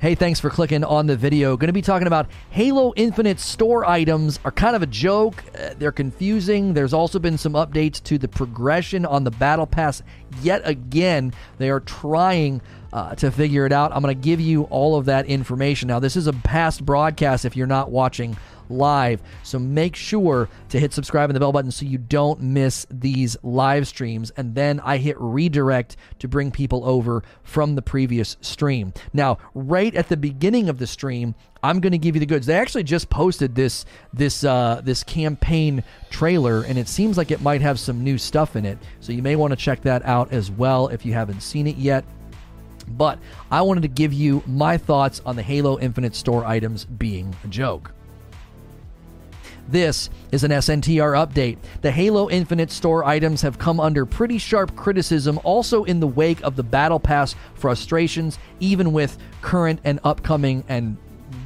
Hey, thanks for clicking on the video. Going to be talking about Halo Infinite store items are kind of a joke. Uh, they're confusing. There's also been some updates to the progression on the Battle Pass. Yet again, they are trying uh, to figure it out. I'm going to give you all of that information. Now, this is a past broadcast if you're not watching live. So make sure to hit subscribe and the bell button so you don't miss these live streams. And then I hit redirect to bring people over from the previous stream. Now, right at the beginning of the stream, I'm going to give you the goods. They actually just posted this this uh, this campaign trailer, and it seems like it might have some new stuff in it. So you may want to check that out as well if you haven't seen it yet. But I wanted to give you my thoughts on the Halo Infinite store items being a joke. This is an SNTR update. The Halo Infinite store items have come under pretty sharp criticism, also in the wake of the Battle Pass frustrations, even with current and upcoming and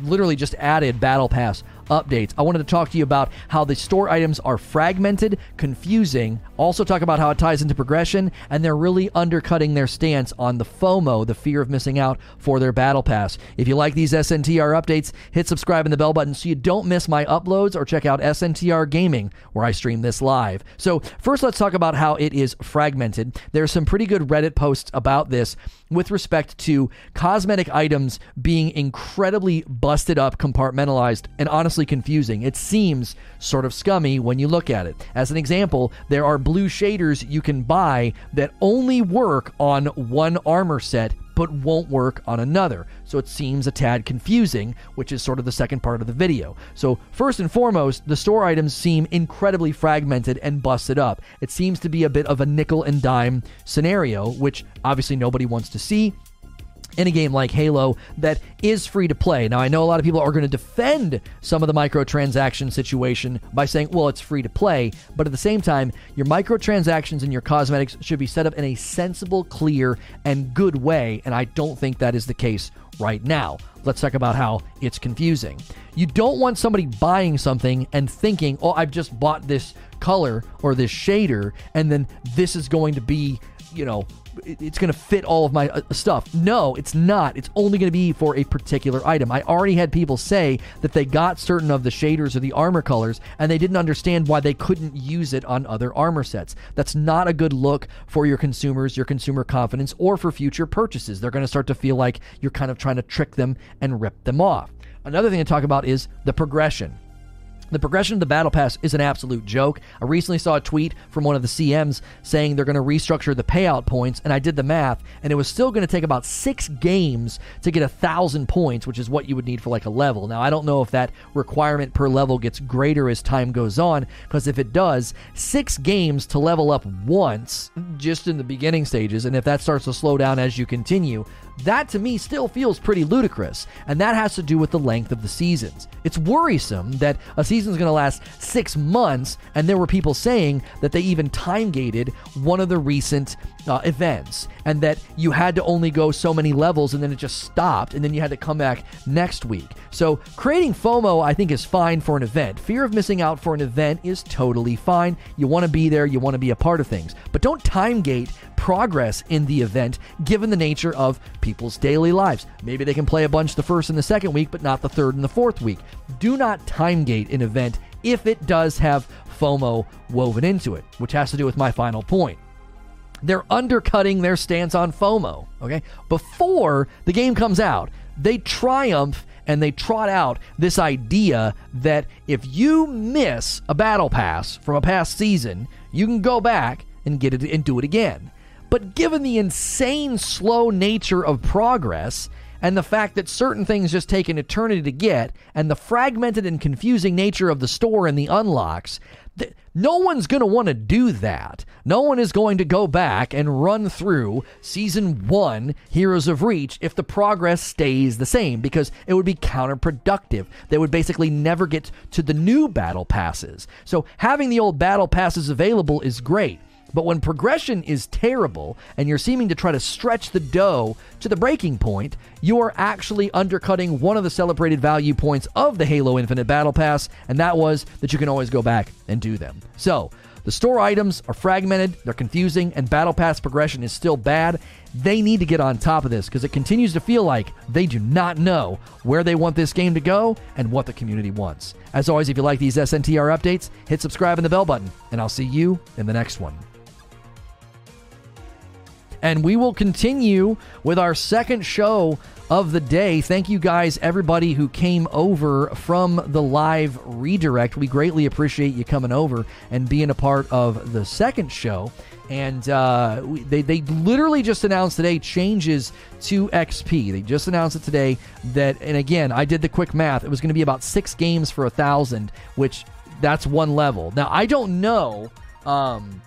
literally just added Battle Pass updates. I wanted to talk to you about how the store items are fragmented, confusing, also talk about how it ties into progression, and they're really undercutting their stance on the FOMO, the fear of missing out for their battle pass. If you like these SNTR updates, hit subscribe and the bell button so you don't miss my uploads or check out SNTR Gaming where I stream this live. So, first let's talk about how it is fragmented. There's some pretty good Reddit posts about this with respect to cosmetic items being incredibly busted up, compartmentalized, and honestly confusing. It seems sort of scummy when you look at it. As an example, there are blue shaders you can buy that only work on one armor set but won't work on another. So it seems a tad confusing, which is sort of the second part of the video. So, first and foremost, the store items seem incredibly fragmented and busted up. It seems to be a bit of a nickel and dime scenario, which obviously nobody wants to see in a game like Halo that is free to play. Now, I know a lot of people are going to defend some of the microtransaction situation by saying, well, it's free to play, but at the same time, your microtransactions and your cosmetics should be set up in a sensible, clear, and good way, and I don't think that is the case right now. Let's talk about how it's confusing. You don't want somebody buying something and thinking, oh, I've just bought this color or this shader, and then this is going to be, you know, it's going to fit all of my uh, stuff. No, it's not. It's only going to be for a particular item. I already had people say that they got certain of the shaders or the armor colors and they didn't understand why they couldn't use it on other armor sets. That's not a good look for your consumers, your consumer confidence, or for future purchases. They're going to start to feel like you're kind of trying to trick them and rip them off. Another thing to talk about is the progression. The progression of the Battle Pass is an absolute joke. I recently saw a tweet from one of the CMs saying they're going to restructure the payout points, and I did the math, and it was still going to take about six games to get a thousand points, which is what you would need for like a level. Now, I don't know if that requirement per level gets greater as time goes on, because if it does, six games to level up once just in the beginning stages, and if that starts to slow down as you continue, that to me still feels pretty ludicrous, and that has to do with the length of the seasons. It's worrisome that a season is going to last six months, and there were people saying that they even time gated one of the recent uh, events, and that you had to only go so many levels, and then it just stopped, and then you had to come back next week. So creating FOMO, I think, is fine for an event. Fear of missing out for an event is totally fine. You want to be there, you want to be a part of things, but don't time gate progress in the event given the nature of people's daily lives. Maybe they can play a bunch the first and the second week, but not the third and the fourth week. Do not time gate an event if it does have FOMO woven into it, which has to do with my final point. They're undercutting their stance on FOMO, okay? Before the game comes out, they triumph and they trot out this idea that if you miss a battle pass from a past season, you can go back and get it and do it again. But given the insane slow nature of progress, and the fact that certain things just take an eternity to get, and the fragmented and confusing nature of the store and the unlocks, th- no one's going to want to do that. No one is going to go back and run through season one, Heroes of Reach, if the progress stays the same, because it would be counterproductive. They would basically never get to the new battle passes. So having the old battle passes available is great. But when progression is terrible and you're seeming to try to stretch the dough to the breaking point, you are actually undercutting one of the celebrated value points of the Halo Infinite Battle Pass, and that was that you can always go back and do them. So, The store items are fragmented, they're confusing, and Battle Pass progression is still bad. They need to get on top of this because it continues to feel like they do not know where they want this game to go and what the community wants. As always, if you like these SNTR updates, hit subscribe and the bell button, and I'll see you in the next one. And we will continue with our second show of the day. Thank you guys, everybody who came over from the live redirect. We greatly appreciate you coming over and being a part of the second show. And uh, they, they literally just announced today changes to XP. They just announced it today that, and again, I did the quick math. It was going to be about six games for a thousand, which that's one level. Now, I don't know. Um,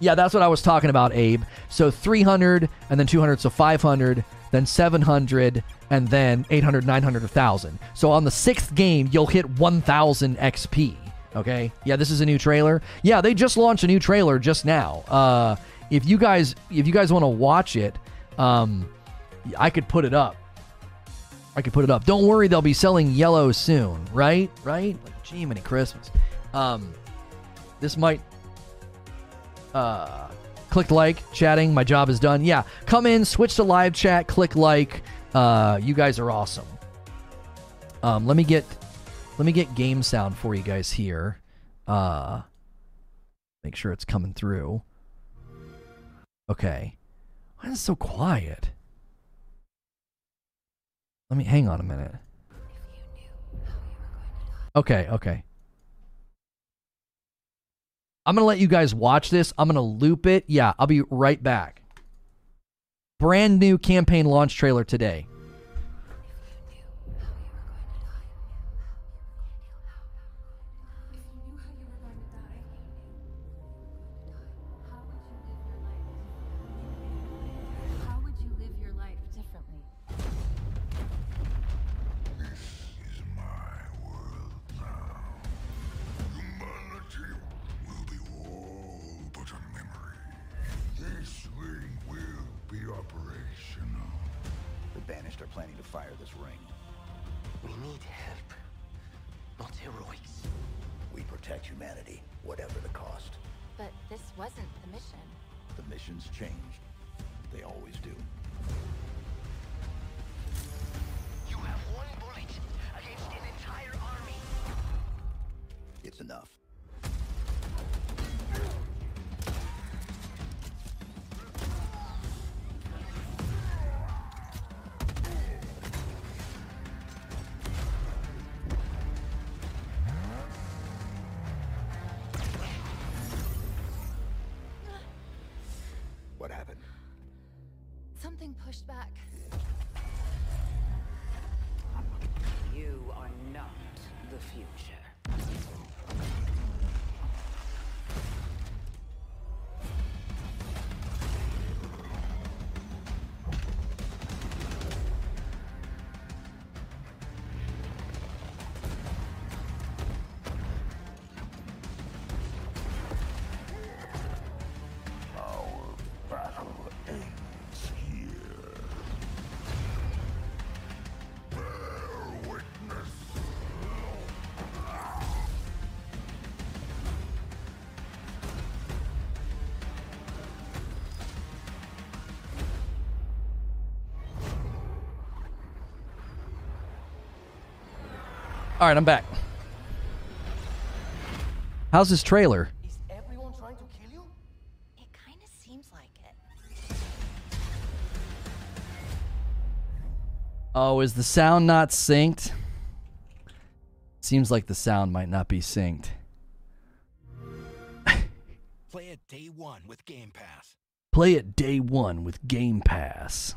yeah, that's what I was talking about, Abe. So 300 and then 200, so 500, then 700, and then 800, 900, 1,000. So on the sixth game, you'll hit 1,000 XP. Okay. Yeah, this is a new trailer. Yeah, they just launched a new trailer just now. Uh, if you guys, if you guys want to watch it, um, I could put it up. I could put it up. Don't worry, they'll be selling yellow soon, right? Right? Like, gee, many Christmas. Um, this might uh, click like, chatting. My job is done. Yeah, come in, switch to live chat, click like. Uh, you guys are awesome. Um, let me get let me get game sound for you guys here. Uh, make sure it's coming through. Okay, why is it so quiet? Let me hang on a minute. Okay, okay. I'm going to let you guys watch this. I'm going to loop it. Yeah, I'll be right back. Brand new campaign launch trailer today. All right, I'm back. How's this trailer? Is everyone trying to kill you? It kind of seems like it. Oh, is the sound not synced? Seems like the sound might not be synced. Play it day one with Game Pass. Play it day one with Game Pass.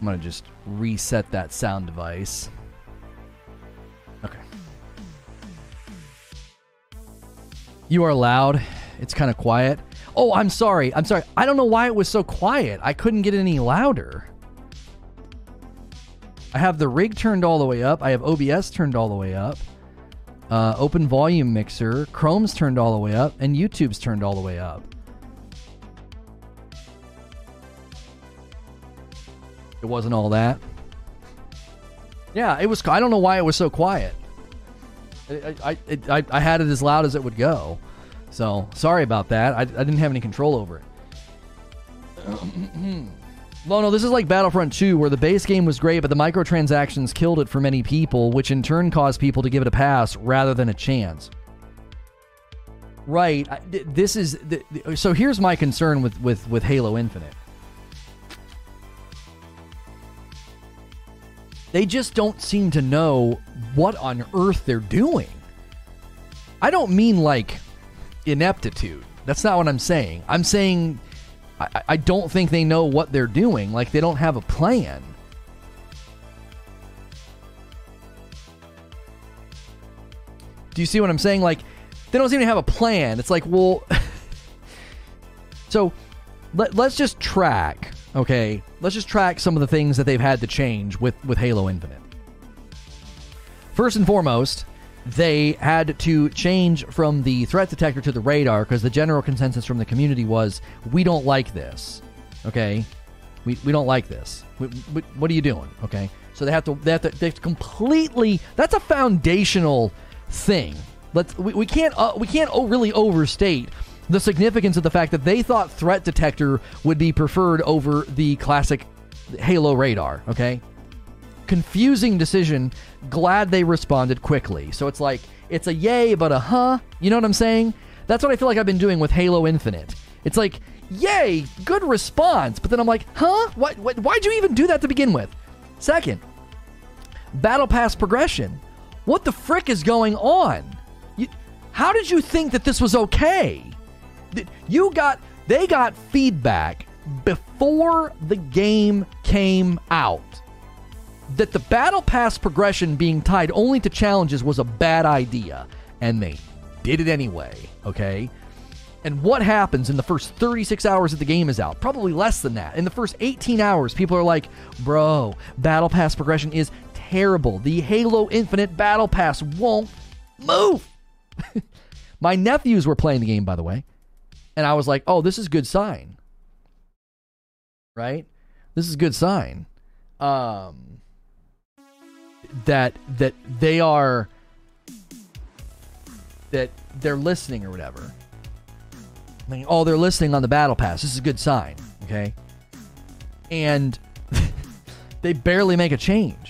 I'm going to just reset that sound device. Okay. You are loud. It's kind of quiet. Oh, I'm sorry. I'm sorry. I don't know why it was so quiet. I couldn't get any louder. I have the rig turned all the way up. I have OBS turned all the way up. Uh, open volume mixer. Chrome's turned all the way up. And YouTube's turned all the way up. It wasn't all that. Yeah, it was. I don't know why it was so quiet. I I, it, I, I had it as loud as it would go. So sorry about that. I, I didn't have any control over it. well, no, this is like Battlefront 2, where the base game was great, but the microtransactions killed it for many people, which in turn caused people to give it a pass rather than a chance. Right. This is th- th- so. Here's my concern with with with Halo Infinite. They just don't seem to know what on earth they're doing. I don't mean like ineptitude. That's not what I'm saying. I'm saying I, I don't think they know what they're doing. Like they don't have a plan. Do you see what I'm saying? Like they don't seem to have a plan. It's like, well, so let, let's just track, okay? Let's just track some of the things that they've had to change with with Halo Infinite. First and foremost, they had to change from the threat detector to the radar because the general consensus from the community was we don't like this. Okay, we, we don't like this. We, we, what are you doing? Okay, so they have to they have to they have completely. That's a foundational thing. Let's we, we can't uh, we can't really overstate the significance of the fact that they thought threat detector would be preferred over the classic Halo radar. Okay, confusing decision. Glad they responded quickly. So it's like it's a yay, but a huh. You know what I'm saying? That's what I feel like I've been doing with Halo Infinite. It's like yay, good response, but then I'm like, huh? What? what why'd you even do that to begin with? Second, battle pass progression. What the frick is going on? You, how did you think that this was okay? You got they got feedback before the game came out that the battle pass progression being tied only to challenges was a bad idea, and they did it anyway, okay? And what happens in the first 36 hours that the game is out? Probably less than that. In the first 18 hours, people are like, bro, battle pass progression is terrible. The Halo Infinite battle pass won't move. My nephews were playing the game, by the way, and I was like, oh, this is good sign. Right? This is good sign. Um, that that they are that they're listening or whatever. I mean, oh, they're listening on the battle pass. This is a good sign, okay? And they barely make a change.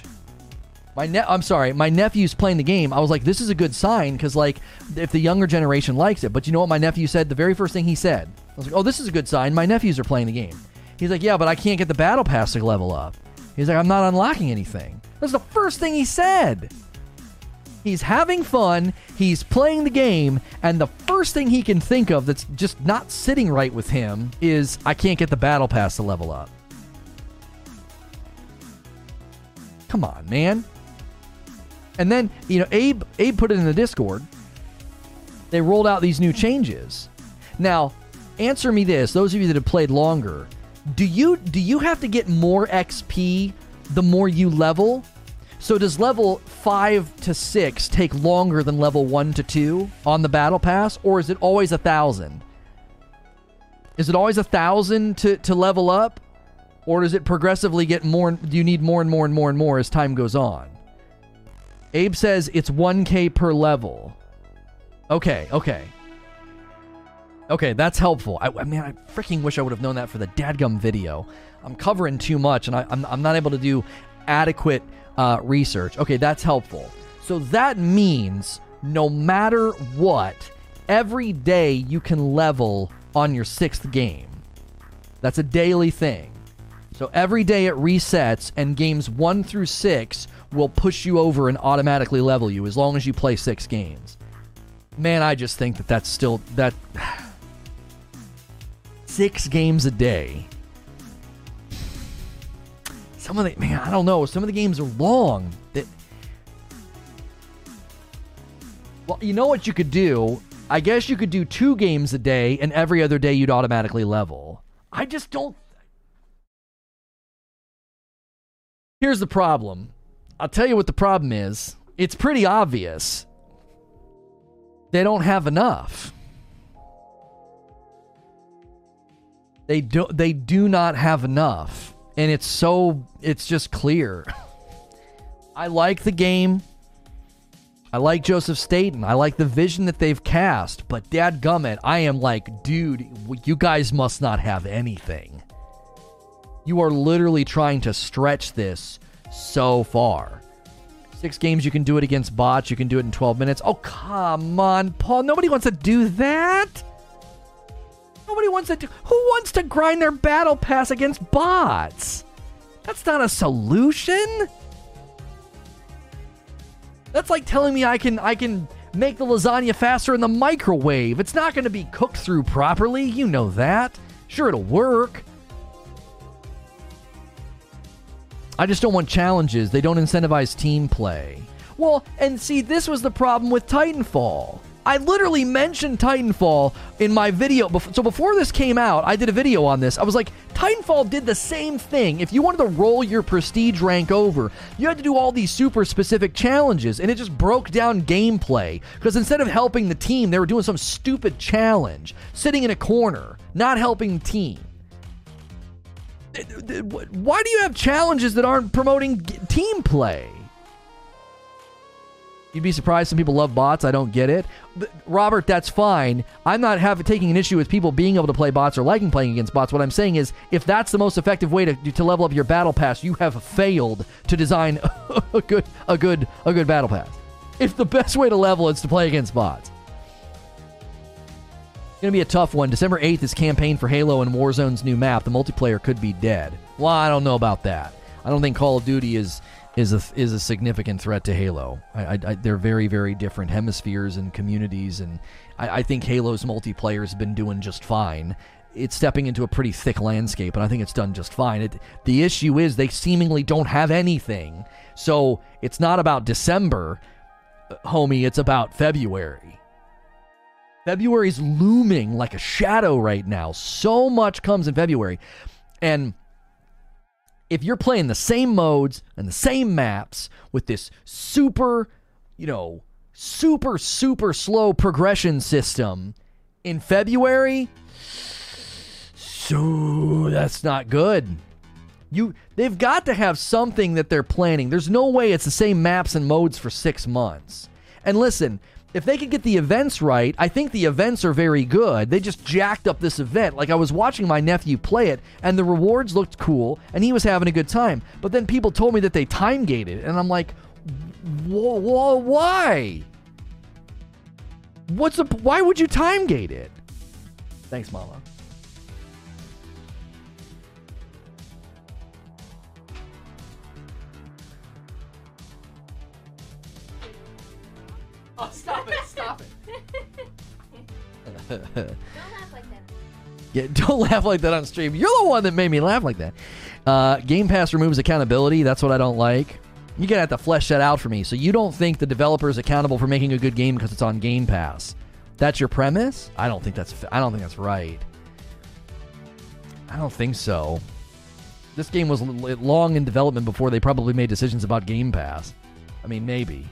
My ne- I'm sorry, my nephew's playing the game. I was like, this is a good sign because like if the younger generation likes it. But you know what my nephew said? The very first thing he said, I was like, oh, this is a good sign. My nephews are playing the game. He's like, yeah, but I can't get the battle pass to level up. He's like, I'm not unlocking anything. That's the first thing he said. He's having fun, he's playing the game, and the first thing he can think of that's just not sitting right with him is, I can't get the battle pass to level up. Come on, man. And then, you know, Abe Abe put it in the Discord. They rolled out these new changes. Now, answer me this, those of you that have played longer, do you do you have to get more XP the more you level? So does level 5 to 6 take longer than level 1 to 2 on the battle pass or is it always a 1000? Is it always a 1000 to to level up or does it progressively get more do you need more and more and more and more as time goes on? Abe says it's 1k per level. Okay, okay. Okay, that's helpful. I, I mean, I freaking wish I would have known that for the dadgum video. I'm covering too much, and I, I'm, I'm not able to do adequate uh, research. Okay, that's helpful. So that means no matter what, every day you can level on your sixth game. That's a daily thing. So every day it resets, and games one through six will push you over and automatically level you as long as you play six games. Man, I just think that that's still that six games a day. Some of the man, I don't know. Some of the games are long. That well, you know what you could do? I guess you could do two games a day, and every other day you'd automatically level. I just don't. Here's the problem. I'll tell you what the problem is. It's pretty obvious. They don't have enough. They do they do not have enough. and it's so it's just clear. I like the game. I like Joseph Staten. I like the vision that they've cast, but dad gummit, I am like, dude, you guys must not have anything. You are literally trying to stretch this so far. Six games, you can do it against bots. You can do it in 12 minutes. Oh, come on, Paul. Nobody wants to do that. Nobody wants to do. Who wants to grind their battle pass against bots? That's not a solution. That's like telling me I can I can make the lasagna faster in the microwave. It's not going to be cooked through properly. You know that. Sure, it'll work. I just don't want challenges. They don't incentivize team play. Well, and see, this was the problem with Titanfall. I literally mentioned Titanfall in my video. So before this came out, I did a video on this. I was like, Titanfall did the same thing. If you wanted to roll your prestige rank over, you had to do all these super specific challenges, and it just broke down gameplay. Because instead of helping the team, they were doing some stupid challenge, sitting in a corner, not helping the team. Why do you have challenges that aren't promoting team play? You'd be surprised some people love bots. I don't get it. But Robert, that's fine. I'm not have, taking an issue with people being able to play bots or liking playing against bots. What I'm saying is, if that's the most effective way to, to level up your battle pass, you have failed to design a good a good a good battle pass. If the best way to level is to play against bots. To be a tough one. December 8th is campaign for Halo and Warzone's new map. The multiplayer could be dead. Well, I don't know about that. I don't think Call of Duty is is a is a significant threat to Halo. I, I, I, they're very very different hemispheres and communities, and I, think Halo's multiplayer has been doing just fine. It's stepping into a pretty thick landscape, and I think it's done just fine. It, the issue is they seemingly don't have anything, so it's not about December, uh, homie. It's about February. February's looming like a shadow right now. So much comes in February, and if you're playing the same modes and the same maps with this super, you know, super, super slow progression system in February, so that's not good. You they've got to have something that they're planning. There's no way it's the same maps and modes for 6 months. And listen, if they could get the events right, I think the events are very good. They just jacked up this event. Like I was watching my nephew play it, and the rewards looked cool, and he was having a good time. But then people told me that they time gated, and I'm like, why? What's the? Why would you time gate it? Thanks, Mama. Oh, stop it! Stop it! don't laugh like that. Yeah, don't laugh like that on stream. You're the one that made me laugh like that. Uh, Game Pass removes accountability. That's what I don't like. You're gonna have to flesh that out for me. So you don't think the developer is accountable for making a good game because it's on Game Pass? That's your premise? I don't think that's. I don't think that's right. I don't think so. This game was long in development before they probably made decisions about Game Pass. I mean, maybe.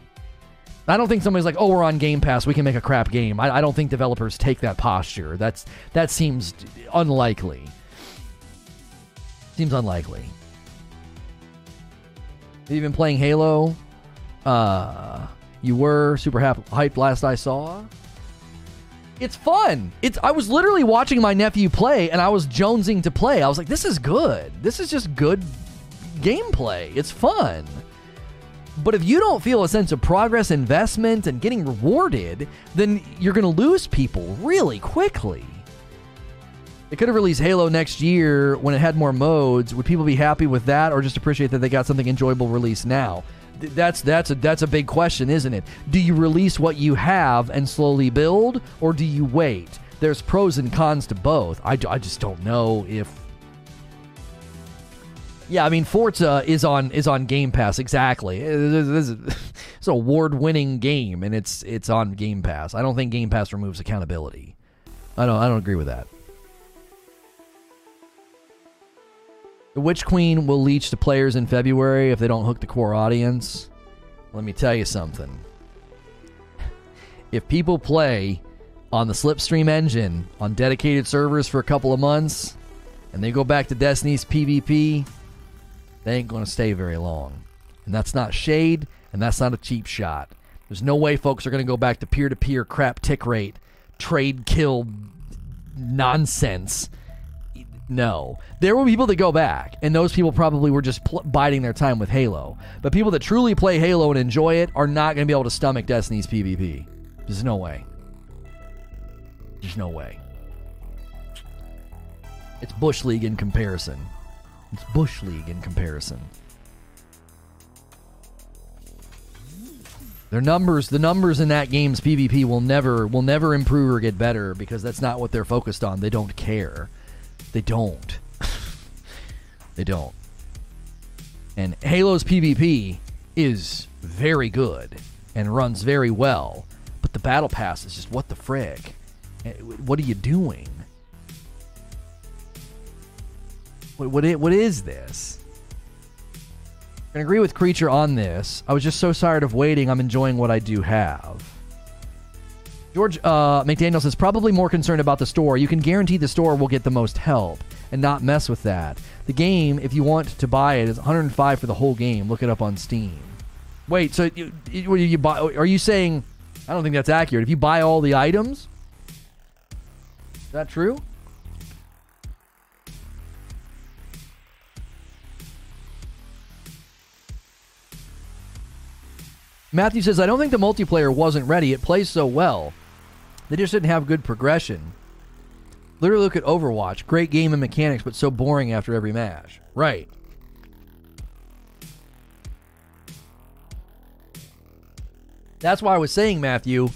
I don't think somebody's like, "Oh, we're on Game Pass, we can make a crap game." I, I don't think developers take that posture. That's that seems unlikely. Seems unlikely. You been playing Halo? Uh, you were super hyped last I saw. It's fun. It's I was literally watching my nephew play and I was jonesing to play. I was like, this is good. This is just good gameplay. It's fun. But if you don't feel a sense of progress, investment, and getting rewarded, then you're going to lose people really quickly. They could have released Halo next year when it had more modes. Would people be happy with that, or just appreciate that they got something enjoyable released now? That's that's a that's a big question, isn't it? Do you release what you have and slowly build, or do you wait? There's pros and cons to both. I, I just don't know if yeah, I mean Forza is on is on Game Pass exactly. Uh, it's an award-winning game, and it's it's on Game Pass. I don't think Game Pass removes accountability. I don't I don't agree with that. The Witch Queen will leech to players in February if they don't hook the core audience. Let me tell you something. If people play on the Slipstream engine on dedicated servers for a couple of months, and they go back to Destiny's PvP they ain't going to stay very long. And that's not shade, and that's not a cheap shot. There's no way folks are going to go back to peer to peer crap tick rate, trade kill nonsense. No. There were people that go back, and those people probably were just pl- biding their time with Halo. But people that truly play Halo and enjoy it are not going to be able to stomach Destiny's PvP. There's no way. There's no way. It's Bush League in comparison. It's Bush League in comparison. Their numbers, the numbers in that game's PvP will never will never improve or get better because that's not what they're focused on. They don't care. They don't. they don't. And Halo's PvP is very good and runs very well, but the battle pass is just what the frig? Eh, What are you doing? What what, what is this? I can agree with Creature on this. I was just so tired of waiting. I'm enjoying what I do have. George uh, McDaniel says probably more concerned about the store. You can guarantee the store will get the most help and not mess with that. The game, if you want to buy it, is 105 for the whole game. Look it up on Steam. Wait, so you, you, you buy? Are you saying? I don't think that's accurate. If you buy all the items, is that true? Matthew says, I don't think the multiplayer wasn't ready. It plays so well. They just didn't have good progression. Literally look at Overwatch. Great game and mechanics, but so boring after every match. Right. That's why I was saying, Matthew,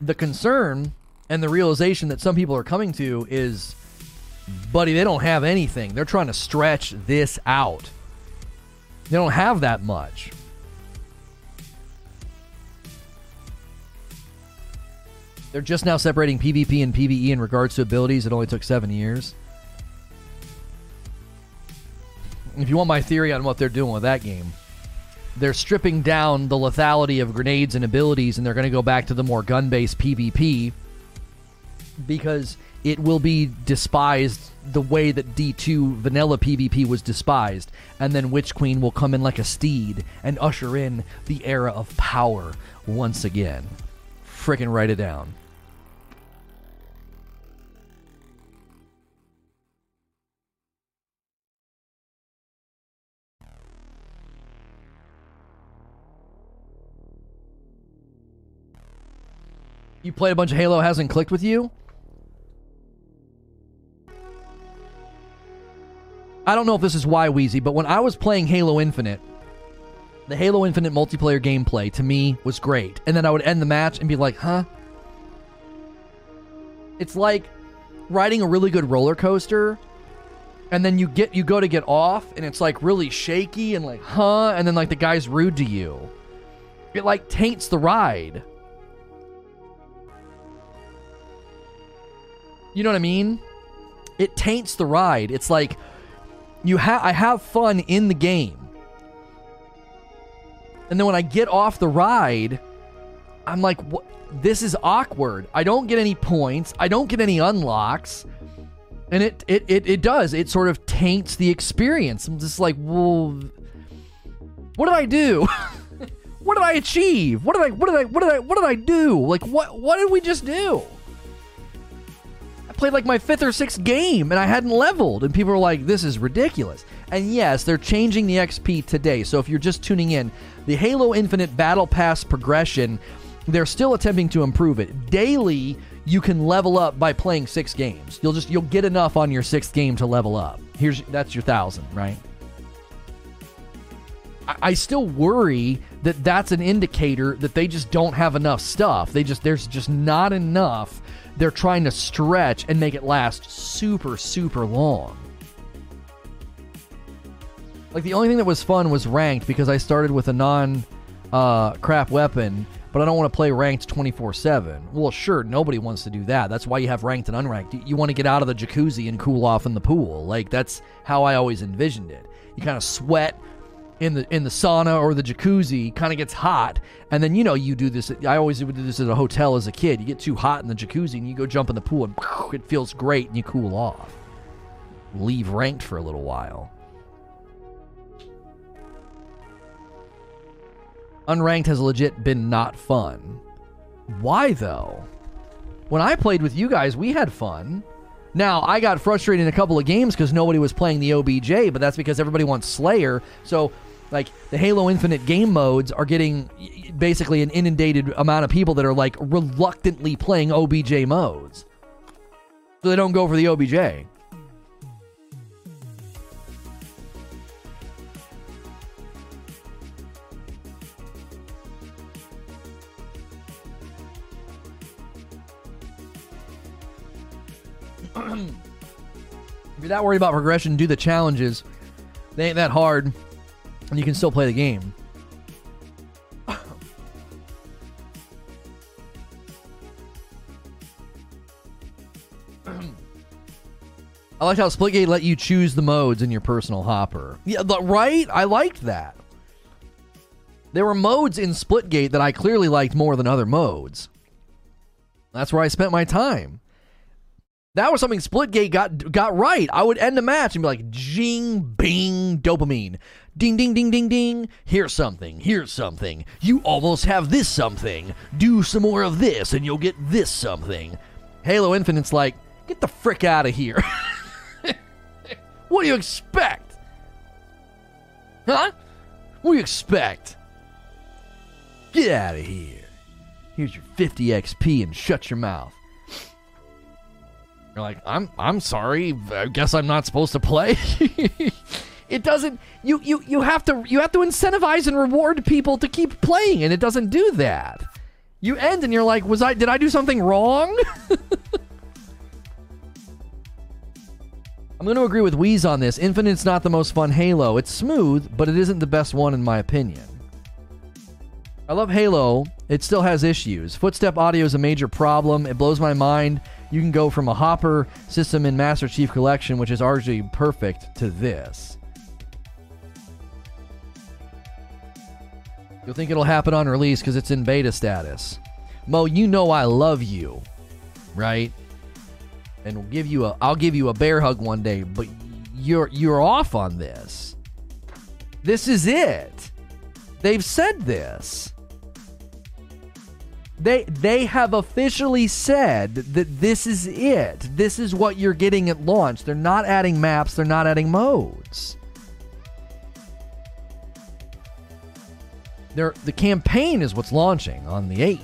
the concern and the realization that some people are coming to is, buddy, they don't have anything. They're trying to stretch this out. They don't have that much. They're just now separating PvP and PvE in regards to abilities. It only took seven years. If you want my theory on what they're doing with that game, they're stripping down the lethality of grenades and abilities, and they're going to go back to the more gun based PvP because it will be despised the way that D2 vanilla PvP was despised. And then Witch Queen will come in like a steed and usher in the era of power once again. Frickin' write it down. You played a bunch of Halo, hasn't clicked with you? I don't know if this is why, Wheezy, but when I was playing Halo Infinite, the Halo Infinite multiplayer gameplay to me was great. And then I would end the match and be like, huh? It's like riding a really good roller coaster and then you get you go to get off and it's like really shaky and like, huh? And then like the guy's rude to you. It like taints the ride. You know what I mean? It taints the ride. It's like you have I have fun in the game. And then when I get off the ride, I'm like what this is awkward. I don't get any points. I don't get any unlocks. And it it it, it does. It sort of taints the experience. I'm just like, well what did I do? what did I achieve? What did I what did I what did I what did I do? Like what what did we just do? Played like my fifth or sixth game and I hadn't leveled, and people were like, "This is ridiculous." And yes, they're changing the XP today. So if you're just tuning in, the Halo Infinite Battle Pass progression, they're still attempting to improve it. Daily, you can level up by playing six games. You'll just you'll get enough on your sixth game to level up. Here's that's your thousand, right? I still worry that that's an indicator that they just don't have enough stuff. They just there's just not enough. They're trying to stretch and make it last super super long. Like the only thing that was fun was ranked because I started with a non uh, crap weapon, but I don't want to play ranked 24 7. Well, sure, nobody wants to do that. That's why you have ranked and unranked. You, you want to get out of the jacuzzi and cool off in the pool. Like that's how I always envisioned it. You kind of sweat in the in the sauna or the jacuzzi kind of gets hot. And then you know you do this i always would do this at a hotel as a kid. You get too hot in the jacuzzi and you go jump in the pool and it feels great and you cool off. Leave ranked for a little while. Unranked has legit been not fun. Why though? When i played with you guys we had fun. Now, I got frustrated in a couple of games because nobody was playing the OBJ, but that's because everybody wants Slayer. So like, the Halo Infinite game modes are getting basically an inundated amount of people that are, like, reluctantly playing OBJ modes. So they don't go for the OBJ. if you're that worried about progression, do the challenges. They ain't that hard, and you can still play the game. I liked how Splitgate let you choose the modes in your personal hopper. Yeah, right? I liked that. There were modes in Splitgate that I clearly liked more than other modes. That's where I spent my time. That was something Splitgate got got right. I would end a match and be like, "Jing, bing, dopamine, ding, ding, ding, ding, ding. Here's something. Here's something. You almost have this something. Do some more of this, and you'll get this something." Halo Infinite's like, "Get the frick out of here." what do you expect? Huh? What do you expect? Get out of here. Here's your 50 XP and shut your mouth. You're like, I'm I'm sorry. I guess I'm not supposed to play. it doesn't you, you you have to you have to incentivize and reward people to keep playing and it doesn't do that. You end and you're like, was I did I do something wrong? I'm going to agree with Wheeze on this. Infinite's not the most fun Halo. It's smooth, but it isn't the best one in my opinion. I love Halo. It still has issues. Footstep audio is a major problem. It blows my mind. You can go from a Hopper system in Master Chief Collection, which is arguably perfect, to this. You'll think it'll happen on release because it's in beta status. Mo, you know I love you, right? And we'll give you a I'll give you a bear hug one day, but you're you're off on this. This is it. They've said this. They they have officially said that this is it. This is what you're getting at launch. They're not adding maps, they're not adding modes. They're, the campaign is what's launching on the 8th.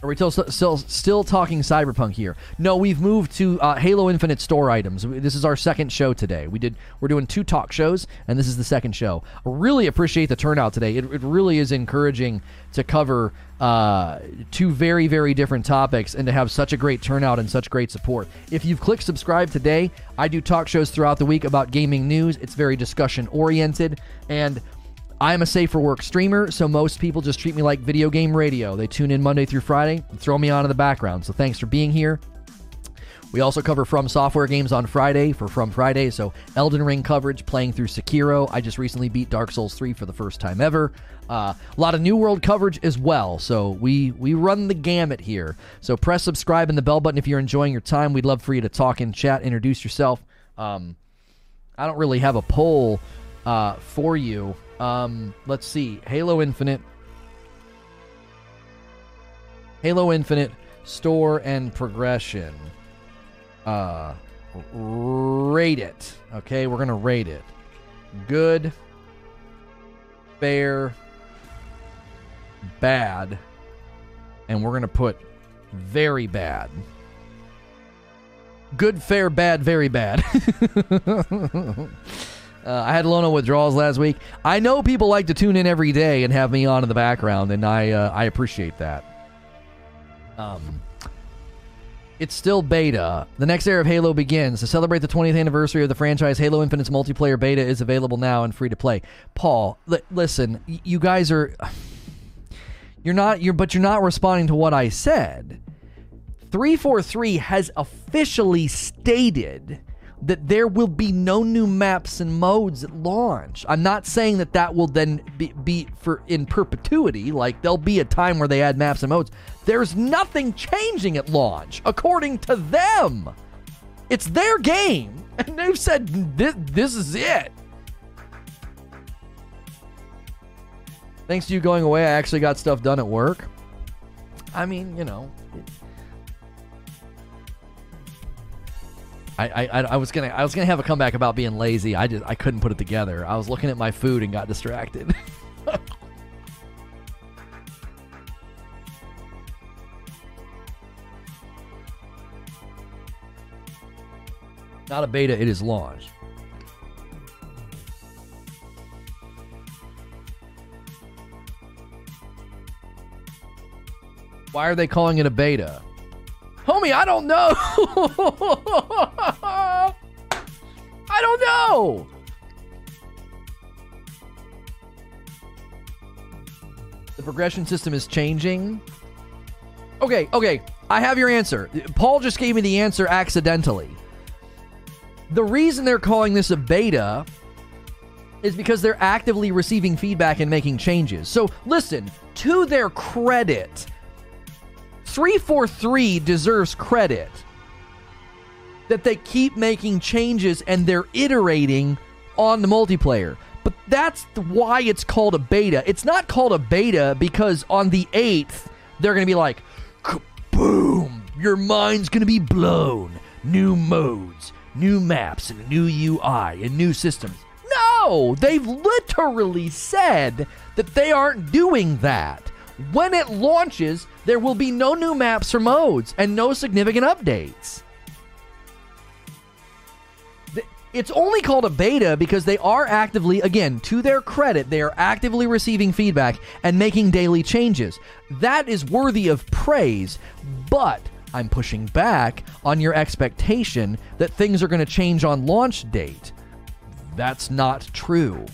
Are we still, still still talking cyberpunk here? No, we've moved to uh, Halo Infinite store items. This is our second show today. We did we're doing two talk shows, and this is the second show. I really appreciate the turnout today. It, it really is encouraging to cover uh, two very very different topics and to have such a great turnout and such great support. If you've clicked subscribe today, I do talk shows throughout the week about gaming news. It's very discussion oriented and I'm a safe for work streamer, so most people just treat me like video game radio. They tune in Monday through Friday and throw me on in the background. So thanks for being here. We also cover From Software games on Friday for From Friday, so Elden Ring coverage, playing through Sekiro. I just recently beat Dark Souls 3 for the first time ever. Uh, a lot of New World coverage as well, so we we run the gamut here. So press subscribe and the bell button if you're enjoying your time. We'd love for you to talk in chat, introduce yourself. Um, I don't really have a poll uh, for you. Um, let's see. Halo Infinite. Halo Infinite store and progression. Uh, rate it. Okay, we're gonna rate it. Good, fair, bad, and we're gonna put very bad. Good, fair, bad, very bad. Uh, I had Lono withdrawals last week. I know people like to tune in every day and have me on in the background, and I uh, I appreciate that. Um, it's still beta. The next era of Halo begins. To celebrate the 20th anniversary of the franchise, Halo Infinite's multiplayer beta is available now and free to play. Paul, li- listen, y- you guys are you're not you're but you're not responding to what I said. 343 has officially stated that there will be no new maps and modes at launch. I'm not saying that that will then be, be for in perpetuity. Like there'll be a time where they add maps and modes. There's nothing changing at launch, according to them. It's their game, and they've said this, this is it. Thanks to you going away, I actually got stuff done at work. I mean, you know. I, I, I- was gonna I was gonna have a comeback about being lazy. I just I couldn't put it together. I was looking at my food and got distracted. Not a beta, it is launched. Why are they calling it a beta? Homie, I don't know. I don't know. The progression system is changing. Okay, okay. I have your answer. Paul just gave me the answer accidentally. The reason they're calling this a beta is because they're actively receiving feedback and making changes. So, listen, to their credit, 343 deserves credit that they keep making changes and they're iterating on the multiplayer. But that's why it's called a beta. It's not called a beta because on the 8th, they're going to be like, boom, your mind's going to be blown. New modes, new maps, and new UI, and new systems. No, they've literally said that they aren't doing that. When it launches, there will be no new maps or modes and no significant updates. It's only called a beta because they are actively, again, to their credit, they are actively receiving feedback and making daily changes. That is worthy of praise, but I'm pushing back on your expectation that things are going to change on launch date. That's not true.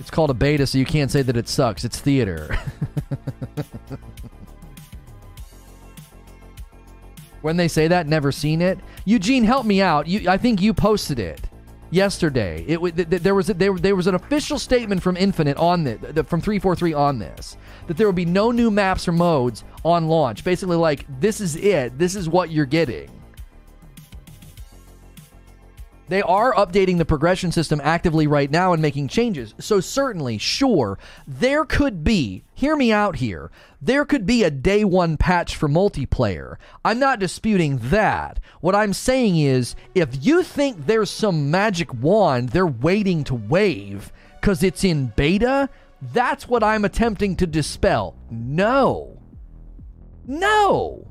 It's called a beta, so you can't say that it sucks. It's theater. when they say that, never seen it. Eugene, help me out. You, I think you posted it yesterday. It th- th- there was a, there, there was an official statement from Infinite on this, from 343 on this that there will be no new maps or modes on launch. Basically, like this is it. This is what you're getting. They are updating the progression system actively right now and making changes. So, certainly, sure, there could be, hear me out here, there could be a day one patch for multiplayer. I'm not disputing that. What I'm saying is, if you think there's some magic wand they're waiting to wave because it's in beta, that's what I'm attempting to dispel. No. No.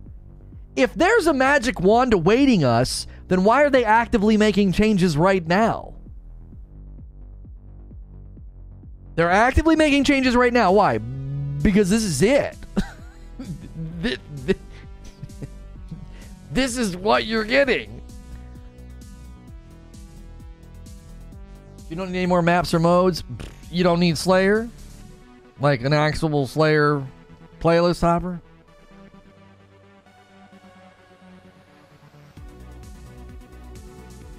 If there's a magic wand awaiting us, then why are they actively making changes right now? They're actively making changes right now. Why? Because this is it. Thi- thi- this is what you're getting. You don't need any more maps or modes. You don't need Slayer, like an actual Slayer playlist hopper.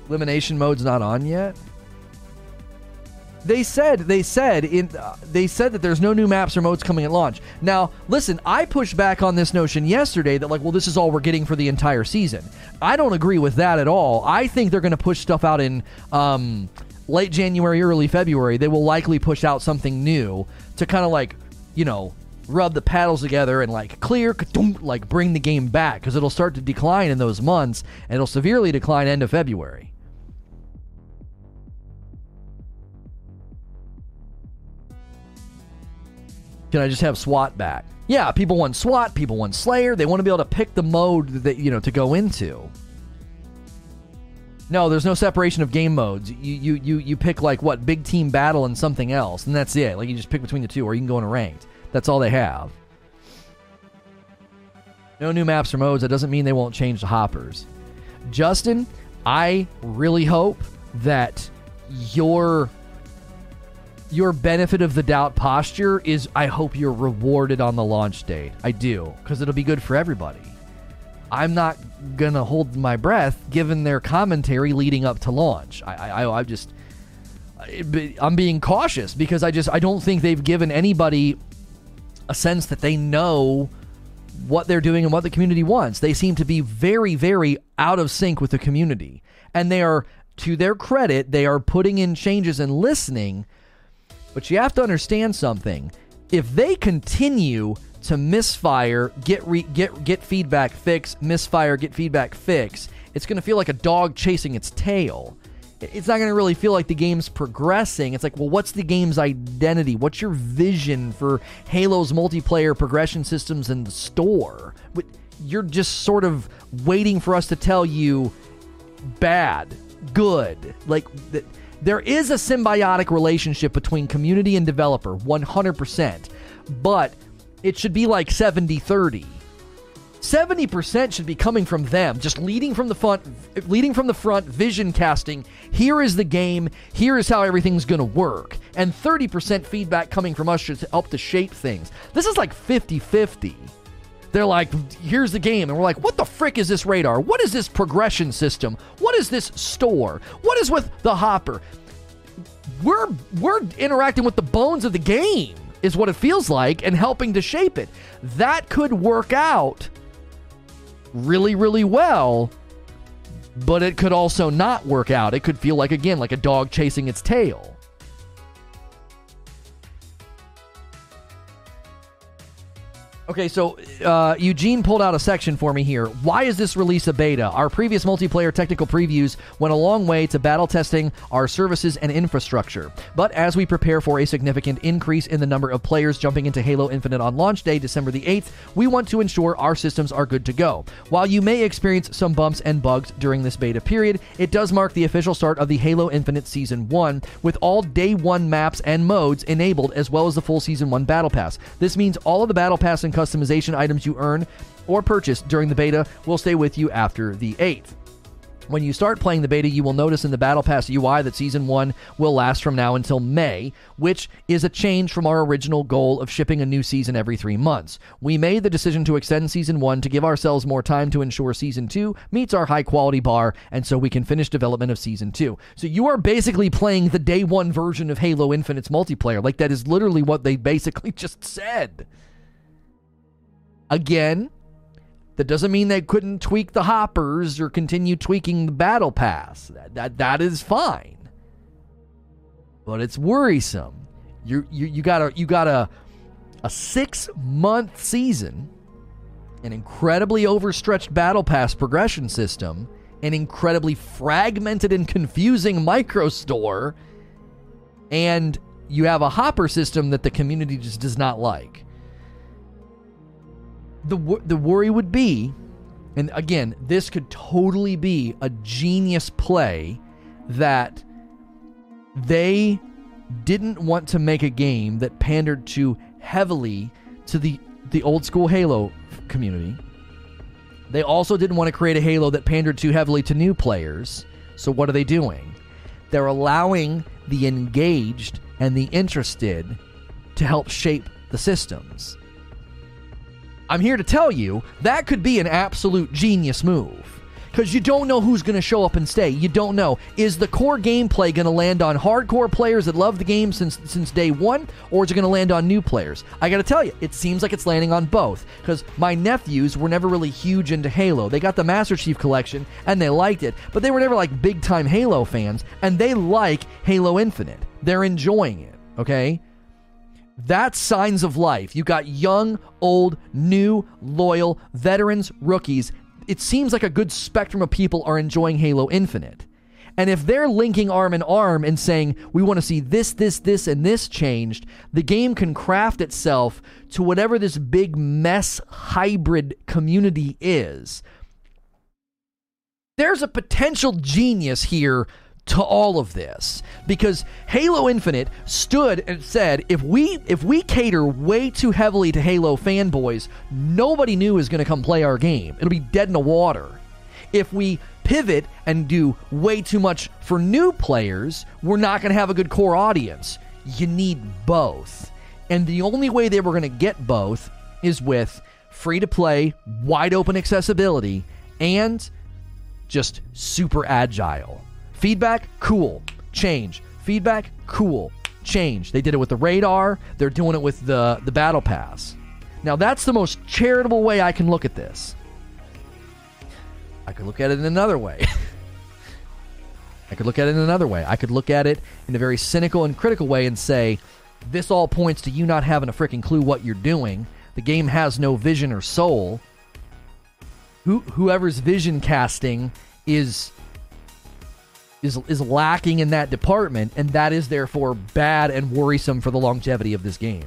Elimination mode's not on yet. They said they said in uh, they said that there's no new maps or modes coming at launch. Now, listen, I pushed back on this notion yesterday that like, well, this is all we're getting for the entire season. I don't agree with that at all. I think they're going to push stuff out in um, late January, early February. They will likely push out something new to kind of like, you know, rub the paddles together and like clear, like bring the game back because it'll start to decline in those months and it'll severely decline end of February. Can I just have SWAT back? Yeah, people want SWAT, people want Slayer. They want to be able to pick the mode that you know to go into. No, there's no separation of game modes. You you you you pick like what big team battle and something else, and that's it. Like you just pick between the two, or you can go in a ranked. That's all they have. No new maps or modes. That doesn't mean they won't change the hoppers. Justin, I really hope that your your benefit of the doubt posture is I hope you're rewarded on the launch date. I do, because it'll be good for everybody. I'm not gonna hold my breath given their commentary leading up to launch. I, I, I just, I'm being cautious because I just, I don't think they've given anybody a sense that they know what they're doing and what the community wants. They seem to be very, very out of sync with the community, and they are to their credit, they are putting in changes and listening. But you have to understand something. If they continue to misfire, get re- get get feedback, fix, misfire, get feedback, fix, it's going to feel like a dog chasing its tail. It's not going to really feel like the game's progressing. It's like, well, what's the game's identity? What's your vision for Halo's multiplayer progression systems in the store? You're just sort of waiting for us to tell you bad, good. Like there is a symbiotic relationship between community and developer, 100%. But it should be like 70 30. 70% should be coming from them, just leading from the front, leading from the front, vision casting. Here is the game. Here is how everything's going to work. And 30% feedback coming from us should help to shape things. This is like 50-50. They're like, here's the game. And we're like, what the frick is this radar? What is this progression system? What is this store? What is with the hopper? We're we're interacting with the bones of the game, is what it feels like, and helping to shape it. That could work out really, really well, but it could also not work out. It could feel like, again, like a dog chasing its tail. Okay, so uh, Eugene pulled out a section for me here. Why is this release a beta? Our previous multiplayer technical previews went a long way to battle testing our services and infrastructure. But as we prepare for a significant increase in the number of players jumping into Halo Infinite on launch day, December the 8th, we want to ensure our systems are good to go. While you may experience some bumps and bugs during this beta period, it does mark the official start of the Halo Infinite Season 1, with all day 1 maps and modes enabled, as well as the full Season 1 Battle Pass. This means all of the Battle Pass and customization items you earn or purchase during the beta will stay with you after the 8th. When you start playing the beta, you will notice in the Battle Pass UI that Season 1 will last from now until May, which is a change from our original goal of shipping a new season every three months. We made the decision to extend Season 1 to give ourselves more time to ensure Season 2 meets our high quality bar, and so we can finish development of Season 2. So you are basically playing the day one version of Halo Infinite's multiplayer. Like, that is literally what they basically just said. Again, that doesn't mean they couldn't tweak the hoppers or continue tweaking the battle pass. That that, that is fine. But it's worrisome. You you you got a you got a a 6-month season, an incredibly overstretched battle pass progression system, an incredibly fragmented and confusing micro store, and you have a hopper system that the community just does not like the the worry would be, and again, this could totally be a genius play that they didn't want to make a game that pandered too heavily to the the old school Halo community. They also didn't want to create a Halo that pandered too heavily to new players. So what are they doing? They're allowing the engaged and the interested to help shape the systems. I'm here to tell you that could be an absolute genius move. Because you don't know who's going to show up and stay. You don't know. Is the core gameplay going to land on hardcore players that love the game since since day one, or is it going to land on new players? I got to tell you, it seems like it's landing on both. Because my nephews were never really huge into Halo. They got the Master Chief collection and they liked it, but they were never like big time Halo fans, and they like Halo Infinite. They're enjoying it. Okay. That's signs of life. You got young, old, new, loyal, veterans, rookies. It seems like a good spectrum of people are enjoying Halo Infinite. And if they're linking arm in arm and saying, we want to see this, this, this, and this changed, the game can craft itself to whatever this big mess hybrid community is. There's a potential genius here to all of this because Halo Infinite stood and said if we if we cater way too heavily to Halo fanboys, nobody new is going to come play our game. It'll be dead in the water. If we pivot and do way too much for new players, we're not going to have a good core audience. You need both. And the only way they were going to get both is with free to play, wide open accessibility, and just super agile. Feedback, cool. Change. Feedback, cool. Change. They did it with the radar. They're doing it with the, the battle pass. Now, that's the most charitable way I can look at this. I could look at it in another way. I could look at it in another way. I could look at it in a very cynical and critical way and say, this all points to you not having a freaking clue what you're doing. The game has no vision or soul. Who, whoever's vision casting is is is lacking in that department, and that is therefore bad and worrisome for the longevity of this game.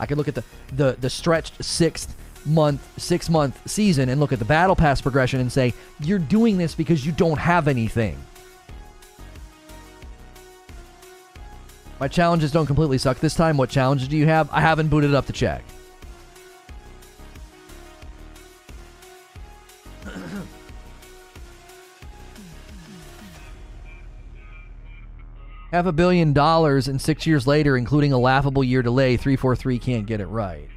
I can look at the the, the stretched sixth month six month season and look at the battle pass progression and say you're doing this because you don't have anything. My challenges don't completely suck this time. What challenges do you have? I haven't booted up to check. Half a billion dollars and six years later, including a laughable year delay, 343 can't get it right.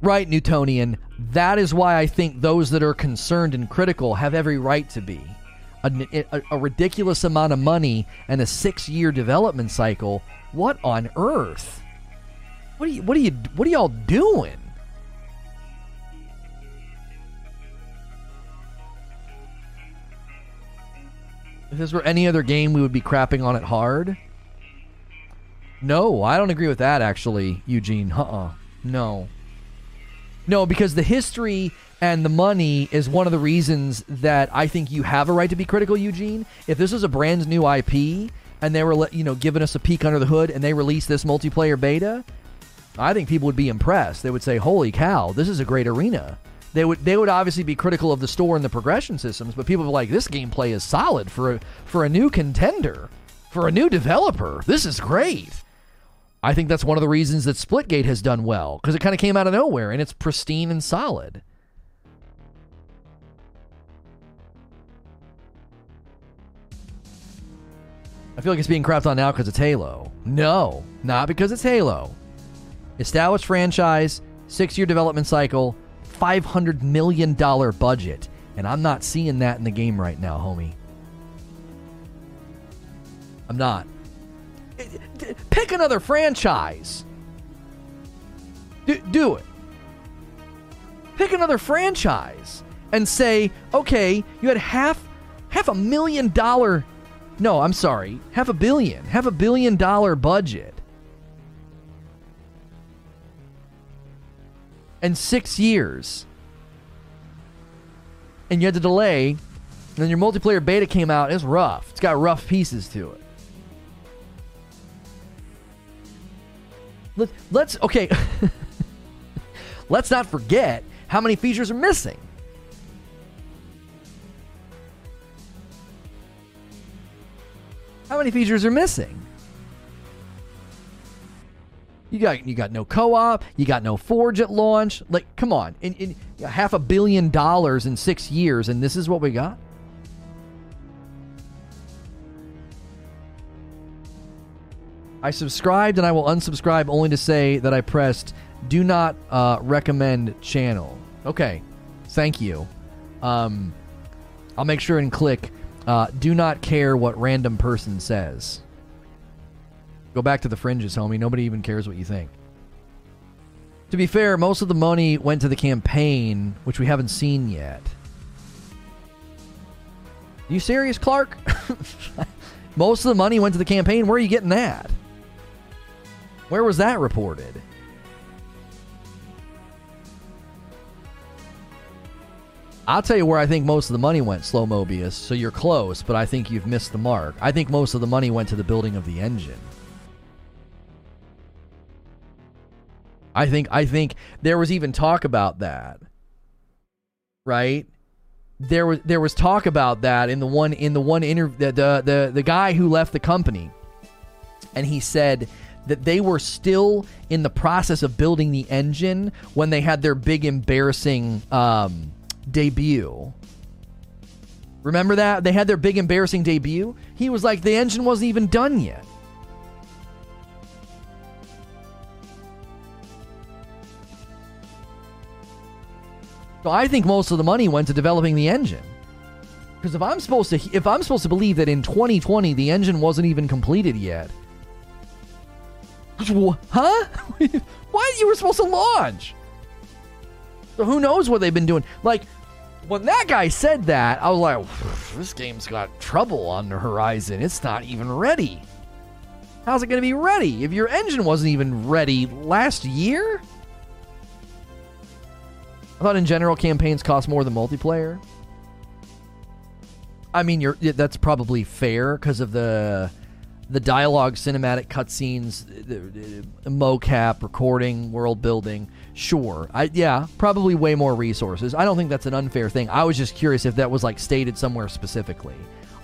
Right, Newtonian. That is why I think those that are concerned and critical have every right to be. A, a, a ridiculous amount of money and a six year development cycle. What on earth? What are you what are you what are y'all doing? If this were any other game, we would be crapping on it hard. No, I don't agree with that, actually, Eugene. Uh uh No. No, because the history and the money is one of the reasons that I think you have a right to be critical, Eugene. If this is a brand new IP and they were, you know, giving us a peek under the hood and they released this multiplayer beta, I think people would be impressed. They would say, "Holy cow, this is a great arena." They would they would obviously be critical of the store and the progression systems, but people are like, "This gameplay is solid for a, for a new contender, for a new developer. This is great." I think that's one of the reasons that Splitgate has done well because it kind of came out of nowhere and it's pristine and solid. I feel like it's being crapped on now because it's Halo. No, not because it's Halo. Established franchise, six year development cycle, $500 million budget. And I'm not seeing that in the game right now, homie. I'm not. Pick another franchise. Do, do it. Pick another franchise and say, okay, you had half half a million dollar no, I'm sorry, half a billion, half a billion dollar budget. And six years. And you had to delay. And then your multiplayer beta came out. It's rough. It's got rough pieces to it. Let, let's, okay. let's not forget how many features are missing. How many features are missing? You got you got no co-op. You got no Forge at launch. Like, come on, in, in half a billion dollars in six years, and this is what we got. I subscribed, and I will unsubscribe only to say that I pressed "Do not uh, recommend channel." Okay, thank you. Um, I'll make sure and click uh, "Do not care what random person says." Go back to the fringes, homie. Nobody even cares what you think. To be fair, most of the money went to the campaign, which we haven't seen yet. You serious, Clark? most of the money went to the campaign. Where are you getting that? Where was that reported? I'll tell you where I think most of the money went, Slow Mobius. So you're close, but I think you've missed the mark. I think most of the money went to the building of the engine. I think I think there was even talk about that. Right? There was there was talk about that in the one in the one interview the, the the the guy who left the company and he said that they were still in the process of building the engine when they had their big embarrassing um, debut. Remember that? They had their big embarrassing debut? He was like the engine wasn't even done yet. I think most of the money went to developing the engine. Because if I'm supposed to if I'm supposed to believe that in 2020 the engine wasn't even completed yet, huh? Why you were supposed to launch? So who knows what they've been doing? Like, when that guy said that, I was like, this game's got trouble on the horizon. It's not even ready. How's it going to be ready if your engine wasn't even ready last year? I thought in general campaigns cost more than multiplayer. I mean, you're that's probably fair because of the the dialogue, cinematic cutscenes, mocap, recording, world building. Sure, I yeah, probably way more resources. I don't think that's an unfair thing. I was just curious if that was like stated somewhere specifically.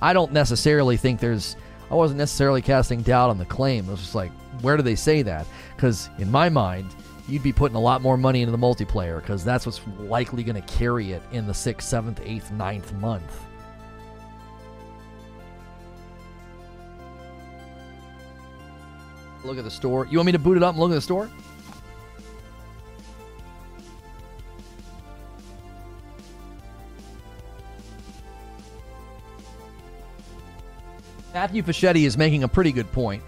I don't necessarily think there's. I wasn't necessarily casting doubt on the claim. It was just like, where do they say that? Because in my mind, you'd be putting a lot more money into the multiplayer because that's what's likely going to carry it in the sixth, seventh, eighth, ninth month. Look at the store. You want me to boot it up and look at the store? Matthew Fischetti is making a pretty good point.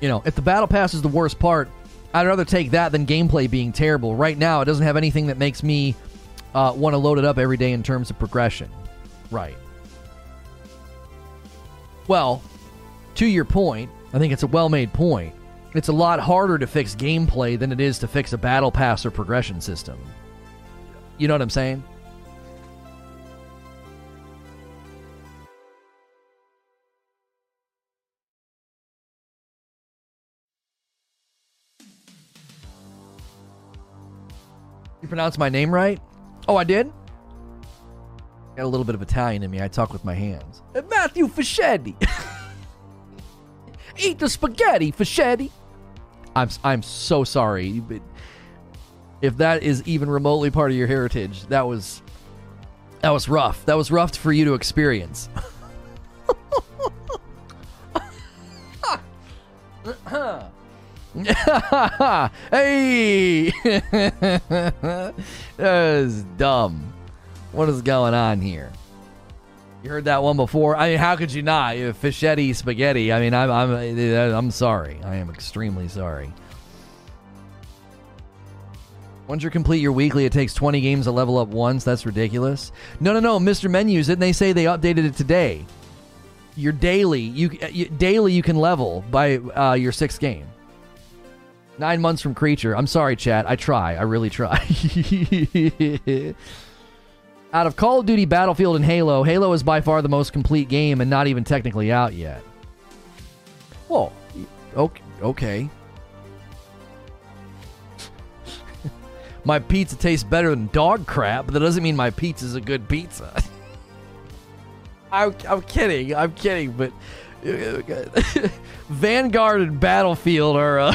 You know, if the battle pass is the worst part, I'd rather take that than gameplay being terrible. Right now, it doesn't have anything that makes me uh, want to load it up every day in terms of progression. Right. Well, to your point, I think it's a well made point. It's a lot harder to fix gameplay than it is to fix a battle pass or progression system. You know what I'm saying? Pronounce my name right? Oh, I did? Got a little bit of Italian in me. I talk with my hands. Uh, Matthew Fischetti. Eat the spaghetti, Fischetti. I'm I'm so sorry, but if that is even remotely part of your heritage, that was that was rough. That was rough for you to experience. hey, that is dumb. What is going on here? You heard that one before. I mean, how could you not? Fischetti spaghetti. I mean, I'm I'm I'm sorry. I am extremely sorry. Once you complete your weekly, it takes 20 games to level up once. That's ridiculous. No, no, no, Mr. Menus. Didn't they say they updated it today? Your daily, you, you daily you can level by uh, your sixth game. Nine months from creature. I'm sorry, chat. I try. I really try. Out of Call of Duty, Battlefield, and Halo, Halo is by far the most complete game and not even technically out yet. Well, okay. okay. my pizza tastes better than dog crap, but that doesn't mean my pizza's a good pizza. I'm, I'm kidding. I'm kidding, but Vanguard and Battlefield are. Uh,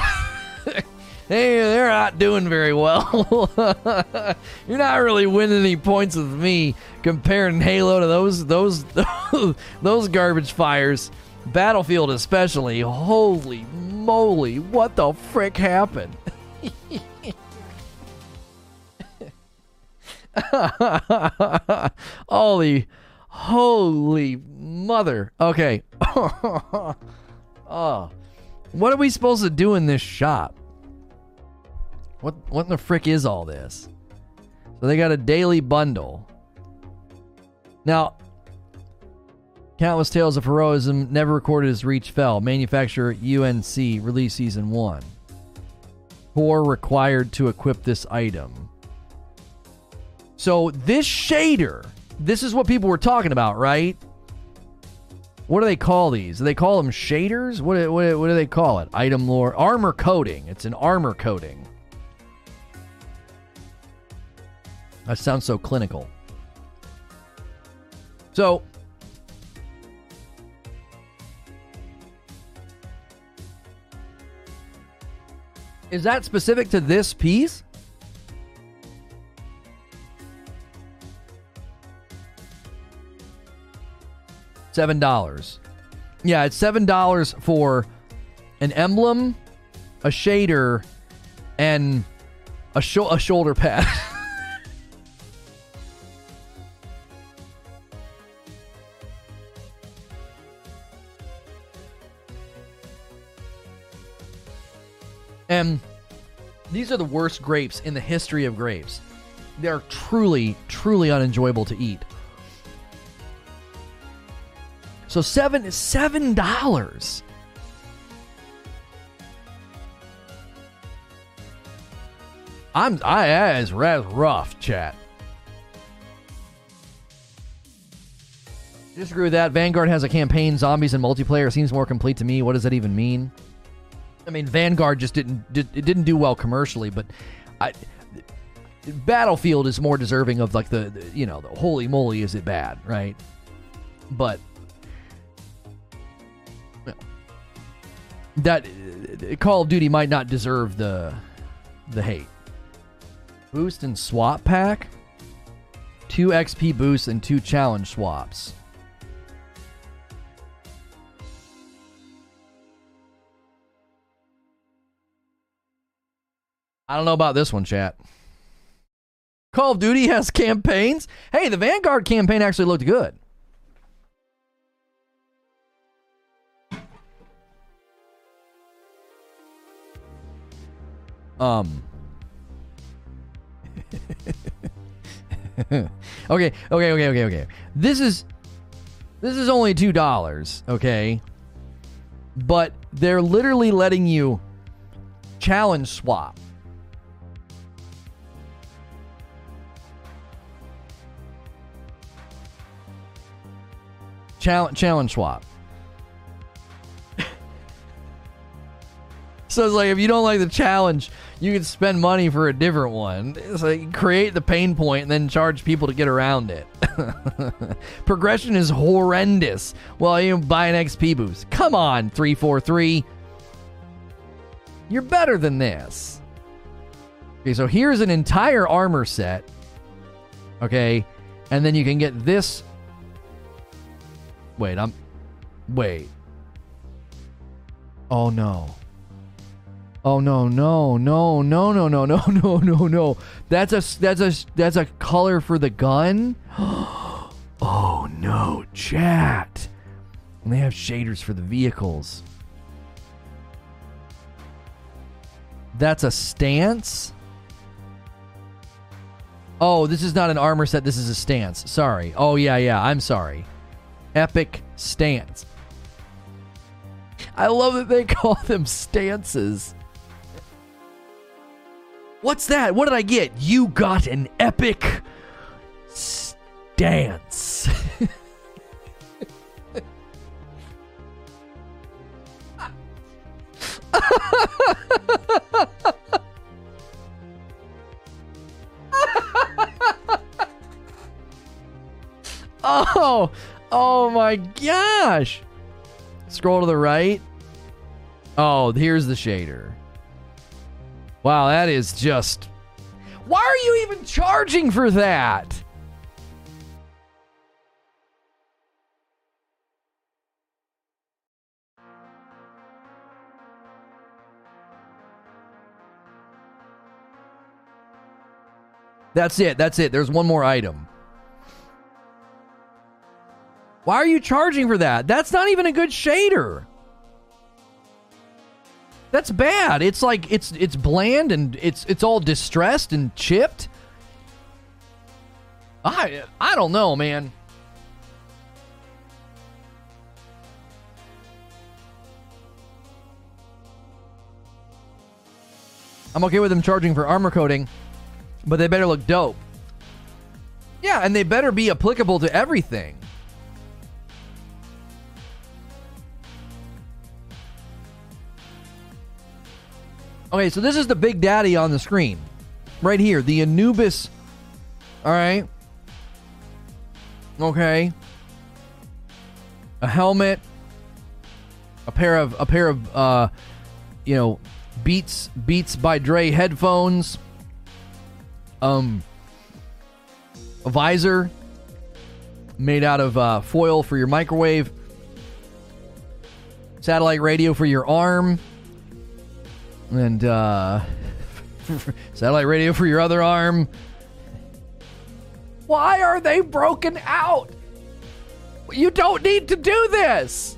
hey, they're not doing very well. You're not really winning any points with me comparing Halo to those those those garbage fires. Battlefield especially. Holy moly, what the frick happened? holy holy mother. Okay. oh. What are we supposed to do in this shop? What what in the frick is all this? So they got a daily bundle. Now, Countless Tales of Heroism never recorded as Reach fell. Manufacturer UNC release season one. Core required to equip this item. So this shader, this is what people were talking about, right? What do they call these? Do they call them shaders? What, what, what do they call it? Item lore. Armor coating. It's an armor coating. That sounds so clinical. So, is that specific to this piece? Seven dollars. Yeah, it's seven dollars for an emblem, a shader, and a, sho- a shoulder pad. and these are the worst grapes in the history of grapes. They're truly, truly unenjoyable to eat. So seven seven dollars. I'm I is that's rough, chat. Disagree with that. Vanguard has a campaign, zombies, and multiplayer. Seems more complete to me. What does that even mean? I mean, Vanguard just didn't did, it didn't do well commercially, but I, Battlefield is more deserving of like the, the you know the holy moly is it bad right? But that uh, Call of Duty might not deserve the the hate. Boost and swap pack, two XP boosts and two challenge swaps. I don't know about this one, chat. Call of Duty has campaigns. Hey, the Vanguard campaign actually looked good. Um. okay, okay, okay, okay, okay. This is this is only two dollars, okay? But they're literally letting you challenge swap. Challenge challenge swap. So it's like if you don't like the challenge, you can spend money for a different one. It's like create the pain point and then charge people to get around it. Progression is horrendous. Well, you buy an XP boost. Come on, 343. You're better than this. Okay, so here's an entire armor set. Okay, and then you can get this Wait, I'm. Wait. Oh no. Oh no no no no no no no no no no. That's a that's a that's a color for the gun. oh no, chat. And they have shaders for the vehicles. That's a stance. Oh, this is not an armor set. This is a stance. Sorry. Oh yeah yeah. I'm sorry epic stance. I love that they call them stances. What's that? What did I get? You got an epic stance. oh, Oh my gosh. Scroll to the right. Oh, here's the shader. Wow, that is just. Why are you even charging for that? That's it. That's it. There's one more item. Why are you charging for that? That's not even a good shader. That's bad. It's like it's it's bland and it's it's all distressed and chipped. I I don't know, man. I'm okay with them charging for armor coating, but they better look dope. Yeah, and they better be applicable to everything. Okay, so this is the big daddy on the screen. Right here, the Anubis. All right. Okay. A helmet, a pair of a pair of uh you know, Beats Beats by Dre headphones. Um a visor made out of uh, foil for your microwave. Satellite radio for your arm and uh, satellite radio for your other arm. Why are they broken out? You don't need to do this.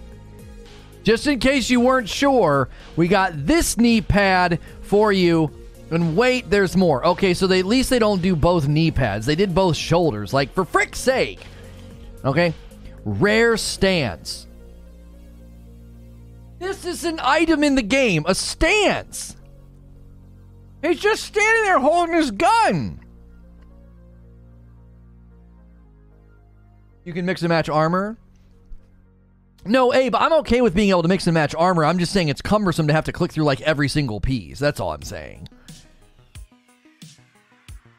Just in case you weren't sure, we got this knee pad for you And wait, there's more. Okay, so they at least they don't do both knee pads. They did both shoulders. Like for frick's sake. Okay? Rare stance. This is an item in the game, a stance. He's just standing there holding his gun. You can mix and match armor. No, Abe, I'm okay with being able to mix and match armor. I'm just saying it's cumbersome to have to click through like every single piece. That's all I'm saying.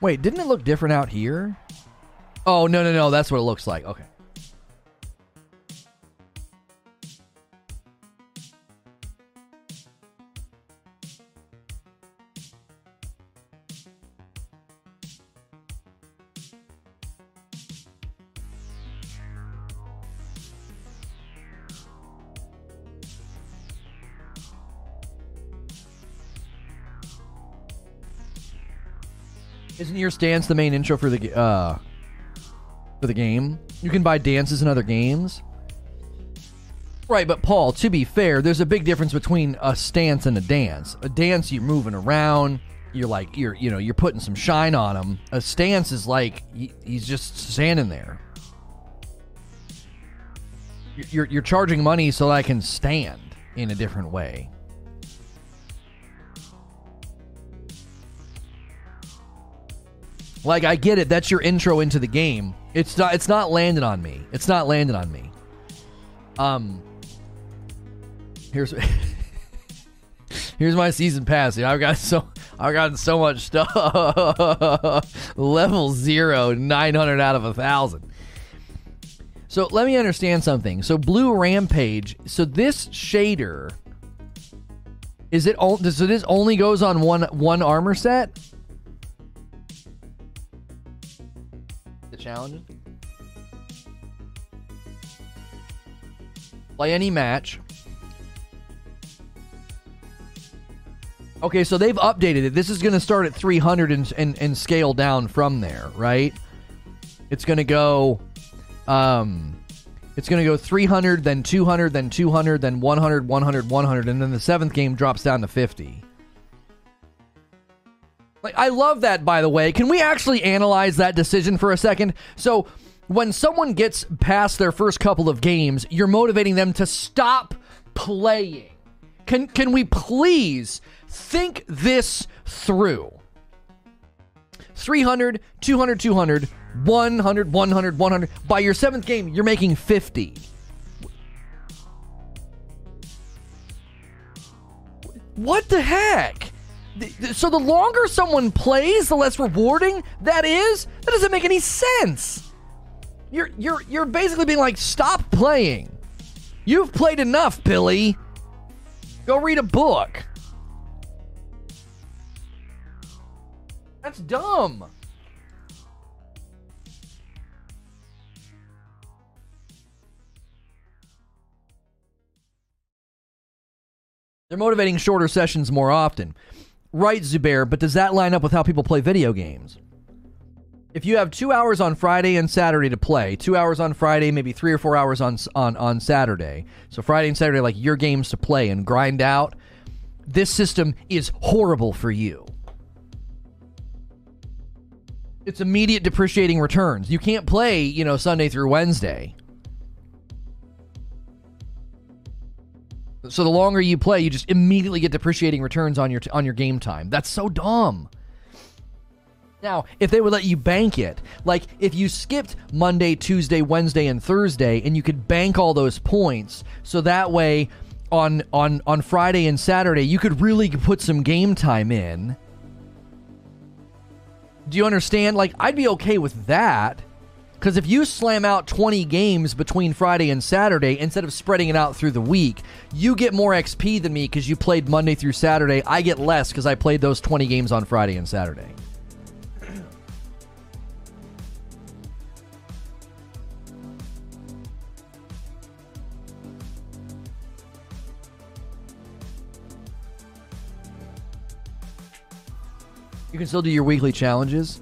Wait, didn't it look different out here? Oh, no, no, no. That's what it looks like. Okay. Isn't your stance the main intro for the uh for the game? You can buy dances in other games. Right, but Paul, to be fair, there's a big difference between a stance and a dance. A dance you're moving around, you're like you're you know, you're putting some shine on him. A stance is like he- he's just standing there. You're- You're you're charging money so I can stand in a different way. Like I get it, that's your intro into the game. It's not it's not landing on me. It's not landing on me. Um Here's Here's my season pass. dude. I've got so I've gotten so much stuff. Level zero, 900 out of a thousand. So let me understand something. So blue rampage. So this shader is it? So this only goes on one one armor set? Challenges. Play any match. Okay, so they've updated it. This is going to start at 300 and, and, and scale down from there, right? It's going to go, um, it's going to go 300, then 200, then 200, then 100, 100, 100, and then the seventh game drops down to 50. Like, I love that, by the way. Can we actually analyze that decision for a second? So, when someone gets past their first couple of games, you're motivating them to stop playing. Can can we please think this through? 300, 200, 200, 100, 100, 100. By your seventh game, you're making 50. What the heck? So the longer someone plays, the less rewarding that is? That doesn't make any sense. You're you're you're basically being like, stop playing. You've played enough, Billy. Go read a book. That's dumb. They're motivating shorter sessions more often. Right, Zubair, but does that line up with how people play video games? If you have two hours on Friday and Saturday to play, two hours on Friday, maybe three or four hours on on on Saturday. So Friday and Saturday, like your games to play and grind out. This system is horrible for you. It's immediate depreciating returns. You can't play, you know, Sunday through Wednesday. So the longer you play, you just immediately get depreciating returns on your on your game time. That's so dumb. Now, if they would let you bank it, like if you skipped Monday, Tuesday, Wednesday, and Thursday, and you could bank all those points, so that way on on on Friday and Saturday you could really put some game time in. Do you understand? Like I'd be okay with that. Because if you slam out 20 games between Friday and Saturday instead of spreading it out through the week, you get more XP than me because you played Monday through Saturday. I get less because I played those 20 games on Friday and Saturday. You can still do your weekly challenges.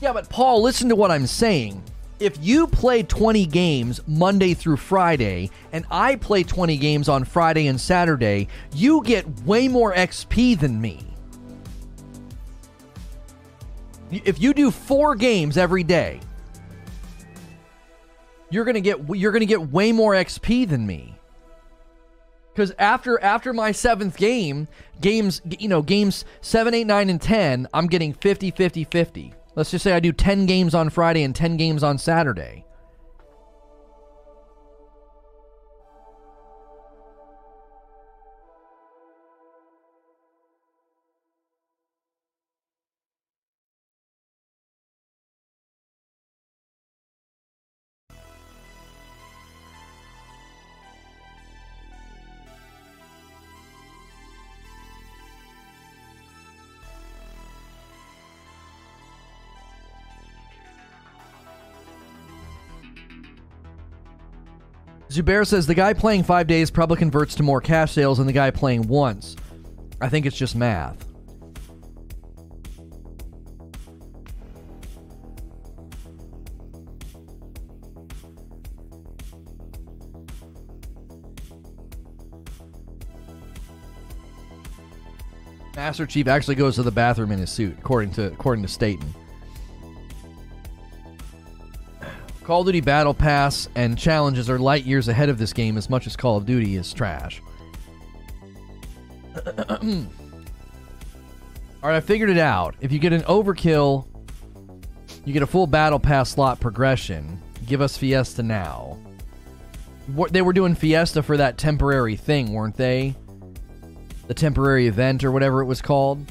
Yeah, but Paul, listen to what I'm saying. If you play 20 games Monday through Friday, and I play 20 games on Friday and Saturday, you get way more XP than me. If you do four games every day, you're gonna get you're gonna get way more XP than me. Because after after my seventh game, games you know games seven, eight, nine, and ten, I'm getting 50, 50, 50. Let's just say I do ten games on Friday and ten games on Saturday. Zubair says the guy playing five days probably converts to more cash sales than the guy playing once. I think it's just math. Master Chief actually goes to the bathroom in his suit, according to according to Staten. Call of Duty Battle Pass and challenges are light years ahead of this game as much as Call of Duty is trash. Alright, I figured it out. If you get an overkill, you get a full Battle Pass slot progression. Give us Fiesta now. What they were doing Fiesta for that temporary thing, weren't they? The temporary event or whatever it was called.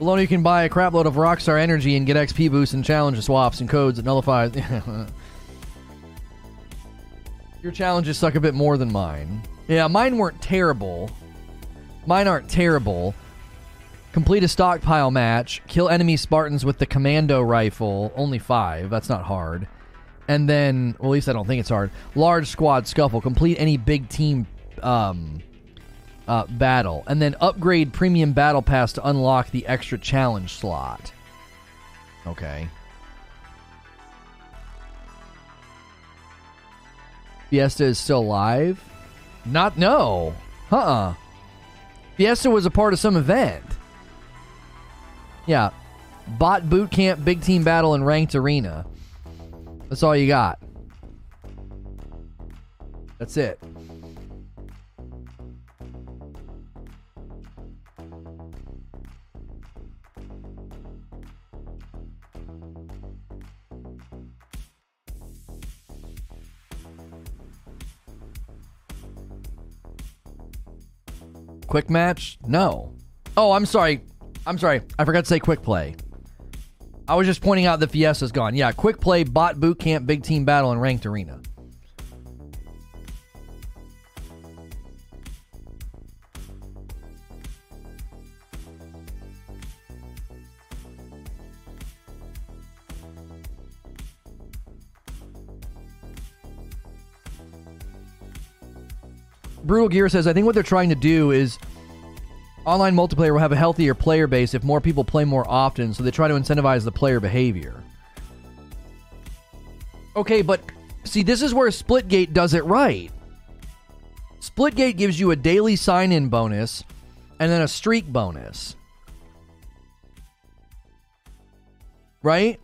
Alone, you can buy a crapload of Rockstar Energy and get XP boosts and challenge swaps and codes that nullify. Your challenges suck a bit more than mine. Yeah, mine weren't terrible. Mine aren't terrible. Complete a stockpile match. Kill enemy Spartans with the commando rifle. Only five. That's not hard. And then, well, at least I don't think it's hard. Large squad scuffle. Complete any big team um, uh, battle, and then upgrade premium battle pass to unlock the extra challenge slot. Okay. Fiesta is still alive? Not no. Uh-uh. Fiesta was a part of some event. Yeah. Bot boot camp, big team battle, and ranked arena. That's all you got. That's it. Quick match? No. Oh, I'm sorry. I'm sorry. I forgot to say quick play. I was just pointing out that Fiesta's gone. Yeah, quick play, bot boot camp, big team battle, and ranked arena. Brutal Gear says, I think what they're trying to do is online multiplayer will have a healthier player base if more people play more often, so they try to incentivize the player behavior. Okay, but see, this is where Splitgate does it right. Splitgate gives you a daily sign in bonus and then a streak bonus. Right?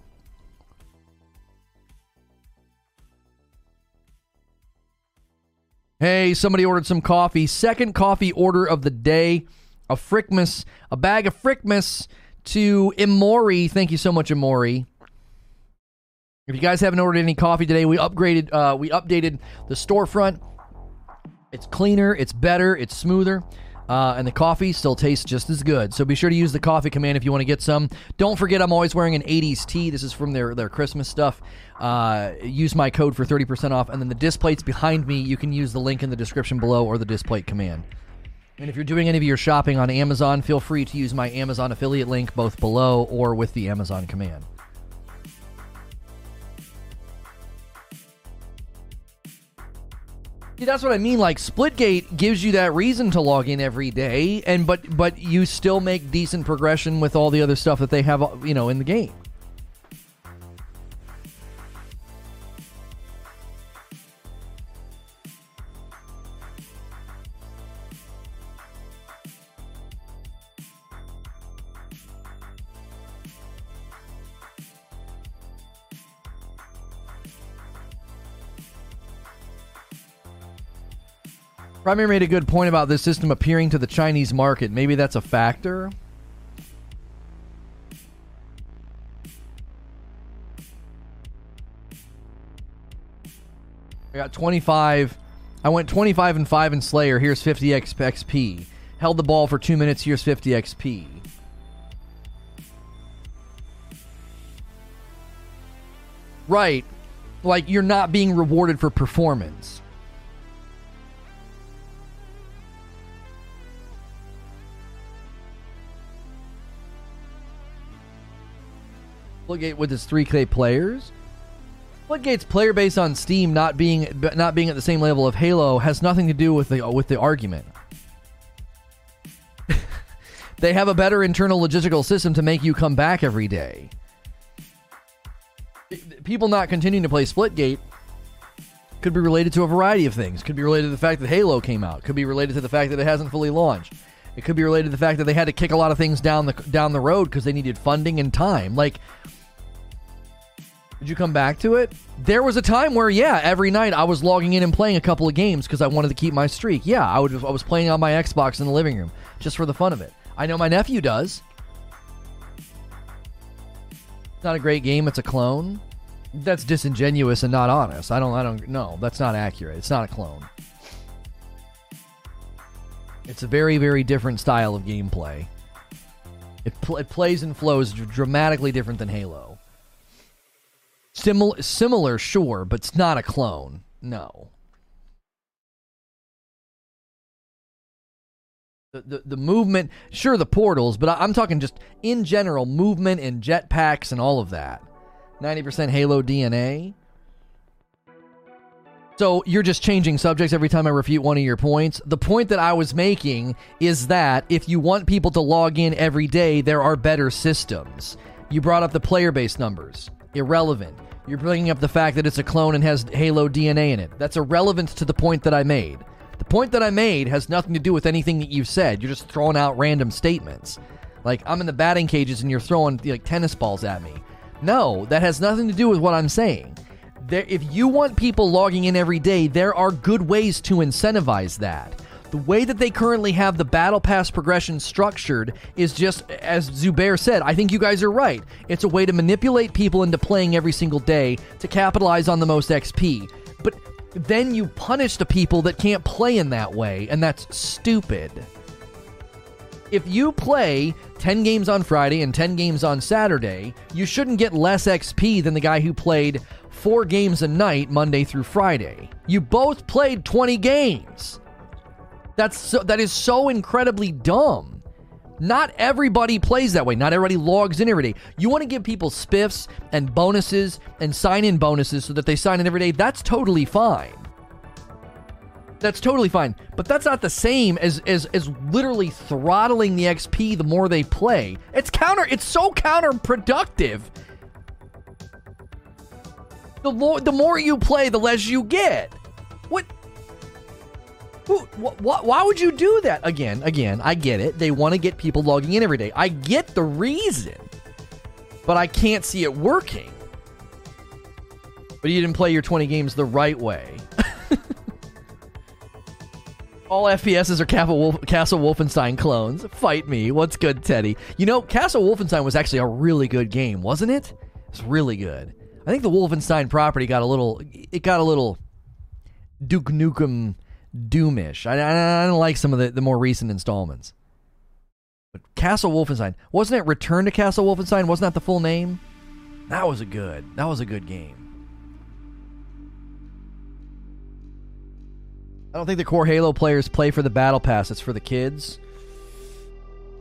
Hey, somebody ordered some coffee. Second coffee order of the day. A Frickmas, a bag of Frickmas to Imori. Thank you so much, Imori. If you guys haven't ordered any coffee today, we upgraded, uh, we updated the storefront. It's cleaner, it's better, it's smoother. Uh, and the coffee still tastes just as good. So be sure to use the coffee command if you want to get some. Don't forget, I'm always wearing an 80s tee. This is from their, their Christmas stuff. Uh, use my code for 30% off. And then the Displates behind me, you can use the link in the description below or the displate command. And if you're doing any of your shopping on Amazon, feel free to use my Amazon affiliate link both below or with the Amazon command. That's what I mean. Like Splitgate gives you that reason to log in every day, and but but you still make decent progression with all the other stuff that they have, you know, in the game. Primary made a good point about this system appearing to the Chinese market. Maybe that's a factor. I got 25. I went 25 and 5 in Slayer. Here's 50 XP. Held the ball for 2 minutes. Here's 50 XP. Right. Like you're not being rewarded for performance. Splitgate with its 3K players. Splitgate's player base on Steam not being not being at the same level of Halo has nothing to do with the with the argument. they have a better internal logistical system to make you come back every day. People not continuing to play Splitgate could be related to a variety of things. Could be related to the fact that Halo came out. Could be related to the fact that it hasn't fully launched. It could be related to the fact that they had to kick a lot of things down the down the road because they needed funding and time. Like did you come back to it? There was a time where, yeah, every night I was logging in and playing a couple of games because I wanted to keep my streak. Yeah, I would. I was playing on my Xbox in the living room just for the fun of it. I know my nephew does. It's not a great game. It's a clone. That's disingenuous and not honest. I don't. I don't. No, that's not accurate. It's not a clone. It's a very, very different style of gameplay. It, pl- it plays and flows dramatically different than Halo. Similar, similar, sure, but it's not a clone. No. The, the, the movement, sure, the portals, but I, I'm talking just in general movement and jetpacks and all of that. 90% Halo DNA. So you're just changing subjects every time I refute one of your points. The point that I was making is that if you want people to log in every day, there are better systems. You brought up the player base numbers. Irrelevant. You're bringing up the fact that it's a clone and has Halo DNA in it. That's irrelevant to the point that I made. The point that I made has nothing to do with anything that you've said. You're just throwing out random statements. Like, I'm in the batting cages and you're throwing like tennis balls at me. No, that has nothing to do with what I'm saying. There, if you want people logging in every day, there are good ways to incentivize that. The way that they currently have the battle pass progression structured is just, as Zubair said, I think you guys are right. It's a way to manipulate people into playing every single day to capitalize on the most XP. But then you punish the people that can't play in that way, and that's stupid. If you play 10 games on Friday and 10 games on Saturday, you shouldn't get less XP than the guy who played four games a night Monday through Friday. You both played 20 games. That's so, that is so incredibly dumb. Not everybody plays that way. Not everybody logs in every day. You want to give people spiffs and bonuses and sign in bonuses so that they sign in every day. That's totally fine. That's totally fine. But that's not the same as, as as literally throttling the XP the more they play. It's counter it's so counterproductive. The more the more you play, the less you get. Who, wh- wh- why would you do that? Again, again, I get it. They want to get people logging in every day. I get the reason, but I can't see it working. But you didn't play your 20 games the right way. All FPSs are Wolf- Castle Wolfenstein clones. Fight me. What's good, Teddy? You know, Castle Wolfenstein was actually a really good game, wasn't it? It's really good. I think the Wolfenstein property got a little. It got a little Duke Nukem Doomish. I, I, I don't like some of the, the more recent installments. But Castle Wolfenstein wasn't it? Return to Castle Wolfenstein wasn't that the full name? That was a good. That was a good game. I don't think the core Halo players play for the battle pass. It's for the kids.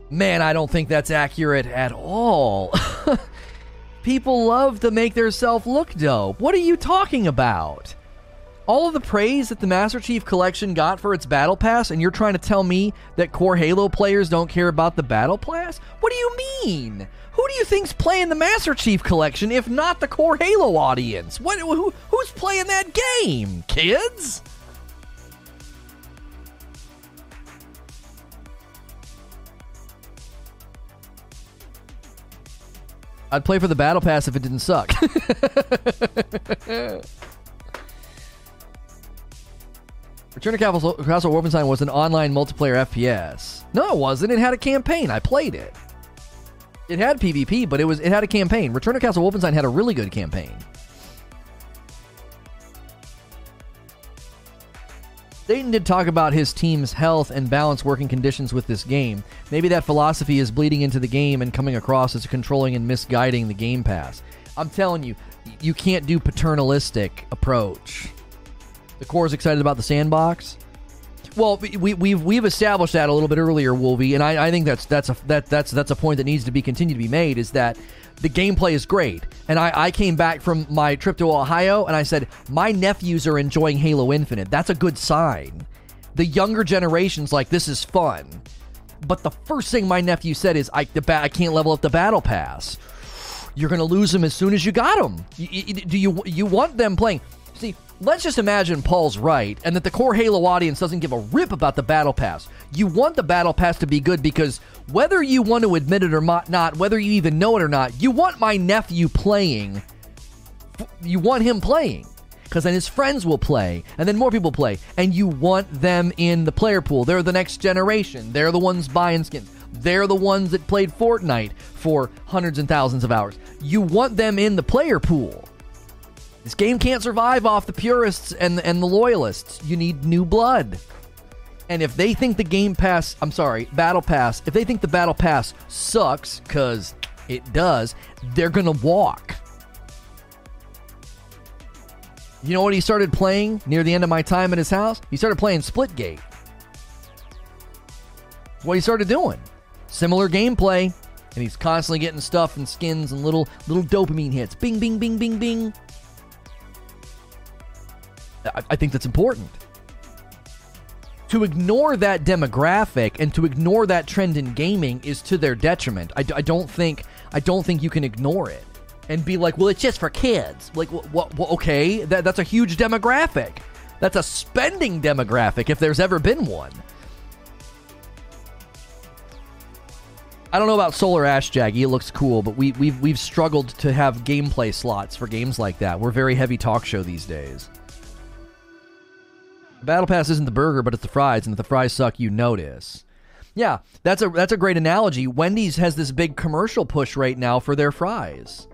Man, I don't think that's accurate at all. People love to make their self look dope. What are you talking about? All of the praise that the Master Chief Collection got for its Battle Pass, and you're trying to tell me that core Halo players don't care about the Battle Pass? What do you mean? Who do you think's playing the Master Chief Collection if not the core Halo audience? What? Who, who's playing that game? Kids? I'd play for the Battle Pass if it didn't suck. Return to Castle, Castle Wolfenstein was an online multiplayer FPS. No, it wasn't. It had a campaign. I played it. It had PvP, but it was it had a campaign. Return to Castle Wolfenstein had a really good campaign. Dayton did talk about his team's health and balanced working conditions with this game. Maybe that philosophy is bleeding into the game and coming across as controlling and misguiding the Game Pass. I'm telling you, you can't do paternalistic approach. The core is excited about the sandbox. Well, we, we, we've we've established that a little bit earlier, Wolvie, and I, I think that's that's a that that's that's a point that needs to be continued to be made. Is that the gameplay is great, and I, I came back from my trip to Ohio, and I said my nephews are enjoying Halo Infinite. That's a good sign. The younger generations like this is fun, but the first thing my nephew said is I the ba- I can't level up the battle pass. You're gonna lose them as soon as you got them. do you you want them playing? See, Let's just imagine Paul's right and that the core Halo audience doesn't give a rip about the Battle Pass. You want the Battle Pass to be good because whether you want to admit it or not, whether you even know it or not, you want my nephew playing. You want him playing because then his friends will play and then more people play and you want them in the player pool. They're the next generation. They're the ones buying skins. They're the ones that played Fortnite for hundreds and thousands of hours. You want them in the player pool. This game can't survive off the purists and and the loyalists. You need new blood. And if they think the Game Pass, I'm sorry, Battle Pass, if they think the Battle Pass sucks cuz it does, they're going to walk. You know what he started playing near the end of my time at his house? He started playing Splitgate. What he started doing. Similar gameplay, and he's constantly getting stuff and skins and little little dopamine hits. Bing bing bing bing bing. I, I think that's important. To ignore that demographic and to ignore that trend in gaming is to their detriment. I, I don't think I don't think you can ignore it and be like, well, it's just for kids. Like, what? okay, that, that's a huge demographic. That's a spending demographic if there's ever been one. I don't know about Solar Ash Jaggy. It looks cool, but we, we've we've struggled to have gameplay slots for games like that. We're very heavy talk show these days. Battle Pass isn't the burger, but it's the fries, and if the fries suck, you notice. Yeah, that's a that's a great analogy. Wendy's has this big commercial push right now for their fries.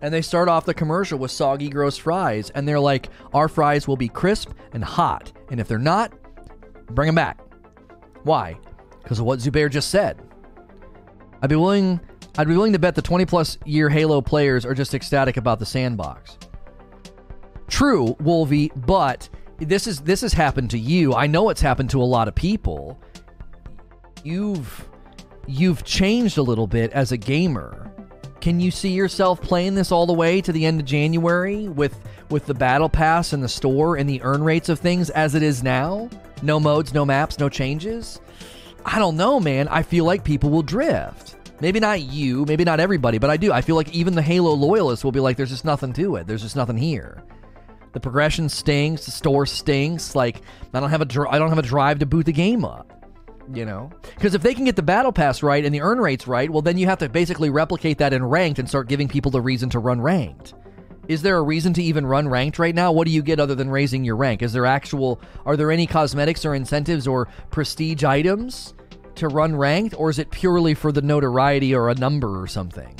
And they start off the commercial with soggy gross fries and they're like our fries will be crisp and hot. And if they're not, bring them back. Why? Because of what Zubair just said. I'd be willing I'd be willing to bet the 20 plus year Halo players are just ecstatic about the sandbox. True, Wolvie, but this is this has happened to you. I know it's happened to a lot of people. You've you've changed a little bit as a gamer. Can you see yourself playing this all the way to the end of January with with the battle pass and the store and the earn rates of things as it is now? No modes, no maps, no changes? I don't know, man. I feel like people will drift. Maybe not you, maybe not everybody, but I do. I feel like even the Halo loyalists will be like, there's just nothing to it. There's just nothing here. The progression stinks. The store stinks. Like I don't have a dr- I don't have a drive to boot the game up. You know, because if they can get the battle pass right and the earn rates right, well, then you have to basically replicate that in ranked and start giving people the reason to run ranked. Is there a reason to even run ranked right now? What do you get other than raising your rank? Is there actual are there any cosmetics or incentives or prestige items to run ranked or is it purely for the notoriety or a number or something?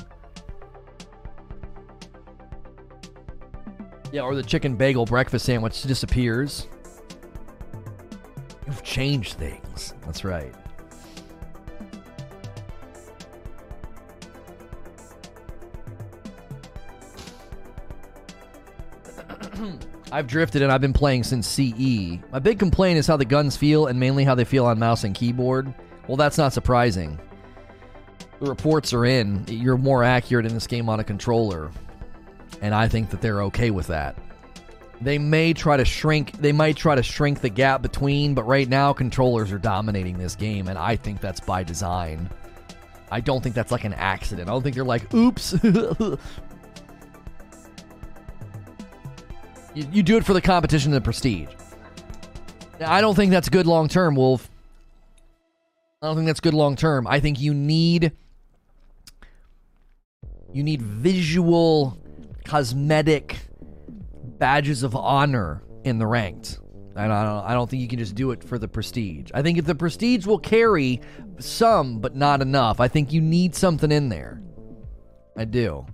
Yeah, or the chicken bagel breakfast sandwich disappears. You've changed things. That's right. I've drifted and I've been playing since CE. My big complaint is how the guns feel and mainly how they feel on mouse and keyboard. Well, that's not surprising. The reports are in. You're more accurate in this game on a controller and I think that they're okay with that. They may try to shrink they might try to shrink the gap between, but right now controllers are dominating this game and I think that's by design. I don't think that's like an accident. I don't think they're like, "Oops." you, you do it for the competition and the prestige. I don't think that's good long term, Wolf. I don't think that's good long term. I think you need you need visual cosmetic badges of honor in the ranked. I don't, I don't think you can just do it for the prestige. I think if the prestige will carry some, but not enough, I think you need something in there. I do.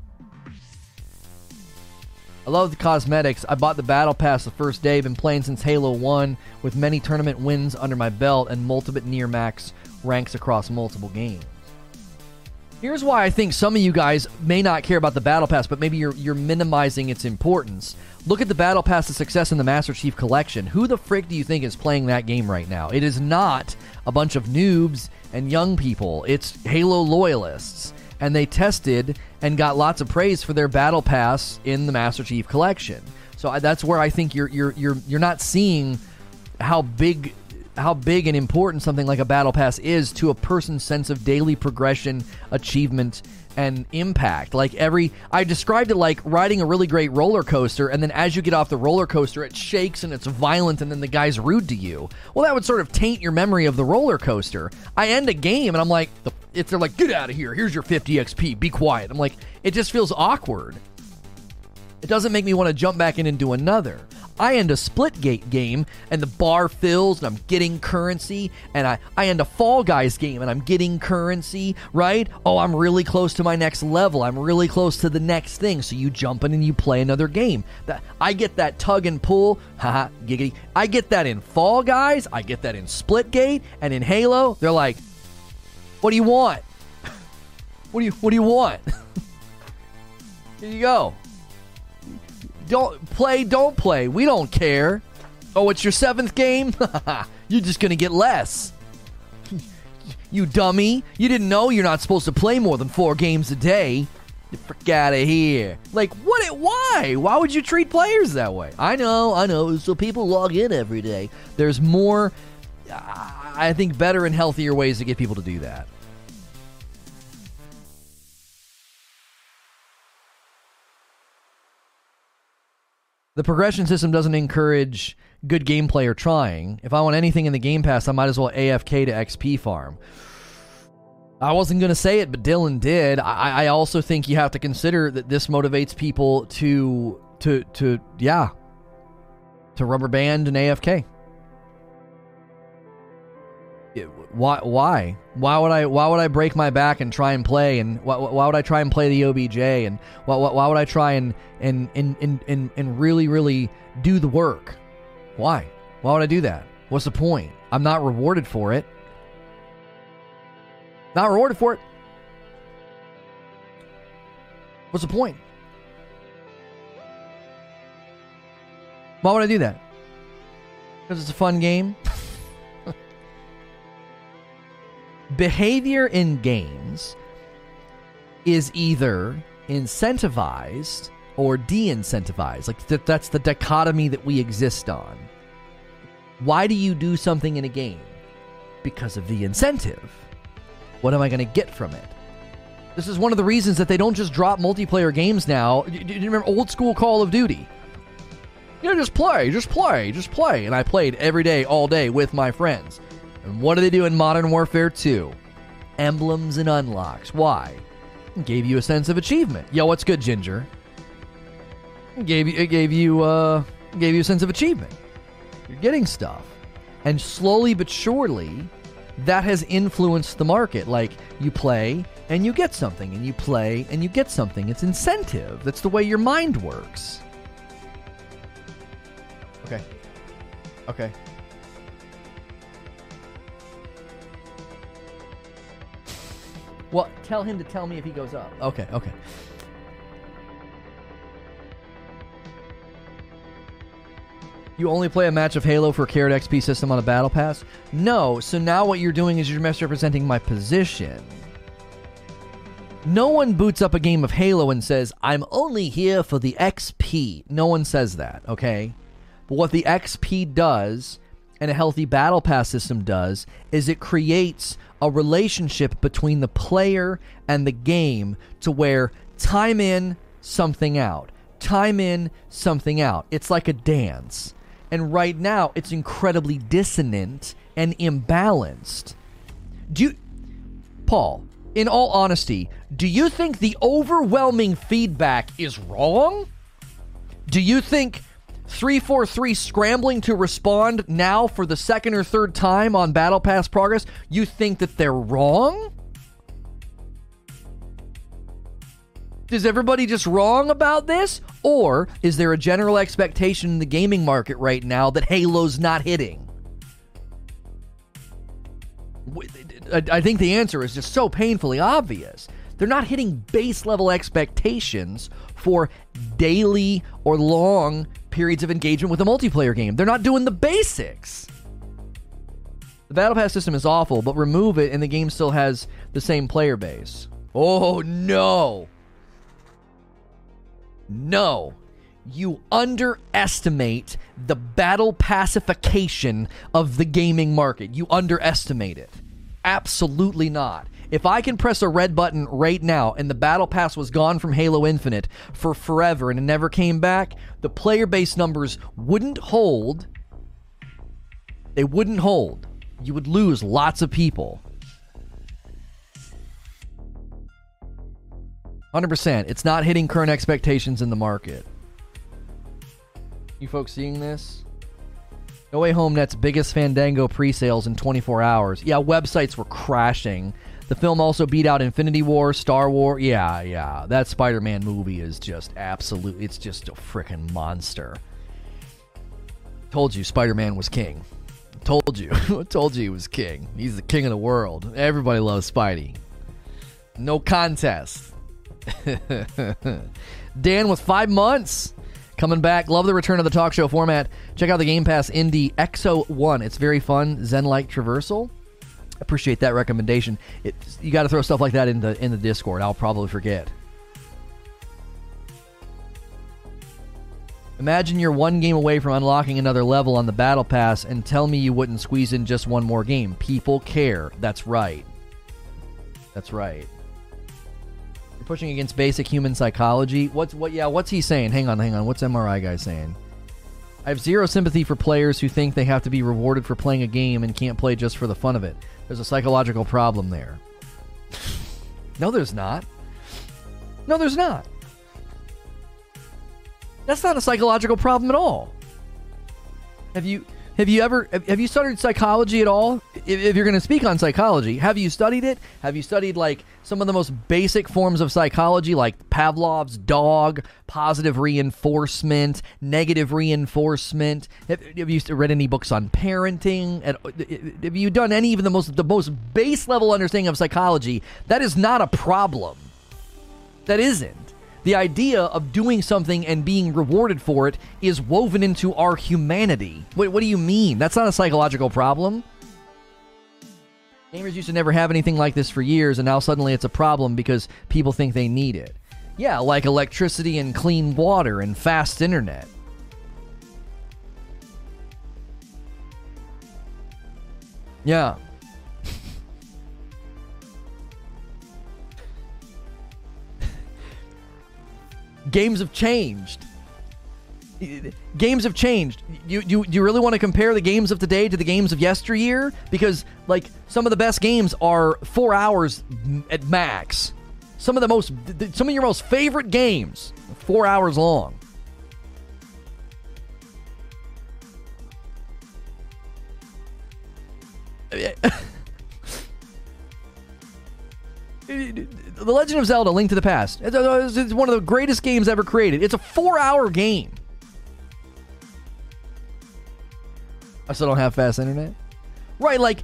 I love the cosmetics. I bought the Battle Pass the first day. Been playing since Halo 1 with many tournament wins under my belt and multiple near max ranks across multiple games. Here's why I think some of you guys may not care about the Battle Pass, but maybe you're you're minimizing its importance. Look at the Battle Pass's success in the Master Chief Collection. Who the frick do you think is playing that game right now? It is not a bunch of noobs and young people. It's Halo loyalists, and they tested and got lots of praise for their Battle Pass in the Master Chief Collection. So I, that's where I think you're you're you're you're not seeing how big how big and important something like a battle pass is to a person's sense of daily progression, achievement, and impact. Like every I described it like riding a really great roller coaster and then as you get off the roller coaster it shakes and it's violent and then the guy's rude to you. Well, that would sort of taint your memory of the roller coaster. I end a game and I'm like the if they're like get out of here. Here's your 50 XP. Be quiet. I'm like it just feels awkward. It doesn't make me want to jump back in and do another. I end a Splitgate game and the bar fills and I'm getting currency, and I, I end a Fall Guys game and I'm getting currency, right? Oh, I'm really close to my next level. I'm really close to the next thing. So you jump in and you play another game. That I get that tug and pull, haha, giggity. I get that in Fall Guys, I get that in Splitgate, and in Halo, they're like, What do you want? What do you what do you want? Here you go don't play, don't play. We don't care. Oh, it's your seventh game? you're just going to get less. you dummy. You didn't know you're not supposed to play more than four games a day. Get frick out of here. Like, what? It, Why? Why would you treat players that way? I know, I know. So people log in every day. There's more, I think, better and healthier ways to get people to do that. The progression system doesn't encourage good gameplay or trying. If I want anything in the Game Pass, I might as well AFK to XP farm. I wasn't going to say it, but Dylan did. I, I also think you have to consider that this motivates people to to to yeah to rubber band and AFK. Why why why would I why would I break my back and try and play and why, why would I try and play the OBJ and why, why would I try and and, and and and and really really do the work? Why? Why would I do that? What's the point? I'm not rewarded for it. Not rewarded for it. What's the point? Why would I do that? Because it's a fun game. behavior in games is either incentivized or de-incentivized. Like th- that's the dichotomy that we exist on. Why do you do something in a game? Because of the incentive. What am I going to get from it? This is one of the reasons that they don't just drop multiplayer games now. Do you remember old school Call of Duty? You know, just play, just play, just play. And I played every day, all day with my friends. And what do they do in Modern Warfare 2? Emblems and unlocks. Why? It gave you a sense of achievement. Yo, what's good, Ginger? It gave you it gave you uh gave you a sense of achievement. You're getting stuff. And slowly but surely, that has influenced the market. Like you play and you get something, and you play and you get something. It's incentive. That's the way your mind works. Okay. Okay. Well, tell him to tell me if he goes up. Okay, okay. You only play a match of Halo for Carrot XP system on a battle pass? No, so now what you're doing is you're misrepresenting my position. No one boots up a game of Halo and says, I'm only here for the XP. No one says that, okay? But what the XP does, and a healthy battle pass system does, is it creates a relationship between the player and the game to where time in, something out. Time in, something out. It's like a dance. And right now, it's incredibly dissonant and imbalanced. Do you, Paul, in all honesty, do you think the overwhelming feedback is wrong? Do you think 343 scrambling to respond now for the second or third time on Battle Pass progress, you think that they're wrong? Is everybody just wrong about this? Or is there a general expectation in the gaming market right now that Halo's not hitting? I think the answer is just so painfully obvious. They're not hitting base level expectations for daily or long periods of engagement with a multiplayer game. They're not doing the basics. The Battle Pass system is awful, but remove it and the game still has the same player base. Oh no. No. You underestimate the battle passification of the gaming market. You underestimate it. Absolutely not. If I can press a red button right now and the battle pass was gone from Halo Infinite for forever and it never came back, the player base numbers wouldn't hold. They wouldn't hold. You would lose lots of people. 100%. It's not hitting current expectations in the market. You folks seeing this? No Way Home Net's biggest Fandango pre sales in 24 hours. Yeah, websites were crashing. The film also beat out Infinity War, Star War. Yeah, yeah. That Spider Man movie is just absolute. It's just a freaking monster. Told you Spider Man was king. Told you. Told you he was king. He's the king of the world. Everybody loves Spidey. No contest. Dan with five months coming back. Love the return of the talk show format. Check out the Game Pass Indie Exo One. It's very fun, Zen-like traversal. Appreciate that recommendation. It, you got to throw stuff like that in the in the Discord. I'll probably forget. Imagine you're one game away from unlocking another level on the Battle Pass and tell me you wouldn't squeeze in just one more game. People care. That's right. That's right. You're pushing against basic human psychology. What's what yeah, what's he saying? Hang on, hang on. What's MRI guy saying? I have zero sympathy for players who think they have to be rewarded for playing a game and can't play just for the fun of it. There's a psychological problem there. no, there's not. No, there's not. That's not a psychological problem at all. Have you have you ever have you studied psychology at all? If, you're going to speak on psychology, have you studied it? Have you studied like some of the most basic forms of psychology, like Pavlov's dog, positive reinforcement, negative reinforcement? Have, you read any books on parenting? And uh, Have you done any of the most the most base level understanding of psychology? That is not a problem. That isn't. The idea of doing something and being rewarded for it is woven into our humanity. What, what do you mean? That's not a psychological problem. Gamers used to never have anything like this for years, and now suddenly it's a problem because people think they need it. Yeah, like electricity and clean water and fast internet. Yeah. Games have changed. Games have changed. You, you, you really want to compare the games of today to the games of yesteryear? Because, like, some of the best games are four hours at max. Some of the most, some of your most favorite games, four hours long. The Legend of Zelda: Link to the Past. Uh, it's, it's one of the greatest games ever created. It's a four-hour game. I still don't have fast internet. Right, like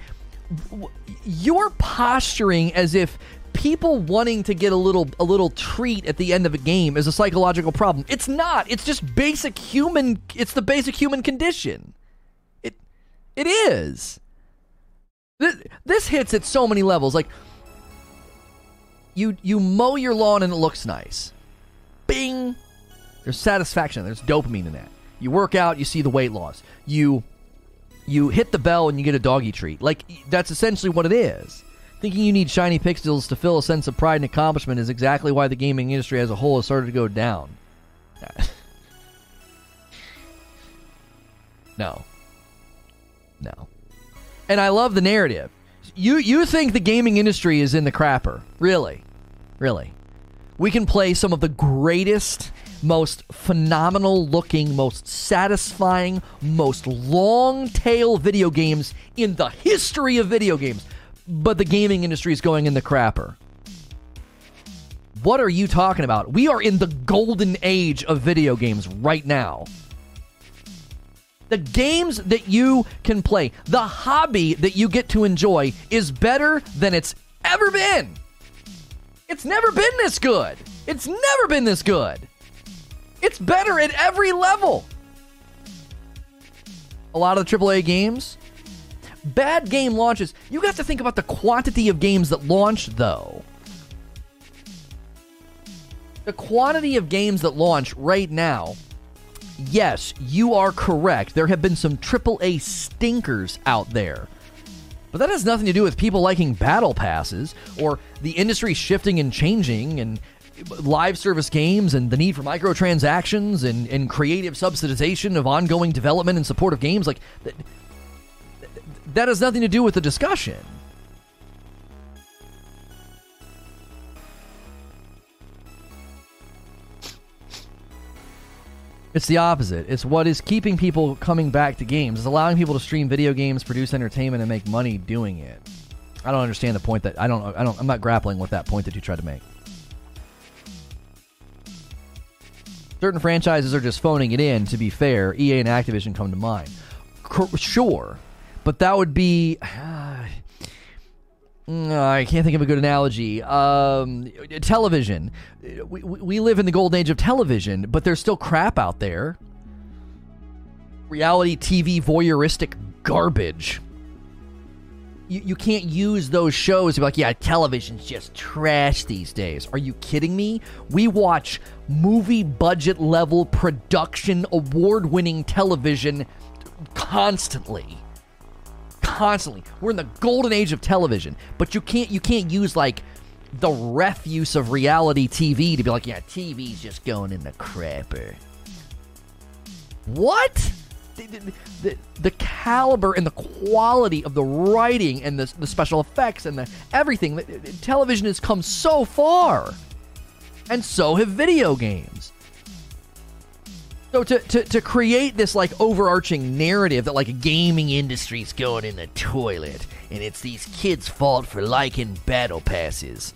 you're posturing as if people wanting to get a little a little treat at the end of a game is a psychological problem. It's not. It's just basic human. It's the basic human condition. It it is. This, this hits at so many levels. Like you you mow your lawn and it looks nice. Bing. There's satisfaction. There's dopamine in that. You work out, you see the weight loss. You you hit the bell and you get a doggy treat. Like that's essentially what it is. Thinking you need shiny pixels to fill a sense of pride and accomplishment is exactly why the gaming industry as a whole has started to go down. no. No. And I love the narrative. You you think the gaming industry is in the crapper. Really? Really. We can play some of the greatest, most phenomenal looking, most satisfying, most long tail video games in the history of video games. But the gaming industry is going in the crapper. What are you talking about? We are in the golden age of video games right now. The games that you can play, the hobby that you get to enjoy is better than it's ever been. It's never been this good. It's never been this good. It's better at every level. A lot of the AAA games, bad game launches. You have to think about the quantity of games that launch, though. The quantity of games that launch right now, yes, you are correct. There have been some AAA stinkers out there. But that has nothing to do with people liking battle passes or the industry shifting and changing and live service games and the need for microtransactions and, and creative subsidization of ongoing development and support of games. Like, that, that has nothing to do with the discussion. It's the opposite. It's what is keeping people coming back to games. It's allowing people to stream video games, produce entertainment, and make money doing it. I don't understand the point that I don't. I don't. I'm not grappling with that point that you tried to make. Certain franchises are just phoning it in. To be fair, EA and Activision come to mind. C- sure, but that would be. Mm, I can't think of a good analogy. Um, television. We, we live in the golden age of television, but there's still crap out there. Reality TV voyeuristic garbage. You, you can't use those shows to be like, yeah, television's just trash these days. Are you kidding me? We watch movie budget level production award winning television constantly constantly. We're in the golden age of television, but you can't you can't use like the refuse of reality TV to be like, yeah, TV's just going in the crapper. What? The, the, the, caliber and the quality of the writing and the, the special effects and the everything. Television has come so far, and so have video games. So to, to, to create this like overarching narrative that like gaming industry's going in the toilet and it's these kids' fault for liking battle passes.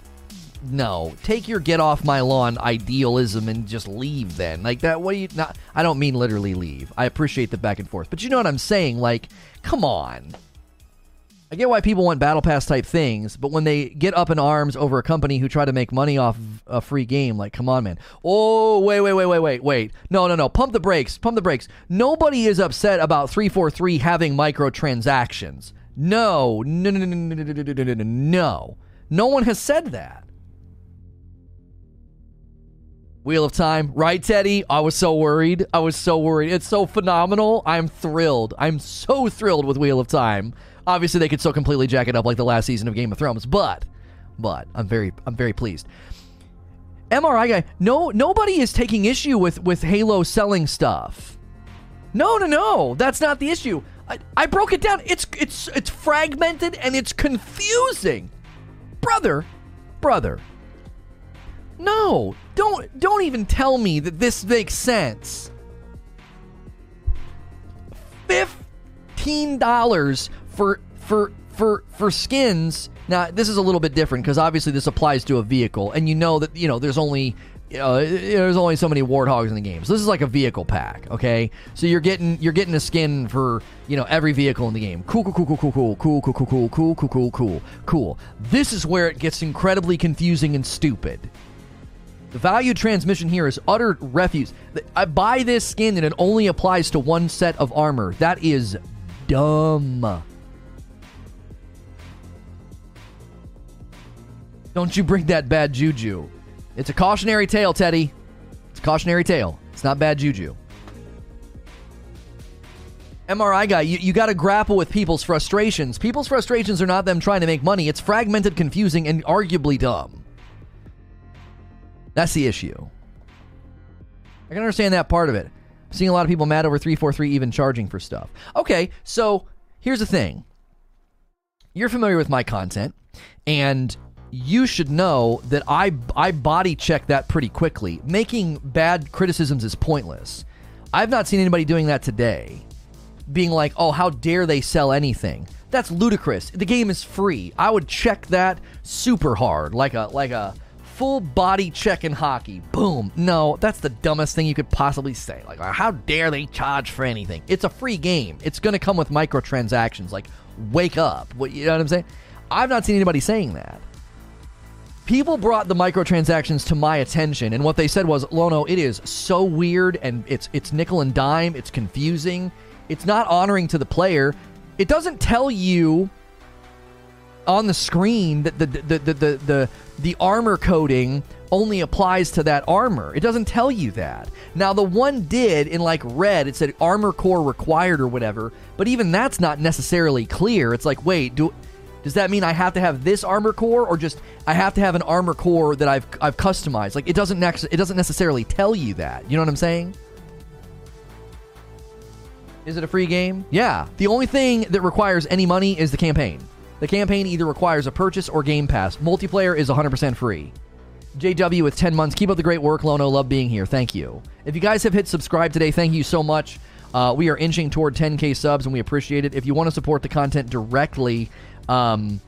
No, take your get off my lawn idealism and just leave then. Like that what do you not I don't mean literally leave. I appreciate the back and forth. But you know what I'm saying? Like, come on. I get why people want battle pass type things, but when they get up in arms over a company who try to make money off a free game, like, come on, man. Oh, wait, wait, wait, wait, wait, wait. No, no, no. Pump the brakes. Pump the brakes. Nobody is upset about 343 having microtransactions. No, no, no, no, no, no, no, no, no, no. No one has said that. Wheel of Time, right, Teddy? I was so worried. I was so worried. It's so phenomenal. I'm thrilled. I'm so thrilled with Wheel of Time. Obviously, they could still completely jack it up like the last season of Game of Thrones, but but I'm very I'm very pleased. MRI guy, no nobody is taking issue with with Halo selling stuff. No, no, no, that's not the issue. I, I broke it down. It's it's it's fragmented and it's confusing, brother, brother. No, don't don't even tell me that this makes sense. Fifteen dollars for for for for skins. Now this is a little bit different because obviously this applies to a vehicle, and you know that you know there's only know, there's only so many warthogs in the game. So this is like a vehicle pack, okay? So you're getting you're getting a skin for you know every vehicle in the game. Cool, cool, cool, cool, cool, cool, cool, cool, cool, cool, cool, cool, cool, cool. This is where it gets incredibly confusing and stupid. The value transmission here is utter refuse. I buy this skin and it only applies to one set of armor. That is dumb. Don't you bring that bad juju. It's a cautionary tale, Teddy. It's a cautionary tale. It's not bad juju. MRI guy, you, you got to grapple with people's frustrations. People's frustrations are not them trying to make money, it's fragmented, confusing, and arguably dumb. That's the issue. I can understand that part of it. I'm seeing a lot of people mad over 343 even charging for stuff. Okay, so here's the thing. You're familiar with my content, and you should know that I I body check that pretty quickly. Making bad criticisms is pointless. I've not seen anybody doing that today. Being like, "Oh, how dare they sell anything?" That's ludicrous. The game is free. I would check that super hard, like a like a full body check in hockey. Boom. No, that's the dumbest thing you could possibly say. Like, how dare they charge for anything? It's a free game. It's going to come with microtransactions. Like, wake up. What you know what I'm saying? I've not seen anybody saying that. People brought the microtransactions to my attention, and what they said was, "Lono, it is so weird, and it's it's nickel and dime. It's confusing. It's not honoring to the player. It doesn't tell you on the screen that the the the the, the, the, armor coating only applies to that armor. It doesn't tell you that. Now the one did in like red, it said armor core required or whatever, but even that's not necessarily clear. It's like, wait, do does that mean I have to have this armor core or just I have to have an armor core that I've I've customized? Like it doesn't next it doesn't necessarily tell you that. You know what I'm saying? Is it a free game? Yeah. The only thing that requires any money is the campaign. The campaign either requires a purchase or Game Pass. Multiplayer is 100% free. JW with 10 months. Keep up the great work, Lono. Love being here. Thank you. If you guys have hit subscribe today, thank you so much. Uh, we are inching toward 10K subs and we appreciate it. If you want to support the content directly, um,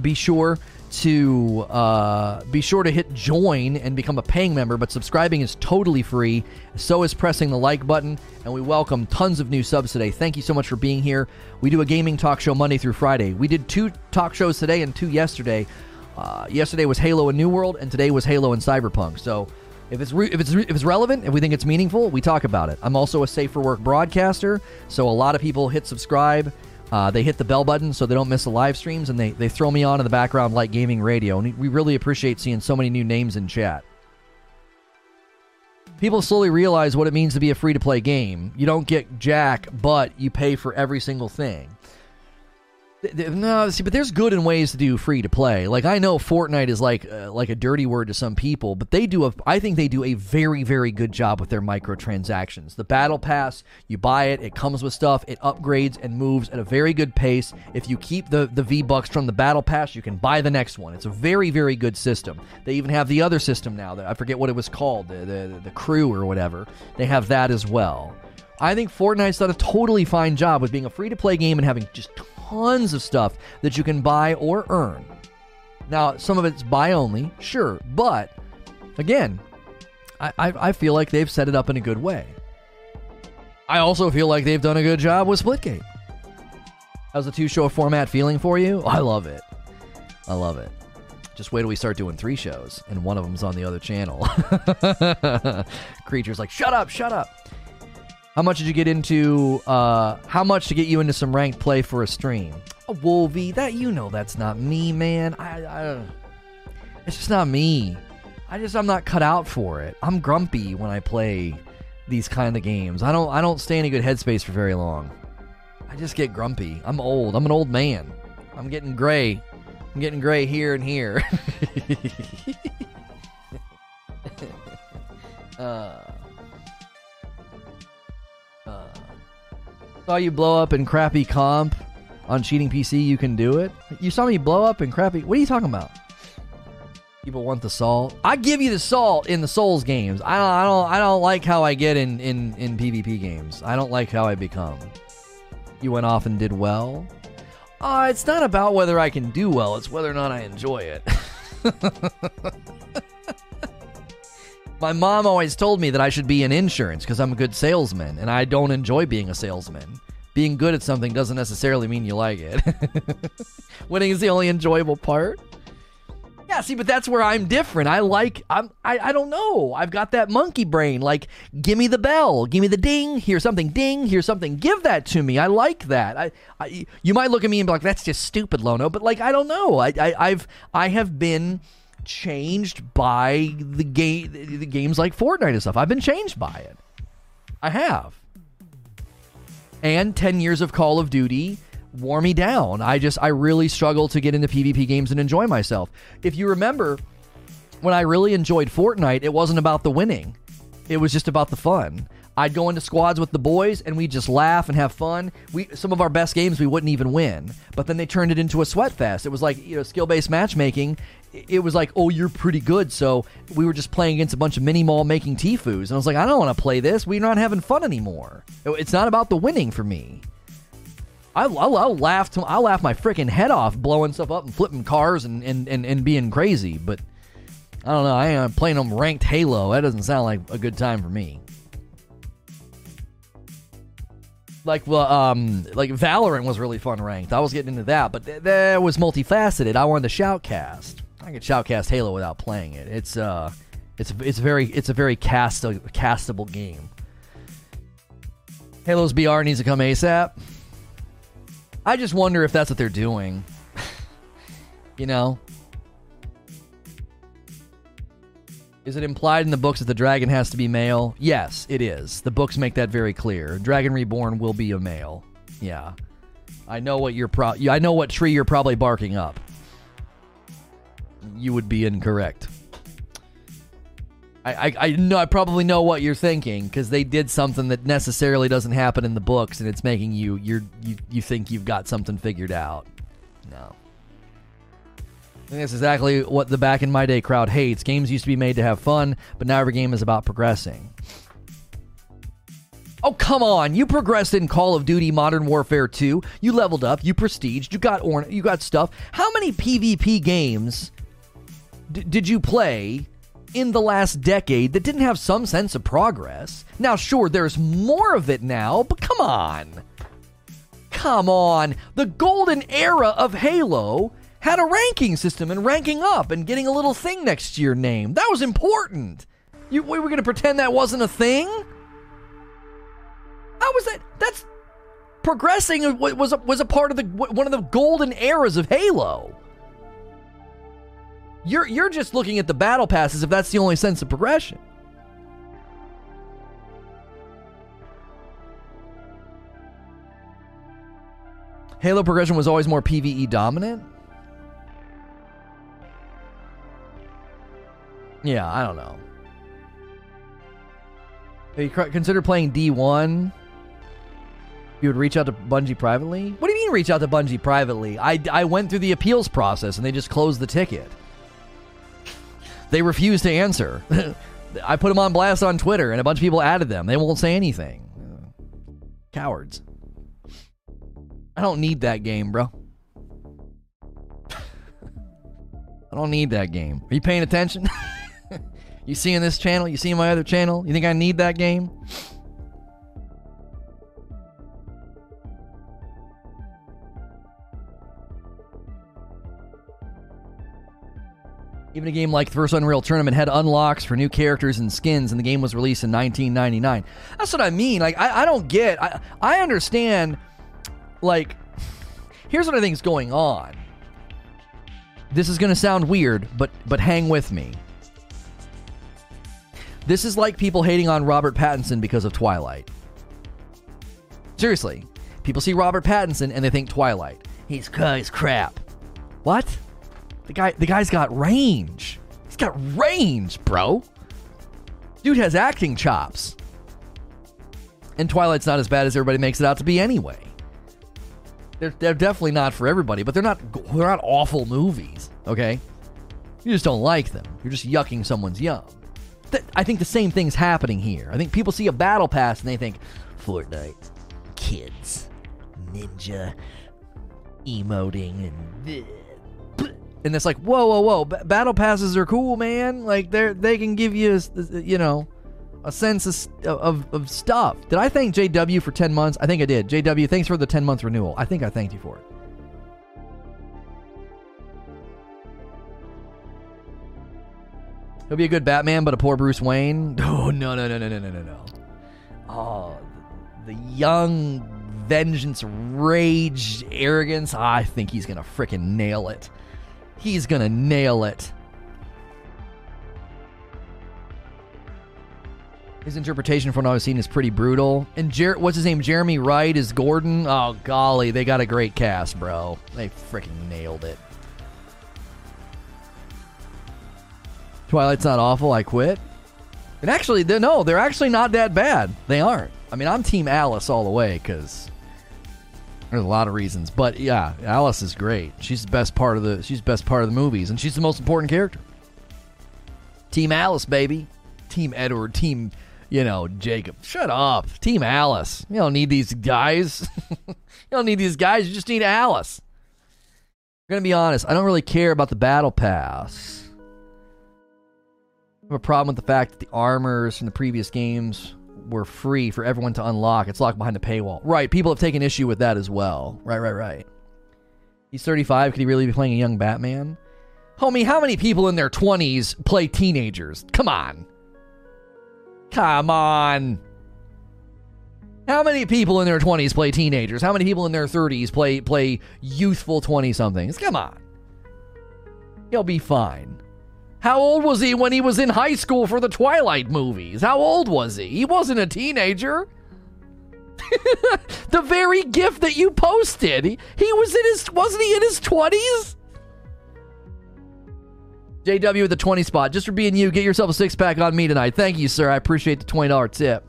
be sure to uh, be sure to hit join and become a paying member. But subscribing is totally free. So is pressing the like button. And we welcome tons of new subs today. Thank you so much for being here. We do a gaming talk show Monday through Friday. We did two talk shows today and two yesterday. Uh, yesterday was Halo and New World, and today was Halo and Cyberpunk. So. If it's, re- if, it's re- if it's relevant, if we think it's meaningful, we talk about it. I'm also a Safe for Work broadcaster, so a lot of people hit subscribe uh, they hit the bell button so they don't miss the live streams, and they, they throw me on in the background like gaming radio. And we really appreciate seeing so many new names in chat. People slowly realize what it means to be a free to play game. You don't get jack, but you pay for every single thing. No, see, but there's good and ways to do free to play. Like I know Fortnite is like uh, like a dirty word to some people, but they do a. I think they do a very very good job with their microtransactions. The battle pass, you buy it, it comes with stuff, it upgrades and moves at a very good pace. If you keep the the V bucks from the battle pass, you can buy the next one. It's a very very good system. They even have the other system now that I forget what it was called, the the, the crew or whatever. They have that as well. I think Fortnite's done a totally fine job with being a free to play game and having just tons of stuff that you can buy or earn. Now, some of it's buy only, sure, but again, I, I, I feel like they've set it up in a good way. I also feel like they've done a good job with Splitgate. How's the two show format feeling for you? I love it. I love it. Just wait till we start doing three shows, and one of them's on the other channel. Creature's like, shut up, shut up. How much did you get into? Uh, how much to get you into some ranked play for a stream? Oh, Wolvie, that you know that's not me, man. I, I, it's just not me. I just I'm not cut out for it. I'm grumpy when I play these kind of games. I don't I don't stay in a good headspace for very long. I just get grumpy. I'm old. I'm an old man. I'm getting gray. I'm getting gray here and here. uh, uh, saw you blow up in crappy comp on cheating PC. You can do it. You saw me blow up in crappy. What are you talking about? People want the salt. I give you the salt in the Souls games. I don't. I don't. I don't like how I get in in in PvP games. I don't like how I become. You went off and did well. Uh, it's not about whether I can do well. It's whether or not I enjoy it. My mom always told me that I should be in insurance because I'm a good salesman, and I don't enjoy being a salesman. Being good at something doesn't necessarily mean you like it. Winning is the only enjoyable part. Yeah, see, but that's where I'm different. I like I'm I, I don't know. I've got that monkey brain. Like, give me the bell, give me the ding, here's something ding, here's something. Give that to me. I like that. I, I you might look at me and be like, that's just stupid, Lono, but like I don't know. I, I I've I have been changed by the game the games like Fortnite and stuff. I've been changed by it. I have. And 10 years of Call of Duty wore me down. I just I really struggle to get into PvP games and enjoy myself. If you remember when I really enjoyed Fortnite, it wasn't about the winning. It was just about the fun. I'd go into squads with the boys and we'd just laugh and have fun. We some of our best games we wouldn't even win, but then they turned it into a sweat fest. It was like you know skill based matchmaking. It- was like, oh, you're pretty good, so we were just playing against a bunch of mini mall making tifus, and I was like, I don't want to play this. We're not having fun anymore. It's not about the winning for me. I, I'll, I'll laugh. To, I'll laugh my freaking head off blowing stuff up and flipping cars and, and, and, and being crazy. But I don't know. I am playing them ranked Halo. That doesn't sound like a good time for me. Like well, um, like Valorant was really fun ranked. I was getting into that, but th- that was multifaceted. I wanted the shoutcast. I could shoutcast Halo without playing it. It's uh, it's it's very it's a very cast castable game. Halo's BR needs to come ASAP. I just wonder if that's what they're doing. you know? Is it implied in the books that the dragon has to be male? Yes, it is. The books make that very clear. Dragon Reborn will be a male. Yeah. I know what you're pro I know what tree you're probably barking up. You would be incorrect. I, I, I know I probably know what you're thinking because they did something that necessarily doesn't happen in the books and it's making you you're you, you think you've got something figured out. No. I think that's exactly what the back in my day crowd hates. Games used to be made to have fun, but now every game is about progressing. Oh, come on. You progressed in Call of Duty Modern Warfare 2. You leveled up, you prestiged, you got or- you got stuff. How many PvP games d- did you play in the last decade that didn't have some sense of progress? Now, sure, there's more of it now, but come on. Come on. The golden era of Halo had a ranking system and ranking up and getting a little thing next to your name. That was important. You, we were going to pretend that wasn't a thing? How was that? That's progressing was a, was a part of the one of the golden eras of Halo. You're you're just looking at the battle passes if that's the only sense of progression. Halo progression was always more PvE dominant. Yeah, I don't know. Have you consider playing D1? You would reach out to Bungie privately? What do you mean reach out to Bungie privately? I, I went through the appeals process and they just closed the ticket. They refuse to answer. I put them on blast on Twitter and a bunch of people added them. They won't say anything. Cowards. I don't need that game, bro. I don't need that game. Are you paying attention? you seeing this channel? You seeing my other channel? You think I need that game? Even a game like the first Unreal Tournament had unlocks for new characters and skins, and the game was released in 1999. That's what I mean. Like, I, I don't get. I, I understand. Like, here's what I think is going on. This is going to sound weird, but but hang with me. This is like people hating on Robert Pattinson because of Twilight. Seriously, people see Robert Pattinson and they think Twilight. He's uh, he's crap. What? The guy the guy's got range. He's got range, bro. Dude has acting chops. And Twilight's not as bad as everybody makes it out to be anyway. They're, they're definitely not for everybody, but they're not they're not awful movies, okay? You just don't like them. You're just yucking someone's yum. I think the same thing's happening here. I think people see a battle pass and they think Fortnite, kids, ninja, emoting, and and it's like whoa, whoa, whoa! B- battle passes are cool, man. Like they are they can give you, you know, a sense of, of of stuff. Did I thank JW for ten months? I think I did. JW, thanks for the ten month renewal. I think I thanked you for it. He'll be a good Batman, but a poor Bruce Wayne. Oh no no no no no no no no. Oh, the young vengeance, rage, arrogance. Ah, I think he's gonna fricking nail it. He's gonna nail it. His interpretation from what I've seen is pretty brutal. And Jer- what's his name? Jeremy Wright is Gordon. Oh golly, they got a great cast, bro. They freaking nailed it. Twilight's not awful. I quit. And actually, they're, no, they're actually not that bad. They aren't. I mean, I'm Team Alice all the way because there's a lot of reasons. But yeah, Alice is great. She's the best part of the. She's the best part of the movies, and she's the most important character. Team Alice, baby. Team Edward. Team, you know, Jacob. Shut up. Team Alice. You don't need these guys. you don't need these guys. You just need Alice. I'm gonna be honest. I don't really care about the battle pass. I have a problem with the fact that the armors from the previous games were free for everyone to unlock. It's locked behind the paywall. Right. People have taken issue with that as well. Right. Right. Right. He's 35. Could he really be playing a young Batman? Homie, how many people in their 20s play teenagers? Come on. Come on. How many people in their 20s play teenagers? How many people in their 30s play play youthful 20 somethings? Come on. He'll be fine. How old was he when he was in high school for the Twilight movies? How old was he? He wasn't a teenager. the very gift that you posted, he, was in his wasn't he in his 20s? JW with the 20 spot. Just for being you, get yourself a six pack on me tonight. Thank you, sir. I appreciate the $20 tip.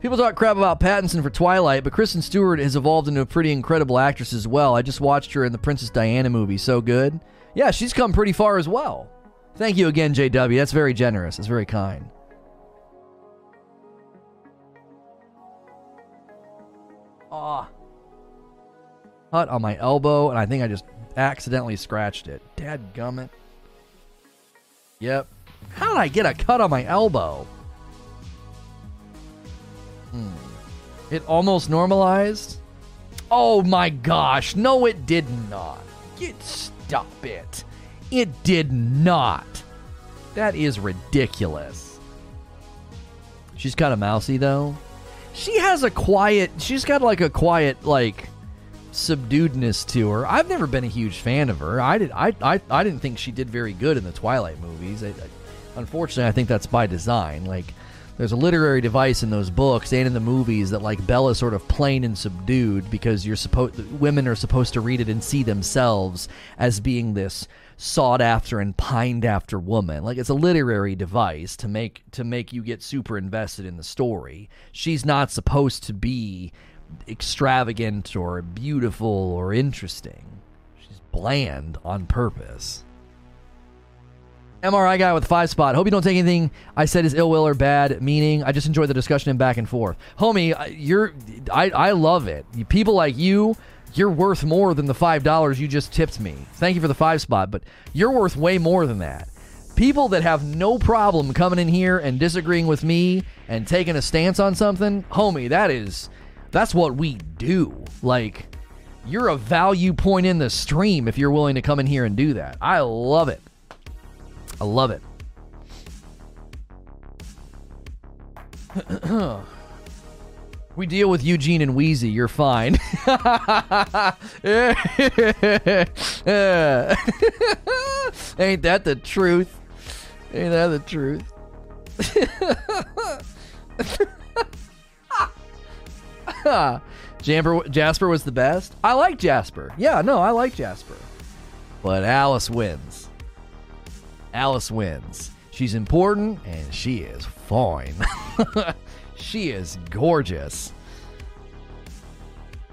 People talk crap about Pattinson for Twilight, but Kristen Stewart has evolved into a pretty incredible actress as well. I just watched her in the Princess Diana movie. So good. Yeah, she's come pretty far as well. Thank you again, JW. That's very generous. That's very kind. Ah. Cut on my elbow, and I think I just accidentally scratched it. Dad gummit. Yep. How did I get a cut on my elbow? Hmm. It almost normalized? Oh my gosh. No, it did not. Get stop it. It did not. That is ridiculous. She's kind of mousy though. She has a quiet, she's got like a quiet, like, subduedness to her. I've never been a huge fan of her. I did I I, I didn't think she did very good in the Twilight movies. I, I, unfortunately, I think that's by design. Like there's a literary device in those books and in the movies that like Bella's sort of plain and subdued because you're supposed women are supposed to read it and see themselves as being this sought after and pined after woman. Like it's a literary device to make to make you get super invested in the story. She's not supposed to be extravagant or beautiful or interesting. She's bland on purpose. MRI guy with five spot. Hope you don't take anything I said is ill will or bad meaning. I just enjoy the discussion and back and forth. Homie, you're I, I love it. People like you, you're worth more than the five dollars you just tipped me. Thank you for the five spot, but you're worth way more than that. People that have no problem coming in here and disagreeing with me and taking a stance on something, homie, that is that's what we do. Like you're a value point in the stream if you're willing to come in here and do that. I love it. I love it. we deal with Eugene and Wheezy. You're fine. Ain't that the truth? Ain't that the truth? Jamper, Jasper was the best. I like Jasper. Yeah, no, I like Jasper. But Alice wins. Alice wins. She's important and she is fine. she is gorgeous.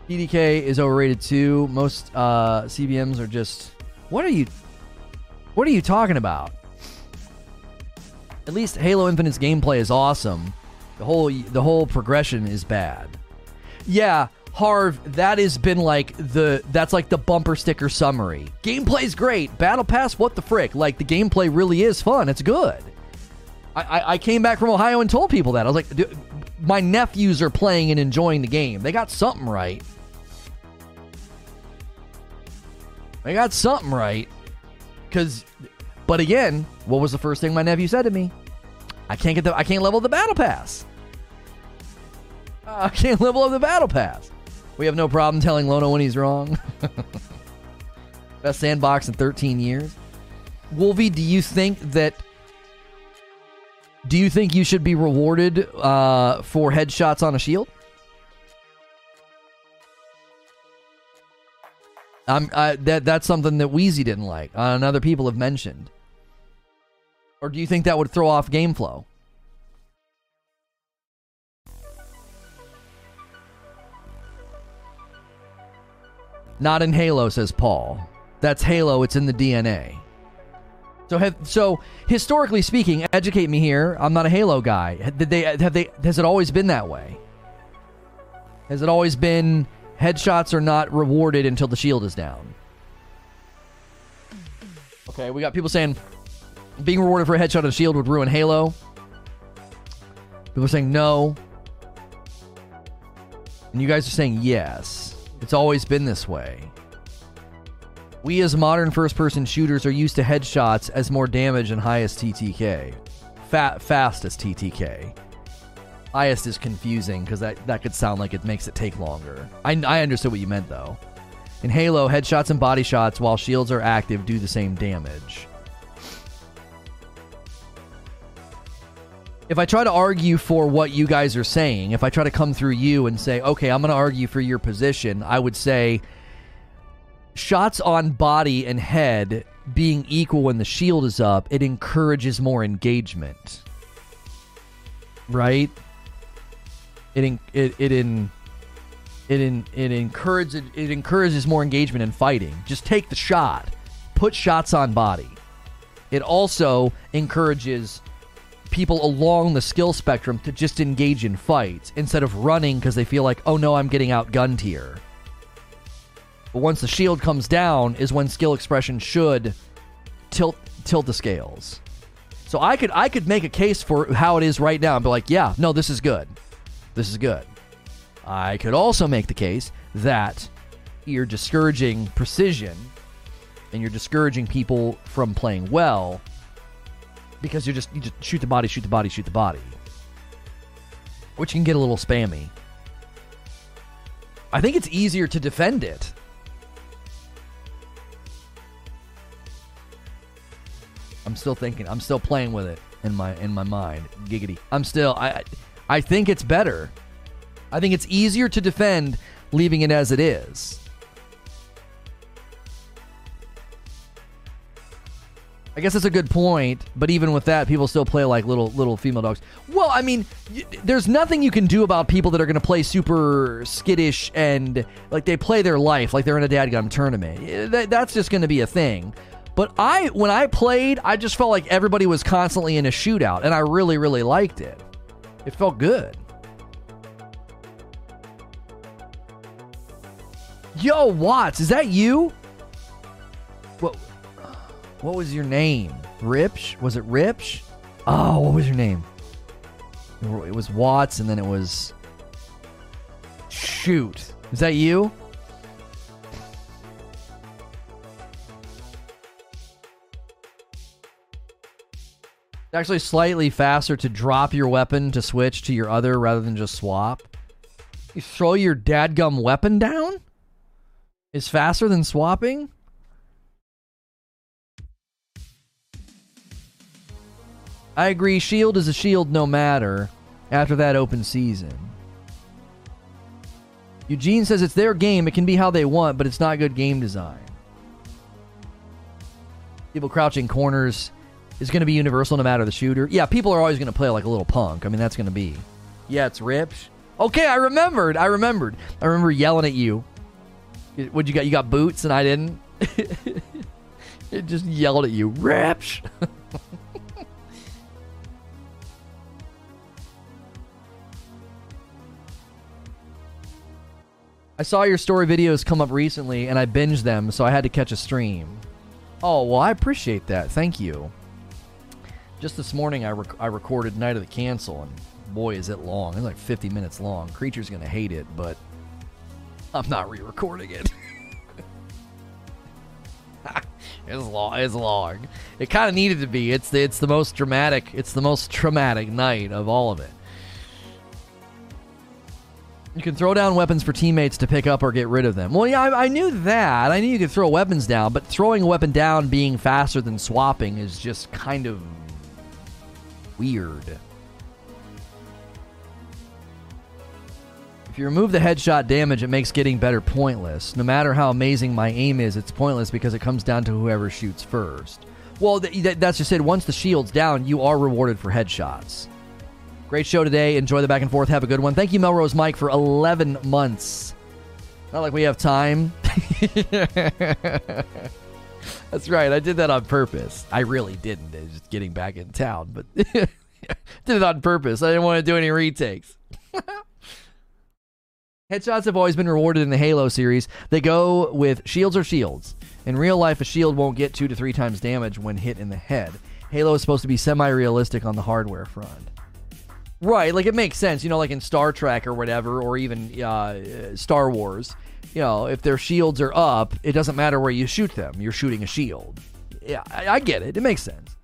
PDK is overrated too. Most uh, CBMs are just. What are you? What are you talking about? At least Halo Infinite's gameplay is awesome. The whole the whole progression is bad. Yeah, Harv, that has been like the that's like the bumper sticker summary. Gameplay's great. Battle Pass, what the frick? Like the gameplay really is fun. It's good. I, I, I came back from Ohio and told people that. I was like, my nephews are playing and enjoying the game. They got something right. They got something right. Cause but again, what was the first thing my nephew said to me? I can't get the I can't level the battle pass. I can't level up the battle pass. We have no problem telling Lono when he's wrong. Best sandbox in 13 years. Wolvie, do you think that? Do you think you should be rewarded uh, for headshots on a shield? I'm, I, that that's something that Wheezy didn't like, uh, and other people have mentioned. Or do you think that would throw off game flow? Not in Halo, says Paul. That's Halo, it's in the DNA. So have so historically speaking, educate me here. I'm not a Halo guy. Did they have they has it always been that way? Has it always been headshots are not rewarded until the shield is down? Okay, we got people saying being rewarded for a headshot of a shield would ruin Halo. People are saying no. And you guys are saying yes. It's always been this way. We as modern first person shooters are used to headshots as more damage and highest TTK. Fat, fastest TTK. Highest is confusing because that, that could sound like it makes it take longer. I, I understood what you meant though. In Halo, headshots and body shots while shields are active do the same damage. If I try to argue for what you guys are saying, if I try to come through you and say, okay, I'm going to argue for your position, I would say shots on body and head being equal when the shield is up, it encourages more engagement. Right? It in, it it in it in, it encourages it encourages more engagement in fighting. Just take the shot. Put shots on body. It also encourages people along the skill spectrum to just engage in fights instead of running because they feel like, oh no, I'm getting outgunned here. But once the shield comes down, is when skill expression should tilt tilt the scales. So I could I could make a case for how it is right now and be like, yeah, no, this is good. This is good. I could also make the case that you're discouraging precision and you're discouraging people from playing well because you just you just shoot the body, shoot the body, shoot the body, which can get a little spammy. I think it's easier to defend it. I'm still thinking. I'm still playing with it in my in my mind. Giggity. I'm still. I I think it's better. I think it's easier to defend leaving it as it is. I guess that's a good point, but even with that, people still play like little little female dogs. Well, I mean, y- there's nothing you can do about people that are going to play super skittish and like they play their life like they're in a dadgum tournament. Eh, That, that's just going to be a thing. But I, when I played, I just felt like everybody was constantly in a shootout, and I really, really liked it. It felt good. Yo, Watts, is that you? What was your name? Ripsh? Was it Ripsh? Oh, what was your name? It was Watts, and then it was. Shoot. Is that you? It's actually slightly faster to drop your weapon to switch to your other rather than just swap. You throw your dadgum weapon down? Is faster than swapping? I agree, shield is a shield no matter after that open season. Eugene says it's their game, it can be how they want, but it's not good game design. People crouching corners is going to be universal no matter the shooter. Yeah, people are always going to play like a little punk. I mean, that's going to be. Yeah, it's Rips. Okay, I remembered. I remembered. I remember yelling at you. What you got? You got boots and I didn't. it just yelled at you. Rips. I saw your story videos come up recently and I binged them, so I had to catch a stream. Oh, well, I appreciate that. Thank you. Just this morning, I, rec- I recorded Night of the Cancel, and boy, is it long. It's like 50 minutes long. Creature's going to hate it, but I'm not re recording it. it's long. It's long. It kind of needed to be. It's the, it's the most dramatic, it's the most traumatic night of all of it. You can throw down weapons for teammates to pick up or get rid of them. Well, yeah, I, I knew that. I knew you could throw weapons down, but throwing a weapon down being faster than swapping is just kind of weird. If you remove the headshot damage, it makes getting better pointless. No matter how amazing my aim is, it's pointless because it comes down to whoever shoots first. Well, th- th- that's just it. Once the shield's down, you are rewarded for headshots. Great show today. Enjoy the back and forth. Have a good one. Thank you, Melrose Mike, for 11 months. Not like we have time. That's right. I did that on purpose. I really didn't. It's just getting back in town, but did it on purpose. I didn't want to do any retakes. Headshots have always been rewarded in the Halo series. They go with shields or shields. In real life, a shield won't get two to three times damage when hit in the head. Halo is supposed to be semi realistic on the hardware front. Right, like it makes sense, you know, like in Star Trek or whatever, or even uh, Star Wars. You know, if their shields are up, it doesn't matter where you shoot them. You're shooting a shield. Yeah, I, I get it. It makes sense.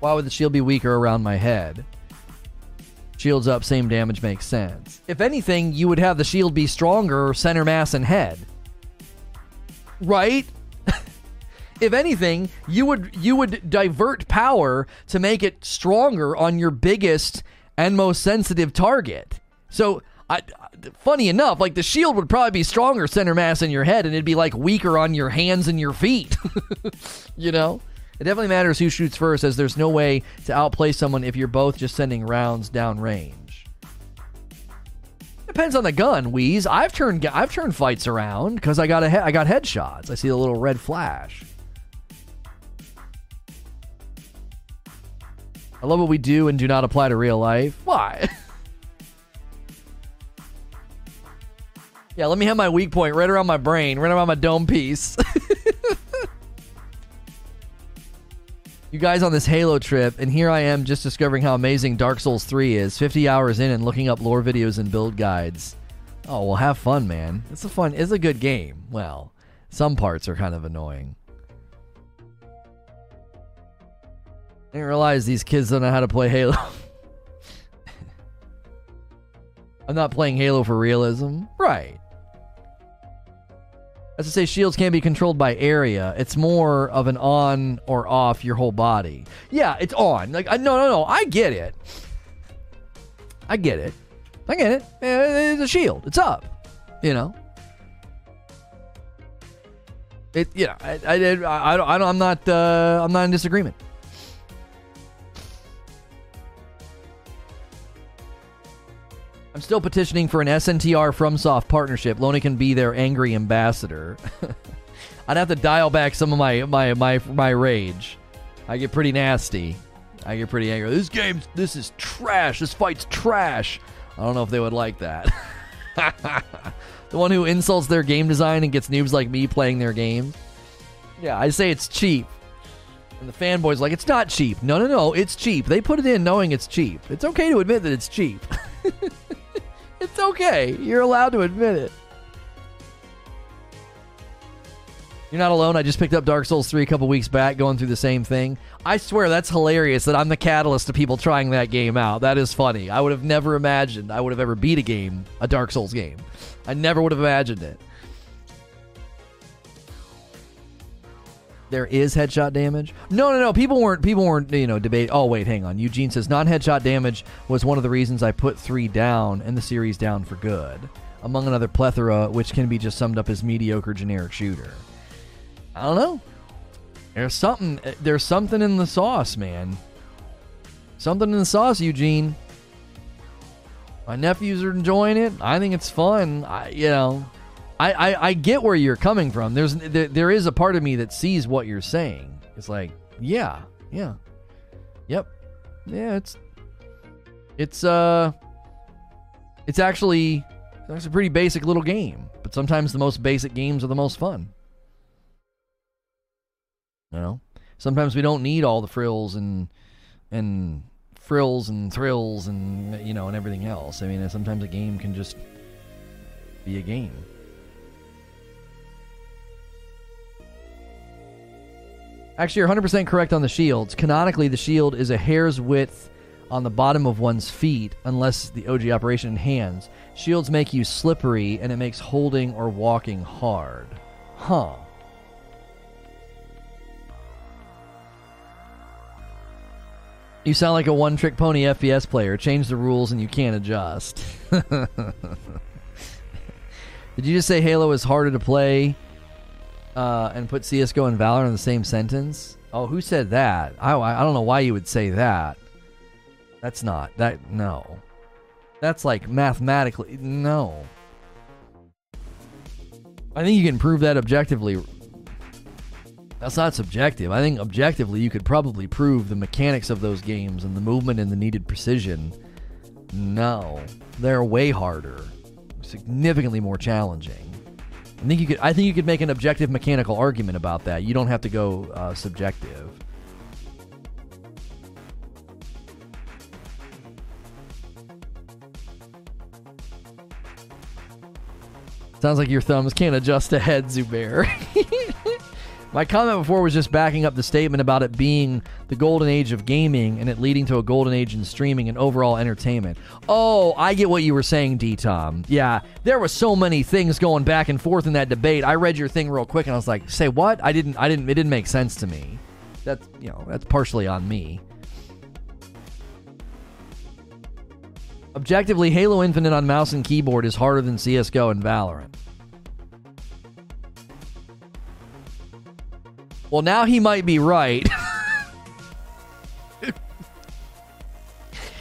Why would the shield be weaker around my head? Shields up, same damage makes sense. If anything, you would have the shield be stronger center mass and head. Right? if anything, you would you would divert power to make it stronger on your biggest and most sensitive target. So, I, funny enough, like the shield would probably be stronger center mass in your head, and it'd be like weaker on your hands and your feet. you know, it definitely matters who shoots first, as there's no way to outplay someone if you're both just sending rounds down range. Depends on the gun, Wheeze. I've turned I've turned fights around because I got a he- I got headshots. I see the little red flash. I love what we do and do not apply to real life. Why? yeah, let me have my weak point right around my brain, right around my dome piece. you guys on this Halo trip, and here I am just discovering how amazing Dark Souls 3 is. 50 hours in and looking up lore videos and build guides. Oh, well, have fun, man. It's a fun, it's a good game. Well, some parts are kind of annoying. I didn't realize these kids don't know how to play Halo. I'm not playing Halo for realism. Right. As I say, shields can't be controlled by area. It's more of an on or off your whole body. Yeah, it's on. Like, I, no, no, no. I get it. I get it. I get it. It's a shield. It's up. You know. It. Yeah. I. I. I, I, I don't, I'm not. Uh, I'm not in disagreement. I'm still petitioning for an SNTR FromSoft partnership. Loney can be their angry ambassador. I'd have to dial back some of my my my my rage. I get pretty nasty. I get pretty angry. This game, this is trash. This fight's trash. I don't know if they would like that. the one who insults their game design and gets noobs like me playing their game. Yeah, I say it's cheap. And the fanboys like, it's not cheap. No, no, no, it's cheap. They put it in knowing it's cheap. It's okay to admit that it's cheap. it's okay. You're allowed to admit it. You're not alone. I just picked up Dark Souls 3 a couple weeks back, going through the same thing. I swear that's hilarious that I'm the catalyst to people trying that game out. That is funny. I would have never imagined I would have ever beat a game, a Dark Souls game. I never would have imagined it. There is headshot damage. No, no, no. People weren't. People weren't. You know, debate. Oh, wait, hang on. Eugene says non-headshot damage was one of the reasons I put three down and the series down for good, among another plethora, which can be just summed up as mediocre generic shooter. I don't know. There's something. Eh, there's something in the sauce, man. Something in the sauce, Eugene. My nephews are enjoying it. I think it's fun. I, you know, I, I, I get where you're coming from. There's there, there is a part of me that sees what you're saying. It's like, yeah, yeah, yep, yeah. It's it's uh, it's actually it's a pretty basic little game. But sometimes the most basic games are the most fun. You know, sometimes we don't need all the frills and and frills and thrills and you know and everything else. I mean, sometimes a game can just be a game. Actually, you're 100% correct on the shields. Canonically, the shield is a hair's width on the bottom of one's feet, unless the OG operation hands. Shields make you slippery, and it makes holding or walking hard. Huh. You sound like a one trick pony FPS player. Change the rules and you can't adjust. Did you just say Halo is harder to play uh, and put CSGO and Valorant in the same sentence? Oh, who said that? I, I don't know why you would say that. That's not. That. No. That's like mathematically. No. I think you can prove that objectively. That's not subjective. I think objectively you could probably prove the mechanics of those games and the movement and the needed precision. No, they're way harder, significantly more challenging. I think you could. I think you could make an objective mechanical argument about that. You don't have to go uh, subjective. Sounds like your thumbs can't adjust to head, Zubair. My comment before was just backing up the statement about it being the golden age of gaming and it leading to a golden age in streaming and overall entertainment. Oh, I get what you were saying, D Tom. Yeah, there was so many things going back and forth in that debate. I read your thing real quick and I was like, "Say what?" I didn't I didn't it didn't make sense to me. That's, you know, that's partially on me. Objectively, Halo Infinite on mouse and keyboard is harder than CS:GO and Valorant. Well, now he might be right.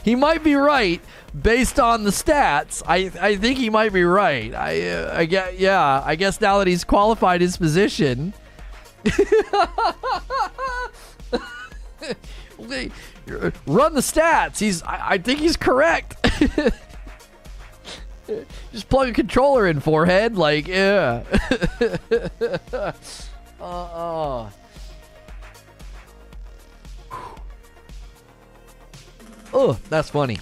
he might be right based on the stats. I I think he might be right. I uh, I get yeah. I guess now that he's qualified his position. Run the stats. He's. I, I think he's correct. Just plug a controller in forehead, like yeah. Uh, uh. Oh, that's funny.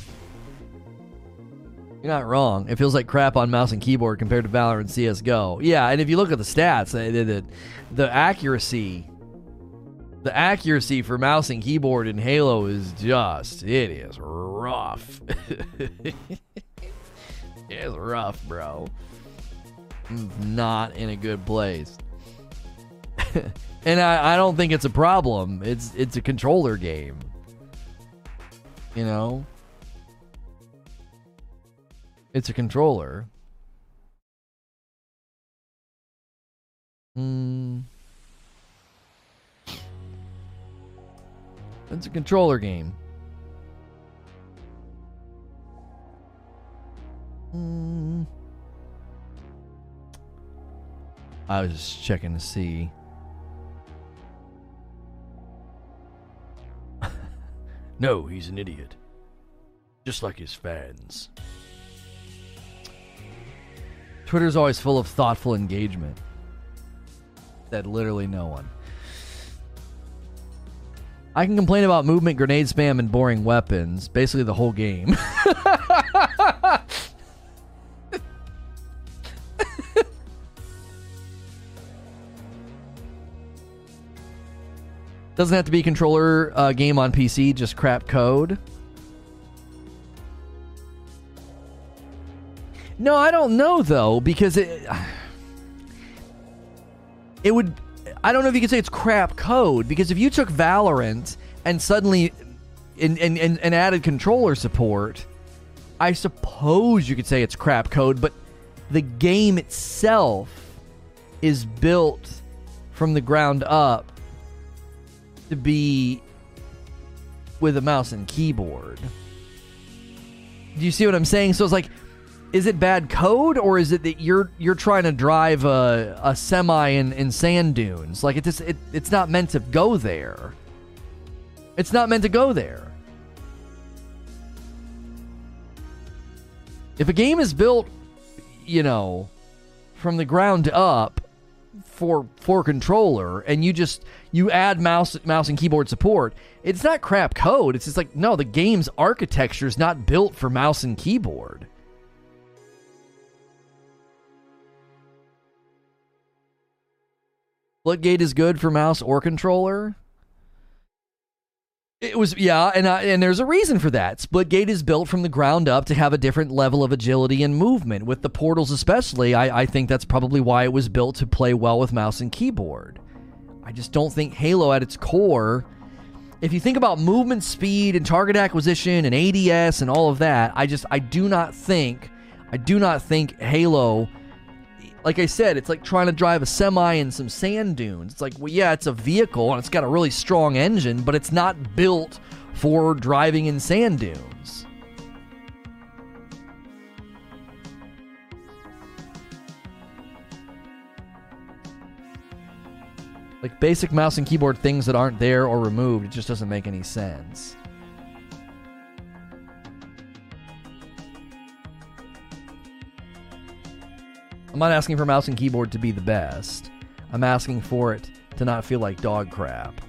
You're not wrong. It feels like crap on mouse and keyboard compared to Valorant CS:GO. Yeah, and if you look at the stats, the, the, the accuracy, the accuracy for mouse and keyboard in Halo is just it is rough. it's rough, bro. Not in a good place. and I, I don't think it's a problem. It's it's a controller game. You know? It's a controller. Hmm. It's a controller game. Hmm. I was just checking to see. No, he's an idiot. Just like his fans. Twitter's always full of thoughtful engagement. That literally no one. I can complain about movement, grenade spam, and boring weapons. Basically, the whole game. Doesn't have to be a controller uh, game on PC, just crap code. No, I don't know though because it it would I don't know if you could say it's crap code because if you took Valorant and suddenly and and, and, and added controller support, I suppose you could say it's crap code, but the game itself is built from the ground up to be with a mouse and keyboard. Do you see what I'm saying? So it's like, is it bad code or is it that you're you're trying to drive a, a semi in, in sand dunes? Like it just it, it's not meant to go there. It's not meant to go there. If a game is built, you know, from the ground up for for controller and you just you add mouse mouse and keyboard support it's not crap code it's just like no the game's architecture is not built for mouse and keyboard Splitgate is good for mouse or controller. It was yeah, and uh, and there's a reason for that. Splitgate is built from the ground up to have a different level of agility and movement. With the portals, especially, I, I think that's probably why it was built to play well with mouse and keyboard. I just don't think Halo, at its core, if you think about movement speed and target acquisition and ADS and all of that, I just I do not think I do not think Halo like I said, it's like trying to drive a semi in some sand dunes. It's like, well, yeah, it's a vehicle and it's got a really strong engine, but it's not built for driving in sand dunes. Like basic mouse and keyboard things that aren't there or removed, it just doesn't make any sense. I'm not asking for mouse and keyboard to be the best. I'm asking for it to not feel like dog crap.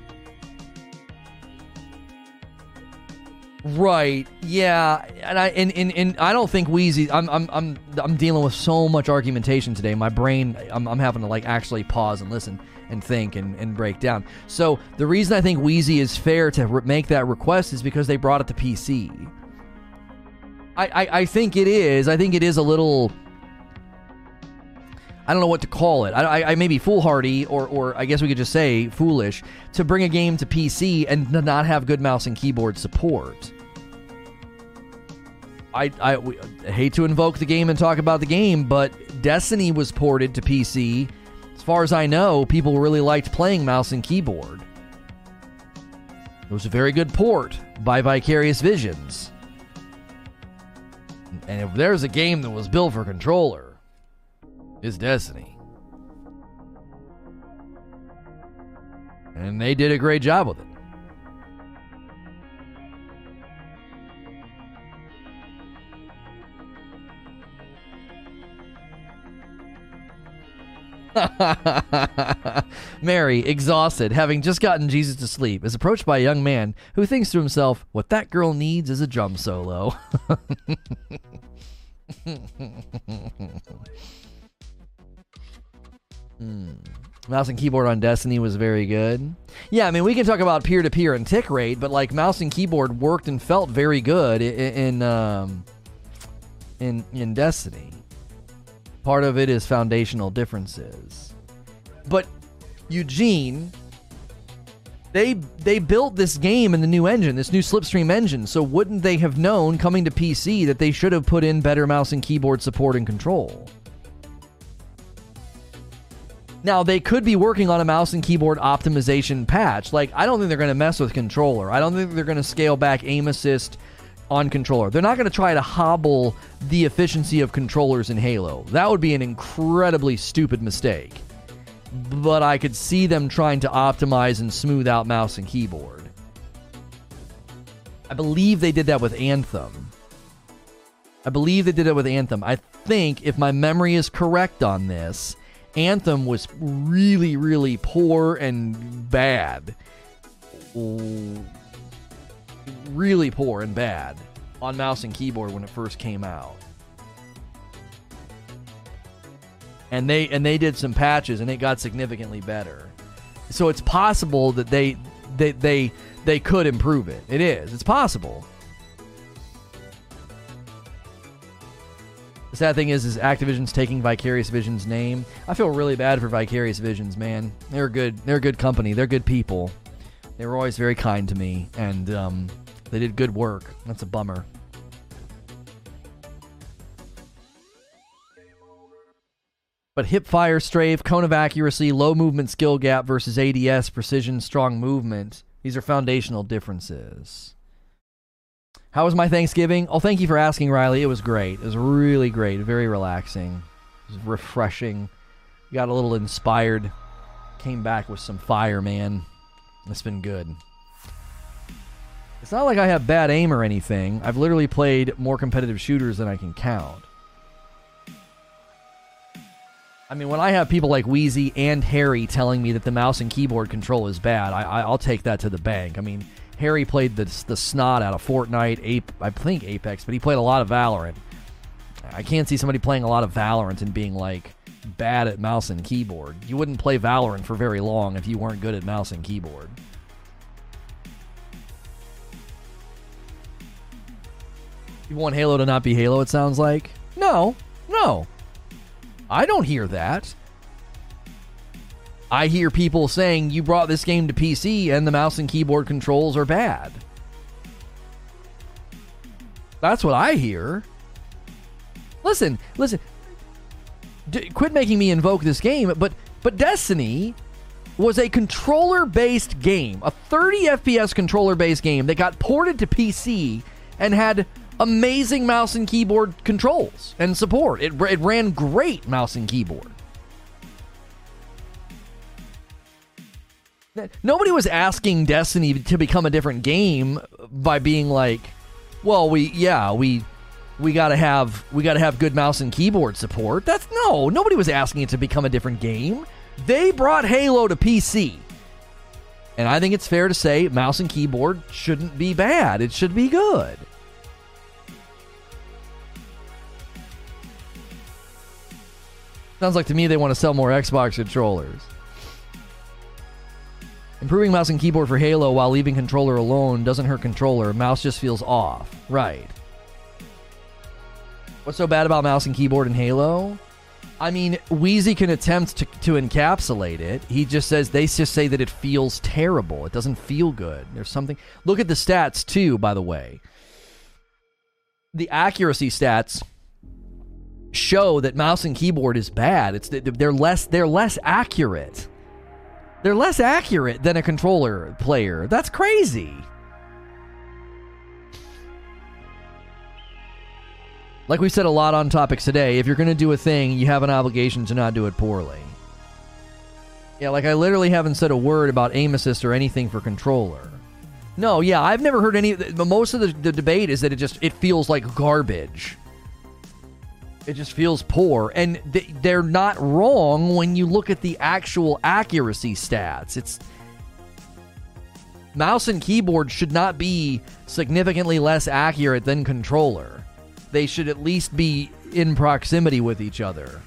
Right. Yeah. And I and, and, and I don't think Wheezy I'm I'm I'm I'm dealing with so much argumentation today. My brain I'm I'm having to like actually pause and listen and think and, and break down. So the reason I think Wheezy is fair to re- make that request is because they brought it to PC. I, I I think it is. I think it is a little I don't know what to call it. I, I, I may be foolhardy, or, or I guess we could just say foolish, to bring a game to PC and to not have good mouse and keyboard support. I, I, we, I hate to invoke the game and talk about the game, but Destiny was ported to PC. As far as I know, people really liked playing mouse and keyboard. It was a very good port by Vicarious Visions. And if there's a game that was built for controller, it's Destiny. And they did a great job with it. Mary, exhausted, having just gotten Jesus to sleep, is approached by a young man who thinks to himself, What that girl needs is a drum solo. Hmm. Mouse and keyboard on Destiny was very good. Yeah, I mean, we can talk about peer to peer and tick rate, but like mouse and keyboard worked and felt very good in in, um, in, in Destiny. Part of it is foundational differences. But Eugene, they they built this game in the new engine, this new Slipstream engine. So wouldn't they have known coming to PC that they should have put in better mouse and keyboard support and control? Now, they could be working on a mouse and keyboard optimization patch. Like, I don't think they're going to mess with controller. I don't think they're going to scale back aim assist on controller. They're not going to try to hobble the efficiency of controllers in Halo. That would be an incredibly stupid mistake. But I could see them trying to optimize and smooth out mouse and keyboard. I believe they did that with Anthem. I believe they did it with Anthem. I think, if my memory is correct on this, Anthem was really, really poor and bad. Really poor and bad on mouse and keyboard when it first came out. And they and they did some patches and it got significantly better. So it's possible that they they they they could improve it. It is. It's possible. The sad thing is, is Activision's taking Vicarious Visions' name. I feel really bad for Vicarious Visions, man. They're good. They're a good company. They're good people. They were always very kind to me, and um, they did good work. That's a bummer. But hip fire strafe, cone of accuracy, low movement skill gap versus ADS, precision, strong movement. These are foundational differences. How was my Thanksgiving? Oh, thank you for asking, Riley. It was great. It was really great. Very relaxing. It was refreshing. Got a little inspired. Came back with some fire, man. It's been good. It's not like I have bad aim or anything. I've literally played more competitive shooters than I can count. I mean, when I have people like Wheezy and Harry telling me that the mouse and keyboard control is bad, I, I, I'll take that to the bank. I mean, Harry played the, the snot out of Fortnite, Ape, I think Apex, but he played a lot of Valorant. I can't see somebody playing a lot of Valorant and being like bad at mouse and keyboard. You wouldn't play Valorant for very long if you weren't good at mouse and keyboard. You want Halo to not be Halo, it sounds like? No, no. I don't hear that. I hear people saying you brought this game to PC and the mouse and keyboard controls are bad. That's what I hear. Listen, listen. D- quit making me invoke this game, but but Destiny was a controller-based game, a 30 FPS controller-based game that got ported to PC and had amazing mouse and keyboard controls and support. It, it ran great mouse and keyboard. Nobody was asking Destiny to become a different game by being like, "Well, we yeah, we we got to have we got to have good mouse and keyboard support." That's no, nobody was asking it to become a different game. They brought Halo to PC. And I think it's fair to say mouse and keyboard shouldn't be bad. It should be good. Sounds like to me they want to sell more Xbox controllers. Improving mouse and keyboard for Halo while leaving controller alone doesn't hurt controller. Mouse just feels off. Right. What's so bad about mouse and keyboard in Halo? I mean, Wheezy can attempt to, to encapsulate it. He just says they just say that it feels terrible. It doesn't feel good. There's something. Look at the stats too. By the way, the accuracy stats show that mouse and keyboard is bad. It's they're less they're less accurate. They're less accurate than a controller player. That's crazy. Like we said a lot on topics today, if you're going to do a thing, you have an obligation to not do it poorly. Yeah, like I literally haven't said a word about aim assist or anything for controller. No, yeah, I've never heard any. Most of the, the debate is that it just it feels like garbage. It just feels poor, and th- they're not wrong when you look at the actual accuracy stats. It's mouse and keyboard should not be significantly less accurate than controller they should at least be in proximity with each other.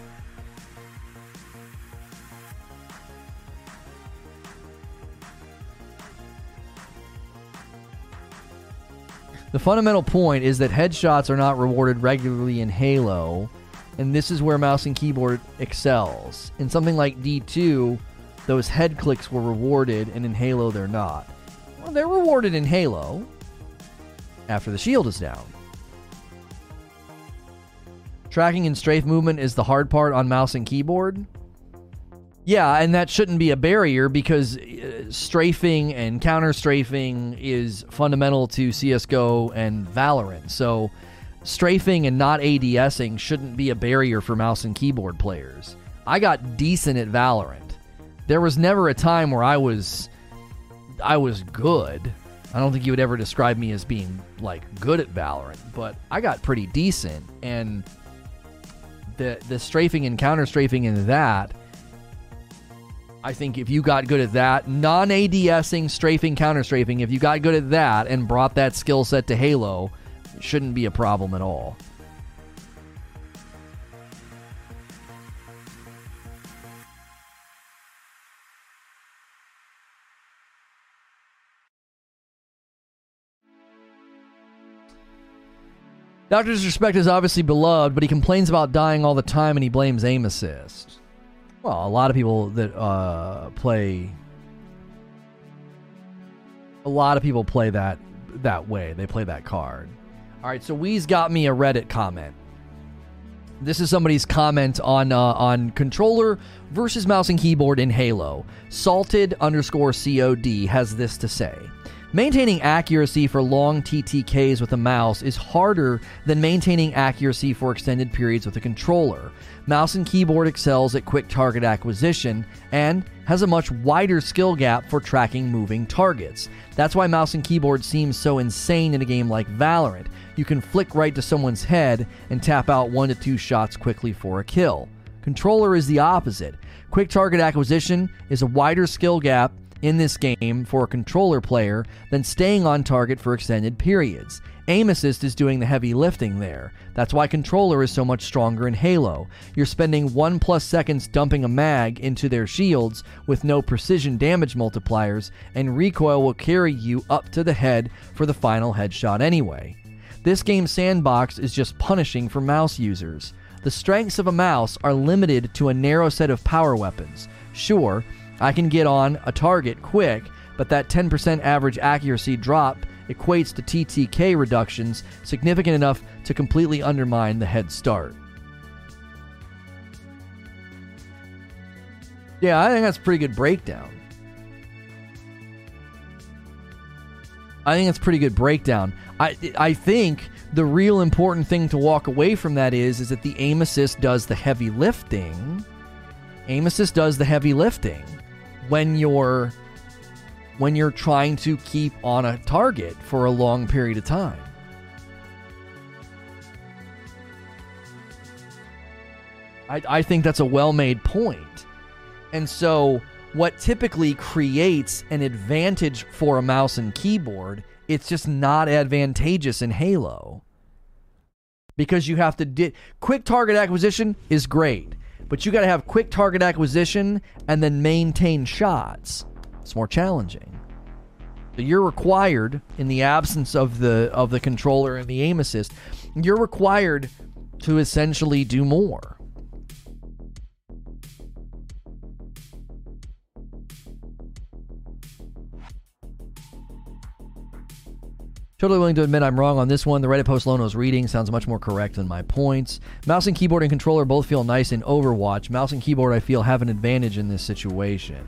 The fundamental point is that headshots are not rewarded regularly in Halo, and this is where mouse and keyboard excels. In something like D2, those head clicks were rewarded, and in Halo, they're not. Well, they're rewarded in Halo after the shield is down. Tracking and strafe movement is the hard part on mouse and keyboard. Yeah, and that shouldn't be a barrier because uh, strafing and counter strafing is fundamental to CSGO and Valorant. So, strafing and not ADSing shouldn't be a barrier for mouse and keyboard players. I got decent at Valorant. There was never a time where I was I was good. I don't think you would ever describe me as being like good at Valorant, but I got pretty decent and the the strafing and counter strafing in that. I think if you got good at that, non ADSing, strafing, counter strafing, if you got good at that and brought that skill set to Halo, shouldn't be a problem at all. Dr. Disrespect is obviously beloved, but he complains about dying all the time and he blames aim assist. Well, a lot of people that uh, play. A lot of people play that that way. They play that card. All right, so Wee's got me a Reddit comment. This is somebody's comment on uh, on controller versus mouse and keyboard in Halo. Salted underscore COD has this to say. Maintaining accuracy for long TTKs with a mouse is harder than maintaining accuracy for extended periods with a controller. Mouse and keyboard excels at quick target acquisition and has a much wider skill gap for tracking moving targets. That's why mouse and keyboard seems so insane in a game like Valorant. You can flick right to someone's head and tap out one to two shots quickly for a kill. Controller is the opposite. Quick target acquisition is a wider skill gap in this game for a controller player than staying on target for extended periods. Aim assist is doing the heavy lifting there. That's why controller is so much stronger in Halo. You're spending 1 plus seconds dumping a mag into their shields with no precision damage multipliers, and recoil will carry you up to the head for the final headshot anyway. This game's sandbox is just punishing for mouse users. The strengths of a mouse are limited to a narrow set of power weapons. Sure, I can get on a target quick, but that 10% average accuracy drop equates to TTK reductions significant enough to completely undermine the head start. Yeah, I think that's a pretty good breakdown. I think that's a pretty good breakdown. I I think the real important thing to walk away from that is is that the aim assist does the heavy lifting. Aim assist does the heavy lifting when you're when you're trying to keep on a target for a long period of time. I, I think that's a well made point. And so, what typically creates an advantage for a mouse and keyboard, it's just not advantageous in Halo. Because you have to di- quick target acquisition is great, but you got to have quick target acquisition and then maintain shots. It's more challenging. So you're required in the absence of the of the controller and the aim assist, you're required to essentially do more. Totally willing to admit I'm wrong on this one. The Reddit post Lono's reading sounds much more correct than my points. Mouse and keyboard and controller both feel nice in Overwatch. Mouse and keyboard, I feel, have an advantage in this situation.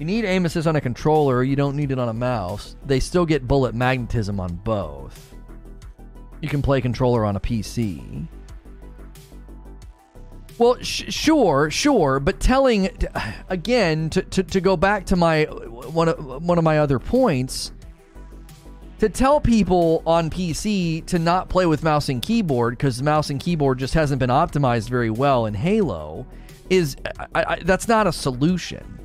You need aim assist on a controller, you don't need it on a mouse. They still get bullet magnetism on both. You can play controller on a PC. Well, sh- sure, sure, but telling again to, to, to go back to my one of one of my other points to tell people on PC to not play with mouse and keyboard because mouse and keyboard just hasn't been optimized very well in Halo is I, I, that's not a solution.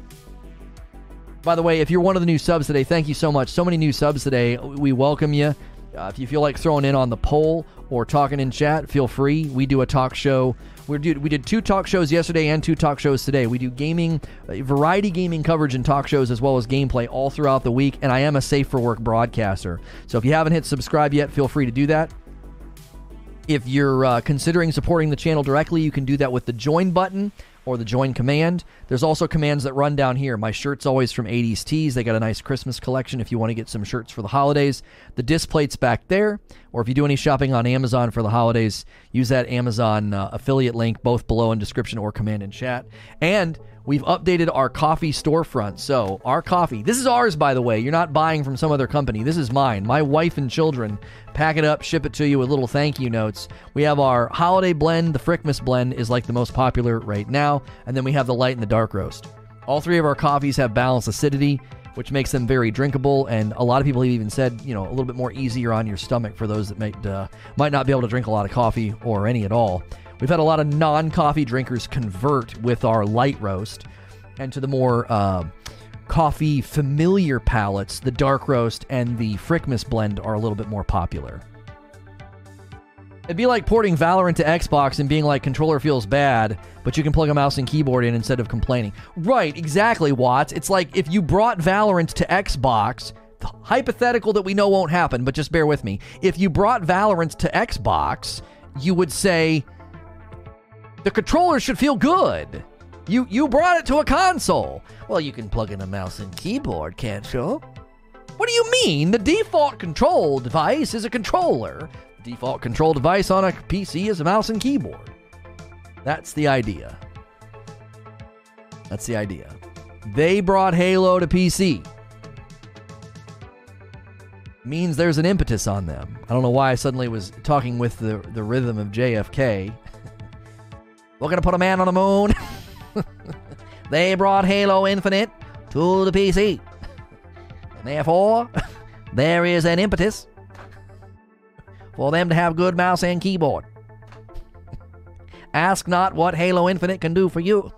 By the way, if you're one of the new subs today, thank you so much. So many new subs today. We welcome you. Uh, if you feel like throwing in on the poll or talking in chat, feel free. We do a talk show. We did we did two talk shows yesterday and two talk shows today. We do gaming, uh, variety gaming coverage and talk shows as well as gameplay all throughout the week. And I am a safe for work broadcaster. So if you haven't hit subscribe yet, feel free to do that. If you're uh, considering supporting the channel directly, you can do that with the join button or the join command. There's also commands that run down here. My shirt's always from 80s Tees. They got a nice Christmas collection if you want to get some shirts for the holidays. The Displate's back there. Or if you do any shopping on Amazon for the holidays, use that Amazon uh, affiliate link both below in description or command in chat. And we've updated our coffee storefront. So, our coffee, this is ours, by the way. You're not buying from some other company. This is mine. My wife and children pack it up, ship it to you with little thank you notes. We have our holiday blend. The Frickmas blend is like the most popular right now. And then we have the light and the dark roast. All three of our coffees have balanced acidity, which makes them very drinkable. And a lot of people have even said, you know, a little bit more easier on your stomach for those that might uh, might not be able to drink a lot of coffee or any at all. We've had a lot of non-coffee drinkers convert with our light roast, and to the more uh, coffee familiar palates, the dark roast and the Frickmas blend are a little bit more popular. It'd be like porting Valorant to Xbox and being like, controller feels bad, but you can plug a mouse and keyboard in instead of complaining. Right, exactly, Watts. It's like if you brought Valorant to Xbox, hypothetical that we know won't happen, but just bear with me. If you brought Valorant to Xbox, you would say, the controller should feel good. You you brought it to a console. Well, you can plug in a mouse and keyboard, can't you? What do you mean? The default control device is a controller. The default control device on a PC is a mouse and keyboard. That's the idea. That's the idea. They brought Halo to PC. Means there's an impetus on them. I don't know why I suddenly was talking with the, the rhythm of JFK. We're gonna put a man on the moon. they brought Halo Infinite to the PC. And therefore, there is an impetus for them to have good mouse and keyboard. Ask not what Halo Infinite can do for you.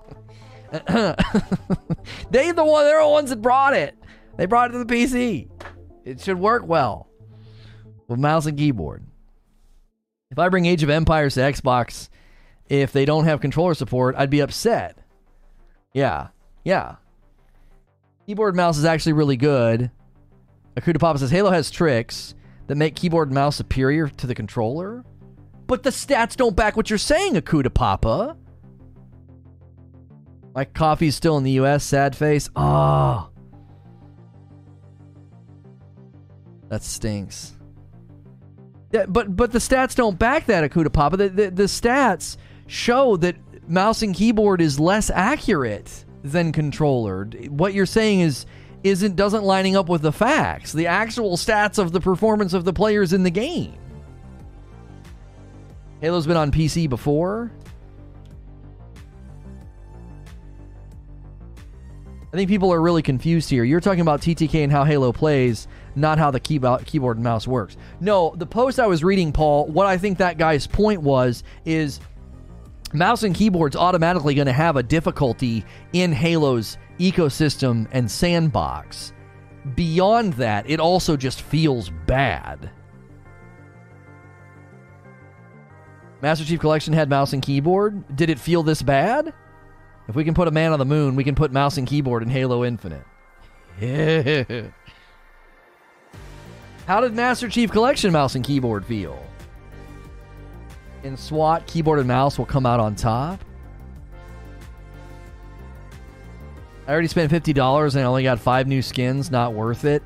they the one they're the ones that brought it. They brought it to the PC. It should work well with mouse and keyboard. If I bring Age of Empires to Xbox, if they don't have controller support, I'd be upset. Yeah, yeah. Keyboard mouse is actually really good. Akuta Papa says Halo has tricks that make keyboard and mouse superior to the controller. But the stats don't back what you're saying, Akuta Papa. My coffee's still in the US, sad face. Oh. That stinks. Yeah, but but the stats don't back that, Akuta Papa. The, the, the stats show that mouse and keyboard is less accurate than controller. What you're saying is isn't doesn't lining up with the facts, the actual stats of the performance of the players in the game. Halo's been on PC before. I think people are really confused here. You're talking about TTK and how Halo plays, not how the keyboard, keyboard and mouse works. No, the post I was reading, Paul, what I think that guy's point was is mouse and keyboard's automatically going to have a difficulty in Halo's ecosystem and sandbox. Beyond that, it also just feels bad. Master Chief Collection had mouse and keyboard. Did it feel this bad? If we can put a man on the moon, we can put mouse and keyboard in Halo Infinite. How did Master Chief Collection mouse and keyboard feel? In SWAT, keyboard and mouse will come out on top. I already spent $50 and I only got five new skins. Not worth it.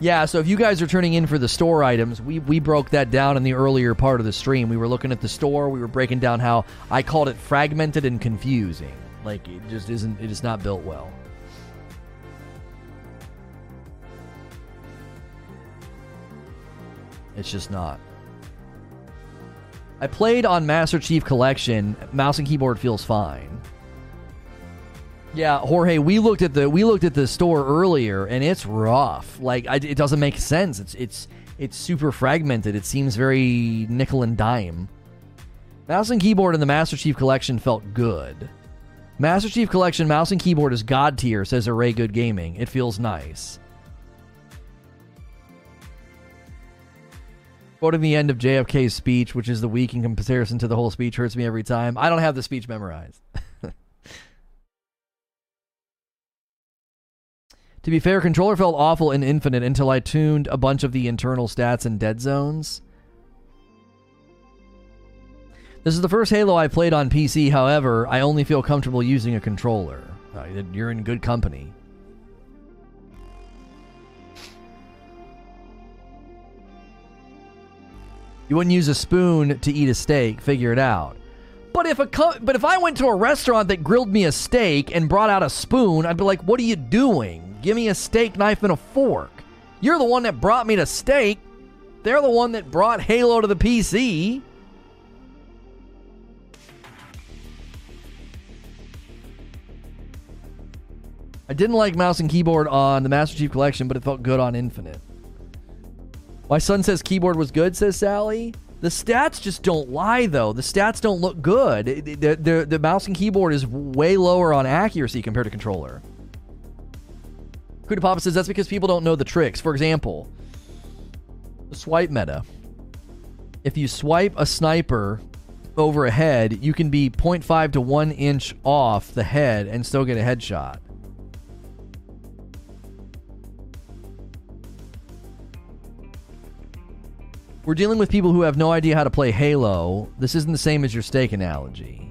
Yeah, so if you guys are turning in for the store items, we, we broke that down in the earlier part of the stream. We were looking at the store, we were breaking down how I called it fragmented and confusing. Like it just isn't it is not built well. It's just not. I played on Master Chief Collection. Mouse and keyboard feels fine. Yeah, Jorge, we looked at the we looked at the store earlier, and it's rough. Like I, it doesn't make sense. It's it's it's super fragmented. It seems very nickel and dime. Mouse and keyboard in the Master Chief Collection felt good. Master Chief Collection mouse and keyboard is god tier, says Array Good Gaming. It feels nice. Quoting the end of JFK's speech, which is the weak in comparison to the whole speech, hurts me every time. I don't have the speech memorized. To be fair, controller felt awful in Infinite until I tuned a bunch of the internal stats and dead zones. This is the first Halo I played on PC, however, I only feel comfortable using a controller. Uh, you're in good company. You wouldn't use a spoon to eat a steak, figure it out. But if a co- but if I went to a restaurant that grilled me a steak and brought out a spoon, I'd be like, "What are you doing? Give me a steak knife and a fork. You're the one that brought me to steak. They're the one that brought Halo to the PC." I didn't like mouse and keyboard on the Master Chief Collection, but it felt good on Infinite. My son says keyboard was good, says Sally. The stats just don't lie, though. The stats don't look good. The, the, the mouse and keyboard is way lower on accuracy compared to controller. Kuda Papa says that's because people don't know the tricks. For example, the swipe meta. If you swipe a sniper over a head, you can be 0.5 to 1 inch off the head and still get a headshot. We're dealing with people who have no idea how to play Halo. This isn't the same as your steak analogy.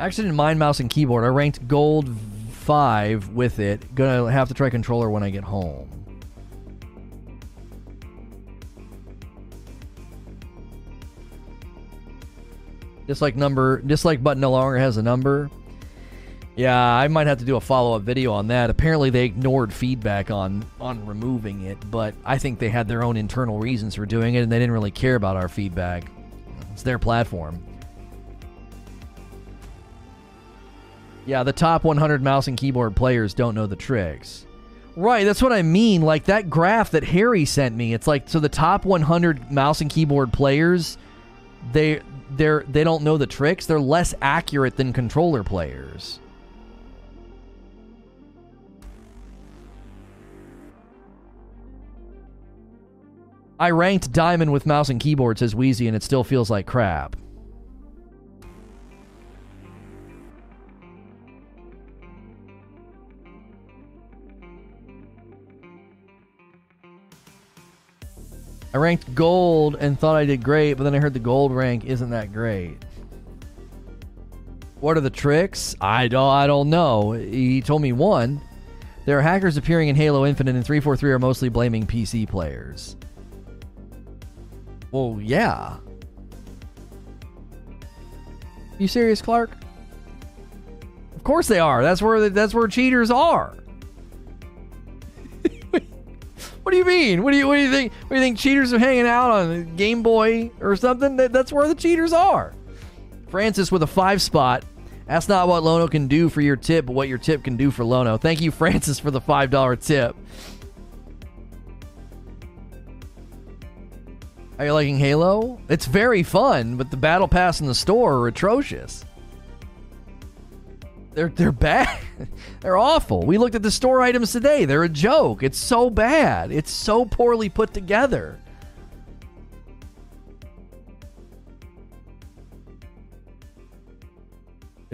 Actually didn't mind mouse and keyboard. I ranked gold 5 with it. Gonna have to try controller when I get home. Dislike number, dislike button no longer has a number. Yeah, I might have to do a follow-up video on that. Apparently, they ignored feedback on on removing it, but I think they had their own internal reasons for doing it, and they didn't really care about our feedback. It's their platform. Yeah, the top 100 mouse and keyboard players don't know the tricks. Right, that's what I mean. Like that graph that Harry sent me. It's like so the top 100 mouse and keyboard players, they they're they don't know the tricks. They're less accurate than controller players. I ranked Diamond with mouse and keyboard, says Wheezy, and it still feels like crap. I ranked gold and thought I did great, but then I heard the gold rank isn't that great. What are the tricks? I don't I don't know. He told me one. There are hackers appearing in Halo Infinite and 343 are mostly blaming PC players. Well, yeah. You serious, Clark? Of course they are. That's where that's where cheaters are. what do you mean? What do you what do you think? What do you think cheaters are hanging out on Game Boy or something? That, that's where the cheaters are. Francis with a five spot. That's not what Lono can do for your tip, but what your tip can do for Lono. Thank you, Francis, for the five dollar tip. Are you liking Halo? It's very fun, but the battle pass in the store are atrocious. They're they're bad. they're awful. We looked at the store items today. They're a joke. It's so bad. It's so poorly put together.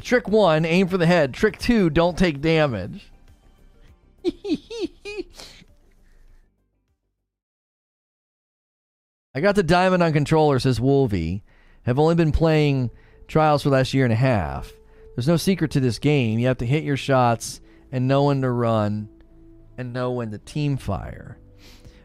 Trick one, aim for the head. Trick two, don't take damage. I got the diamond on controller, says Wolvie. Have only been playing trials for the last year and a half. There's no secret to this game. You have to hit your shots and know when to run and know when to team fire.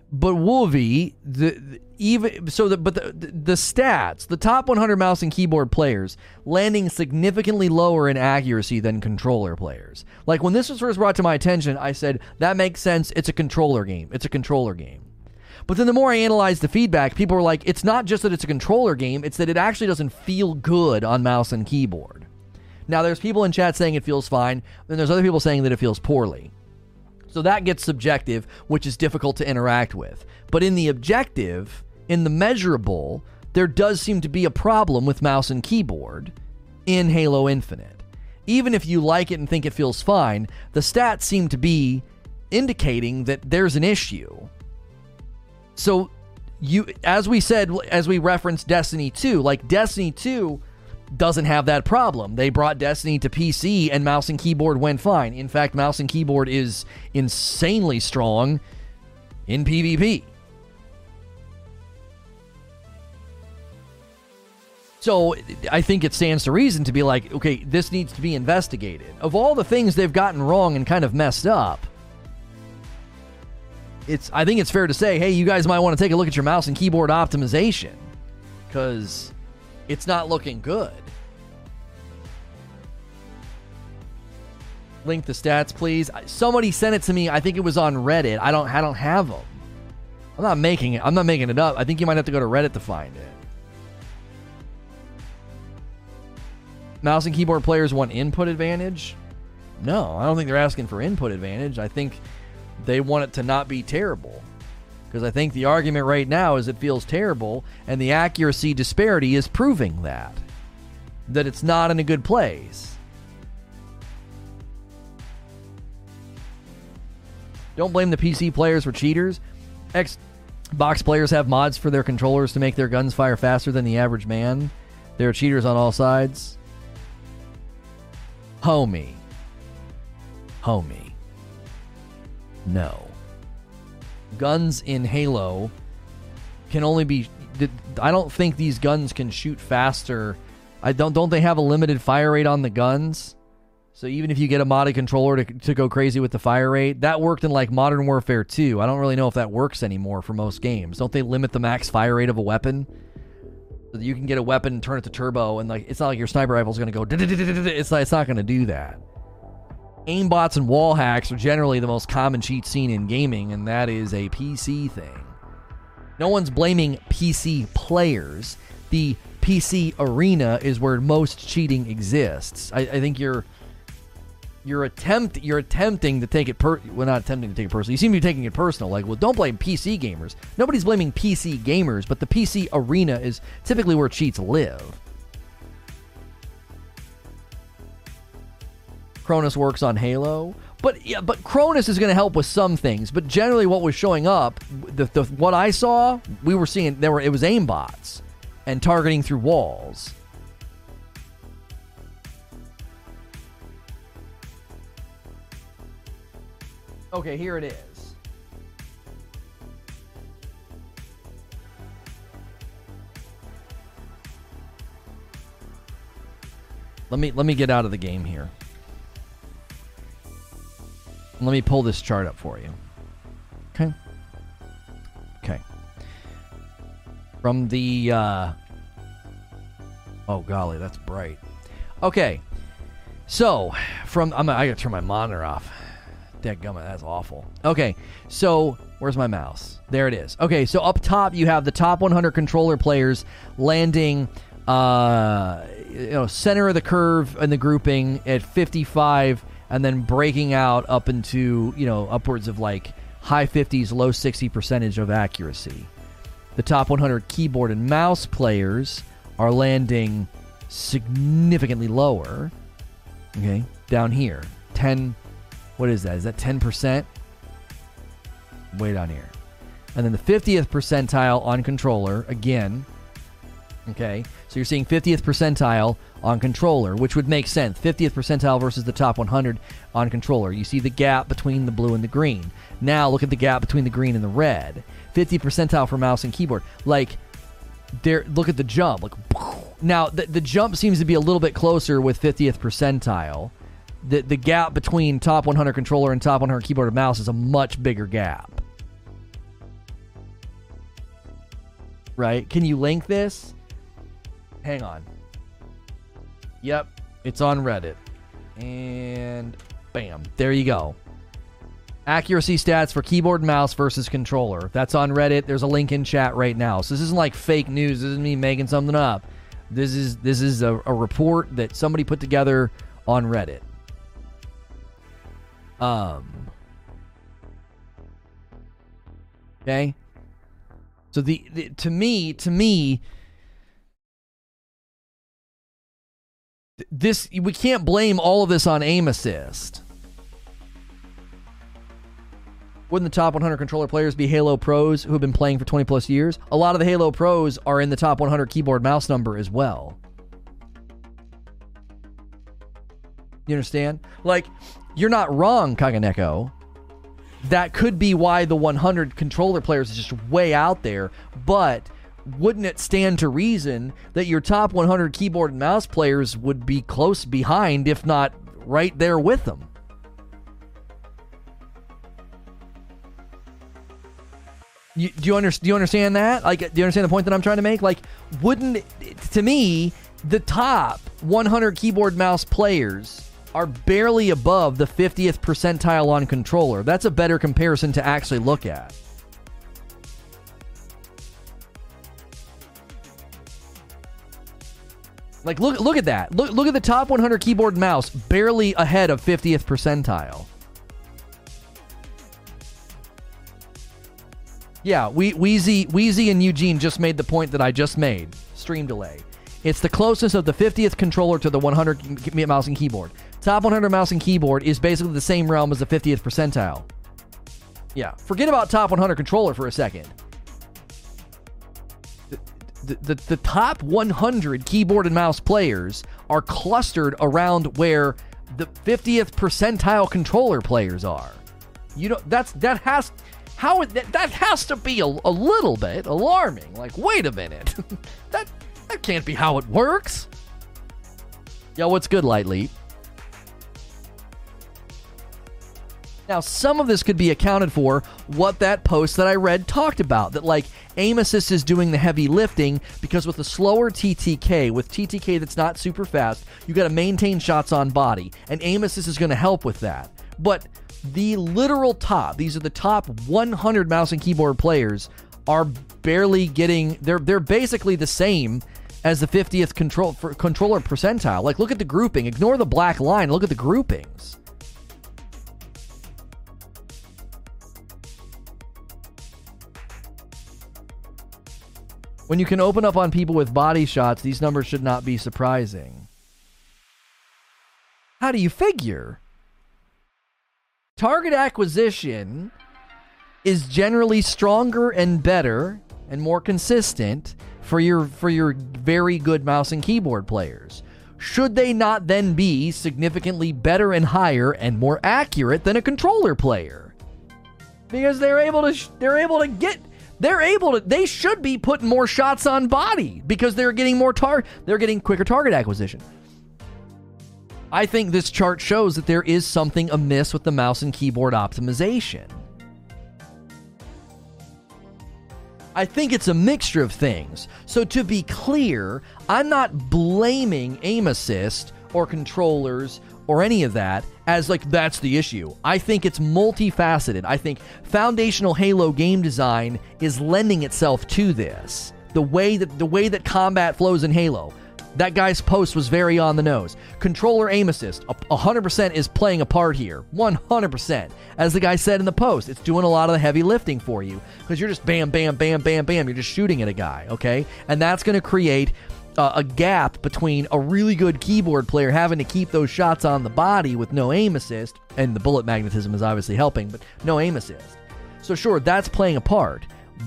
But Wolvie, the, the even so, the, but the, the the stats, the top 100 mouse and keyboard players landing significantly lower in accuracy than controller players. Like when this was first brought to my attention, I said that makes sense. It's a controller game. It's a controller game. But then the more I analyzed the feedback, people were like, it's not just that it's a controller game, it's that it actually doesn't feel good on mouse and keyboard. Now, there's people in chat saying it feels fine, and there's other people saying that it feels poorly. So that gets subjective, which is difficult to interact with. But in the objective, in the measurable, there does seem to be a problem with mouse and keyboard in Halo Infinite. Even if you like it and think it feels fine, the stats seem to be indicating that there's an issue. So you as we said as we referenced Destiny 2, like Destiny 2 doesn't have that problem. They brought Destiny to PC and mouse and keyboard went fine. In fact, mouse and keyboard is insanely strong in PvP. So I think it stands to reason to be like, okay, this needs to be investigated. Of all the things they've gotten wrong and kind of messed up, it's I think it's fair to say, hey, you guys might want to take a look at your mouse and keyboard optimization because it's not looking good. Link the stats, please. Somebody sent it to me. I think it was on Reddit. I don't. I don't have them. I'm not making it. I'm not making it up. I think you might have to go to Reddit to find it. Mouse and keyboard players want input advantage? No, I don't think they're asking for input advantage. I think they want it to not be terrible. Because I think the argument right now is it feels terrible, and the accuracy disparity is proving that. That it's not in a good place. Don't blame the PC players for cheaters. Xbox players have mods for their controllers to make their guns fire faster than the average man. There are cheaters on all sides. Homie. Homie. No. Guns in Halo can only be. I don't think these guns can shoot faster. I don't. Don't they have a limited fire rate on the guns? So even if you get a modded controller to, to go crazy with the fire rate, that worked in like Modern Warfare 2. I don't really know if that works anymore for most games. Don't they limit the max fire rate of a weapon? So you can get a weapon and turn it to turbo, and like it's not like your sniper rifle is going to go. It's not, it's not going to do that aimbots and wall hacks are generally the most common cheat seen in gaming, and that is a PC thing. No one's blaming PC players. The PC arena is where most cheating exists. I, I think you're you're attempt you're attempting to take it per well not attempting to take it personal. You seem to be taking it personal. Like, well, don't blame PC gamers. Nobody's blaming PC gamers, but the PC arena is typically where cheats live. Cronus works on Halo. But yeah, but Cronus is going to help with some things. But generally, what was showing up, the, the what I saw, we were seeing there were it was aimbots and targeting through walls. Okay, here it is. Let me let me get out of the game here. Let me pull this chart up for you. Okay. Okay. From the uh Oh golly, that's bright. Okay. So, from I'm I got to turn my monitor off. Dadgummit, that's awful. Okay. So, where's my mouse? There it is. Okay, so up top you have the top 100 controller players landing uh you know, center of the curve in the grouping at 55 and then breaking out up into, you know, upwards of like high 50s, low 60 percentage of accuracy. The top 100 keyboard and mouse players are landing significantly lower. Okay, down here. 10, what is that? Is that 10%? Way down here. And then the 50th percentile on controller, again. Okay, so you're seeing 50th percentile on controller, which would make sense. 50th percentile versus the top 100 on controller. You see the gap between the blue and the green. Now look at the gap between the green and the red. 50th percentile for mouse and keyboard. Like, there. Look at the jump. Like, now the, the jump seems to be a little bit closer with 50th percentile. The the gap between top 100 controller and top 100 keyboard and mouse is a much bigger gap. Right? Can you link this? Hang on. Yep, it's on Reddit. And bam, there you go. Accuracy stats for keyboard and mouse versus controller. That's on Reddit. There's a link in chat right now. So this isn't like fake news. This isn't me making something up. This is this is a, a report that somebody put together on Reddit. Um. Okay. So the, the to me to me this we can't blame all of this on aim assist. Wouldn't the top 100 controller players be Halo pros who have been playing for 20 plus years? A lot of the Halo pros are in the top 100 keyboard mouse number as well. You understand? Like, you're not wrong, Kaganeko. That could be why the 100 controller players is just way out there, but wouldn't it stand to reason that your top 100 keyboard and mouse players would be close behind, if not right there with them? You, do you under, do you understand that? Like, do you understand the point that I'm trying to make? Like, wouldn't to me the top 100 keyboard mouse players are barely above the 50th percentile on controller? That's a better comparison to actually look at. Like look look at that. Look look at the top 100 keyboard mouse barely ahead of 50th percentile. Yeah, we Wheezy Wheezy and Eugene just made the point that I just made. Stream delay. It's the closest of the 50th controller to the 100 mouse and keyboard. Top 100 mouse and keyboard is basically the same realm as the 50th percentile. Yeah, forget about top 100 controller for a second. The, the, top 100 keyboard and mouse players are clustered around where the 50th percentile controller players are. You know that's that has how that, that has to be a, a little bit alarming. Like, wait a minute, that that can't be how it works. Yo, what's good, Light Now, some of this could be accounted for what that post that I read talked about. That, like, aim assist is doing the heavy lifting because with a slower TTK, with TTK that's not super fast, you got to maintain shots on body. And aim assist is going to help with that. But the literal top, these are the top 100 mouse and keyboard players, are barely getting, they're, they're basically the same as the 50th control, controller percentile. Like, look at the grouping. Ignore the black line. Look at the groupings. When you can open up on people with body shots, these numbers should not be surprising. How do you figure? Target acquisition is generally stronger and better and more consistent for your for your very good mouse and keyboard players. Should they not then be significantly better and higher and more accurate than a controller player? Because they're able to sh- they're able to get they're able to they should be putting more shots on body because they're getting more tar they're getting quicker target acquisition. I think this chart shows that there is something amiss with the mouse and keyboard optimization. I think it's a mixture of things. So, to be clear, I'm not blaming aim assist or controllers or any of that as like that's the issue. I think it's multifaceted. I think foundational Halo game design is lending itself to this. The way that the way that combat flows in Halo. That guy's post was very on the nose. Controller aim assist, a- 100% is playing a part here. 100%. As the guy said in the post, it's doing a lot of the heavy lifting for you because you're just bam, bam, bam, bam, bam. You're just shooting at a guy, okay? And that's going to create uh, a gap between a really good keyboard player having to keep those shots on the body with no aim assist, and the bullet magnetism is obviously helping, but no aim assist. So, sure, that's playing a part.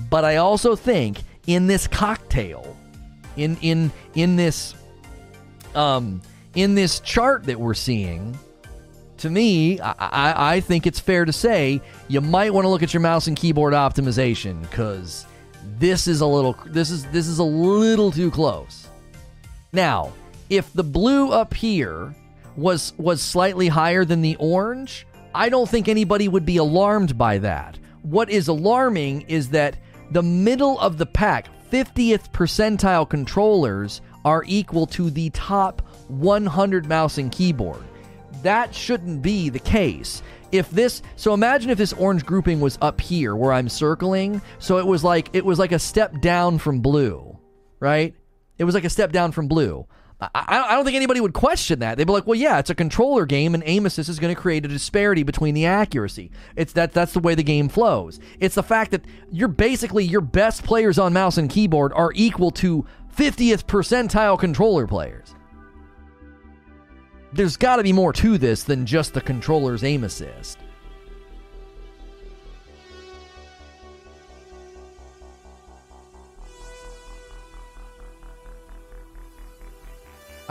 But I also think in this cocktail, in in in this um in this chart that we're seeing, to me, I, I, I think it's fair to say you might want to look at your mouse and keyboard optimization because this is a little this is this is a little too close. Now, if the blue up here was was slightly higher than the orange, I don't think anybody would be alarmed by that. What is alarming is that the middle of the pack, 50th percentile controllers are equal to the top 100 mouse and keyboard. That shouldn't be the case. If this so imagine if this orange grouping was up here where I'm circling, so it was like it was like a step down from blue, right? It was like a step down from blue. I, I don't think anybody would question that. They'd be like, "Well, yeah, it's a controller game, and aim assist is going to create a disparity between the accuracy. It's that that's the way the game flows. It's the fact that you're basically your best players on mouse and keyboard are equal to 50th percentile controller players. There's got to be more to this than just the controller's aim assist.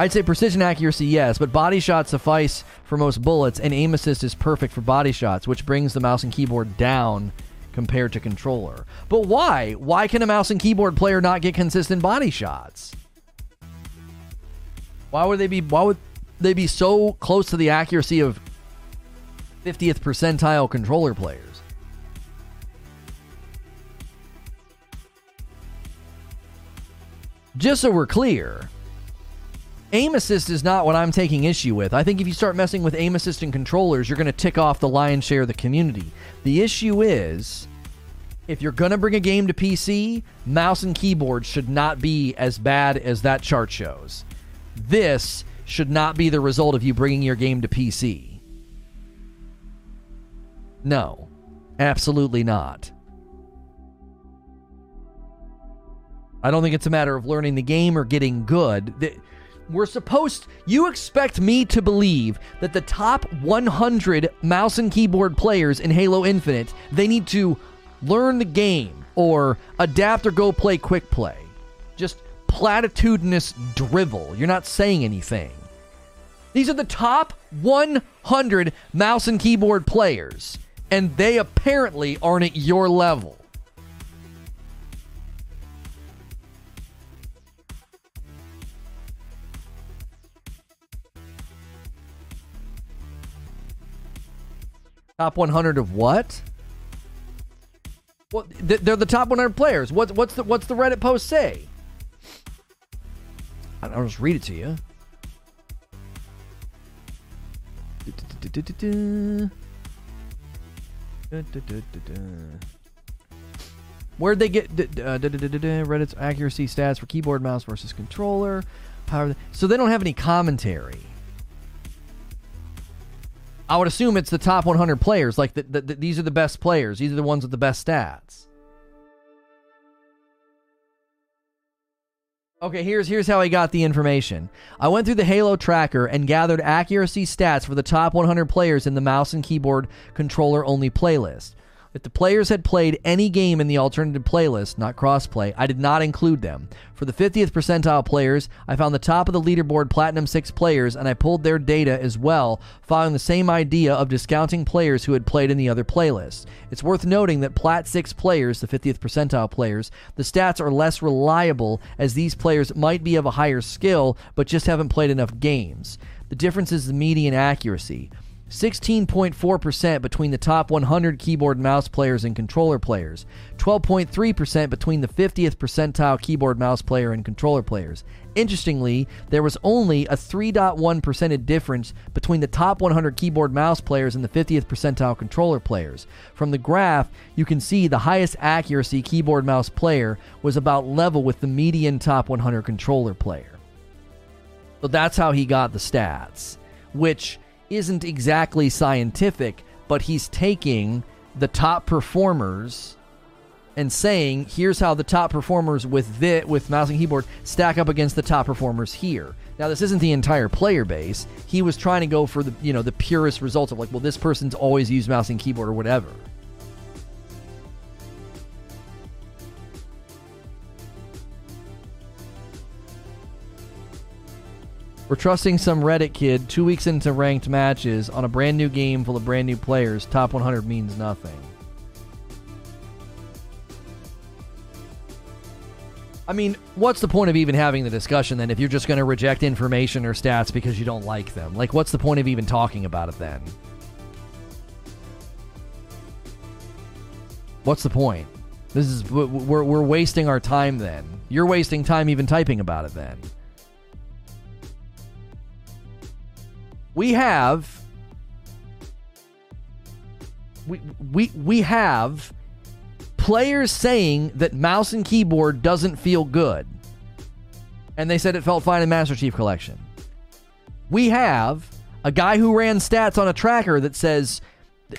I'd say precision accuracy, yes, but body shots suffice for most bullets, and aim assist is perfect for body shots, which brings the mouse and keyboard down compared to controller. But why? Why can a mouse and keyboard player not get consistent body shots? Why would they be why would they be so close to the accuracy of 50th percentile controller players? Just so we're clear, aim assist is not what I'm taking issue with. I think if you start messing with aim assist and controllers, you're going to tick off the lion's share of the community. The issue is if you're going to bring a game to PC, mouse and keyboard should not be as bad as that chart shows. This should not be the result of you bringing your game to PC. No, absolutely not. I don't think it's a matter of learning the game or getting good. The- We're supposed, you expect me to believe that the top 100 mouse and keyboard players in Halo Infinite, they need to learn the game or adapt or go play quick play. Just platitudinous drivel. You're not saying anything. These are the top 100 mouse and keyboard players, and they apparently aren't at your level. Top 100 of what? Well, they're the top 100 players. What, what's the what's the Reddit post say? I'll just read it to you. Where'd they get uh, Reddit's accuracy stats for keyboard, mouse versus controller? Power. So they don't have any commentary. I would assume it's the top 100 players. Like the, the, the, these are the best players. These are the ones with the best stats. Okay, here's here's how I got the information. I went through the Halo tracker and gathered accuracy stats for the top 100 players in the mouse and keyboard controller only playlist. If the players had played any game in the alternative playlist, not crossplay, I did not include them. For the 50th percentile players, I found the top of the leaderboard Platinum 6 players and I pulled their data as well, following the same idea of discounting players who had played in the other playlists. It's worth noting that Plat 6 players, the 50th percentile players, the stats are less reliable as these players might be of a higher skill but just haven't played enough games. The difference is the median accuracy. 16.4% between the top 100 keyboard mouse players and controller players, 12.3% between the 50th percentile keyboard mouse player and controller players. Interestingly, there was only a 3.1 percentage difference between the top 100 keyboard mouse players and the 50th percentile controller players. From the graph, you can see the highest accuracy keyboard mouse player was about level with the median top 100 controller player. So that's how he got the stats, which isn't exactly scientific, but he's taking the top performers and saying, here's how the top performers with the, with mouse and keyboard stack up against the top performers here. Now this isn't the entire player base. He was trying to go for the you know the purest results of like, well, this person's always used mouse and keyboard or whatever. We're trusting some Reddit kid two weeks into ranked matches on a brand new game full of brand new players. Top 100 means nothing. I mean, what's the point of even having the discussion then if you're just going to reject information or stats because you don't like them? Like, what's the point of even talking about it then? What's the point? This is we're we're wasting our time then. You're wasting time even typing about it then. We have we we we have players saying that mouse and keyboard doesn't feel good. And they said it felt fine in Master Chief Collection. We have a guy who ran stats on a tracker that says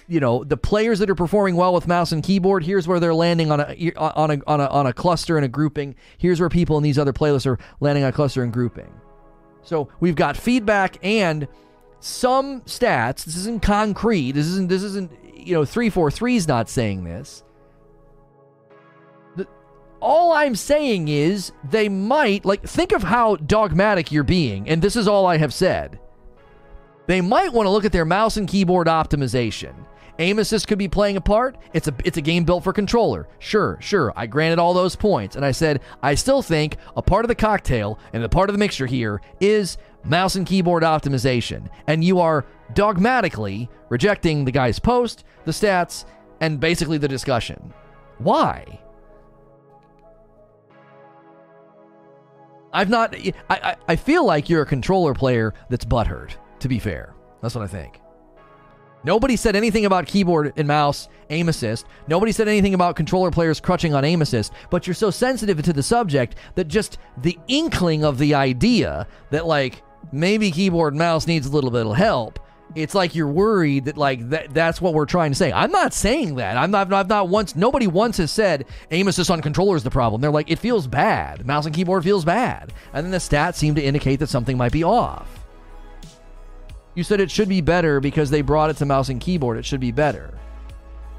you know the players that are performing well with mouse and keyboard here's where they're landing on a on a on a on a cluster and a grouping here's where people in these other playlists are landing on a cluster and grouping so we've got feedback and some stats. This isn't concrete. This isn't. This isn't. You know, three four three is not saying this. The, all I'm saying is they might like think of how dogmatic you're being, and this is all I have said. They might want to look at their mouse and keyboard optimization. Aim assist could be playing a part. It's a it's a game built for controller. Sure, sure. I granted all those points, and I said I still think a part of the cocktail and the part of the mixture here is mouse and keyboard optimization, and you are dogmatically rejecting the guy's post, the stats, and basically the discussion. Why? I've not. I, I, I feel like you're a controller player that's butthurt, to be fair. That's what I think. Nobody said anything about keyboard and mouse aim assist. Nobody said anything about controller players crutching on aim assist, but you're so sensitive to the subject that just the inkling of the idea that, like, maybe keyboard mouse needs a little bit of help. It's like you're worried that like that that's what we're trying to say. I'm not saying that. I'm not I've not once nobody once has said aim assist on controller is the problem. They're like it feels bad. Mouse and keyboard feels bad. And then the stats seem to indicate that something might be off. You said it should be better because they brought it to mouse and keyboard. It should be better.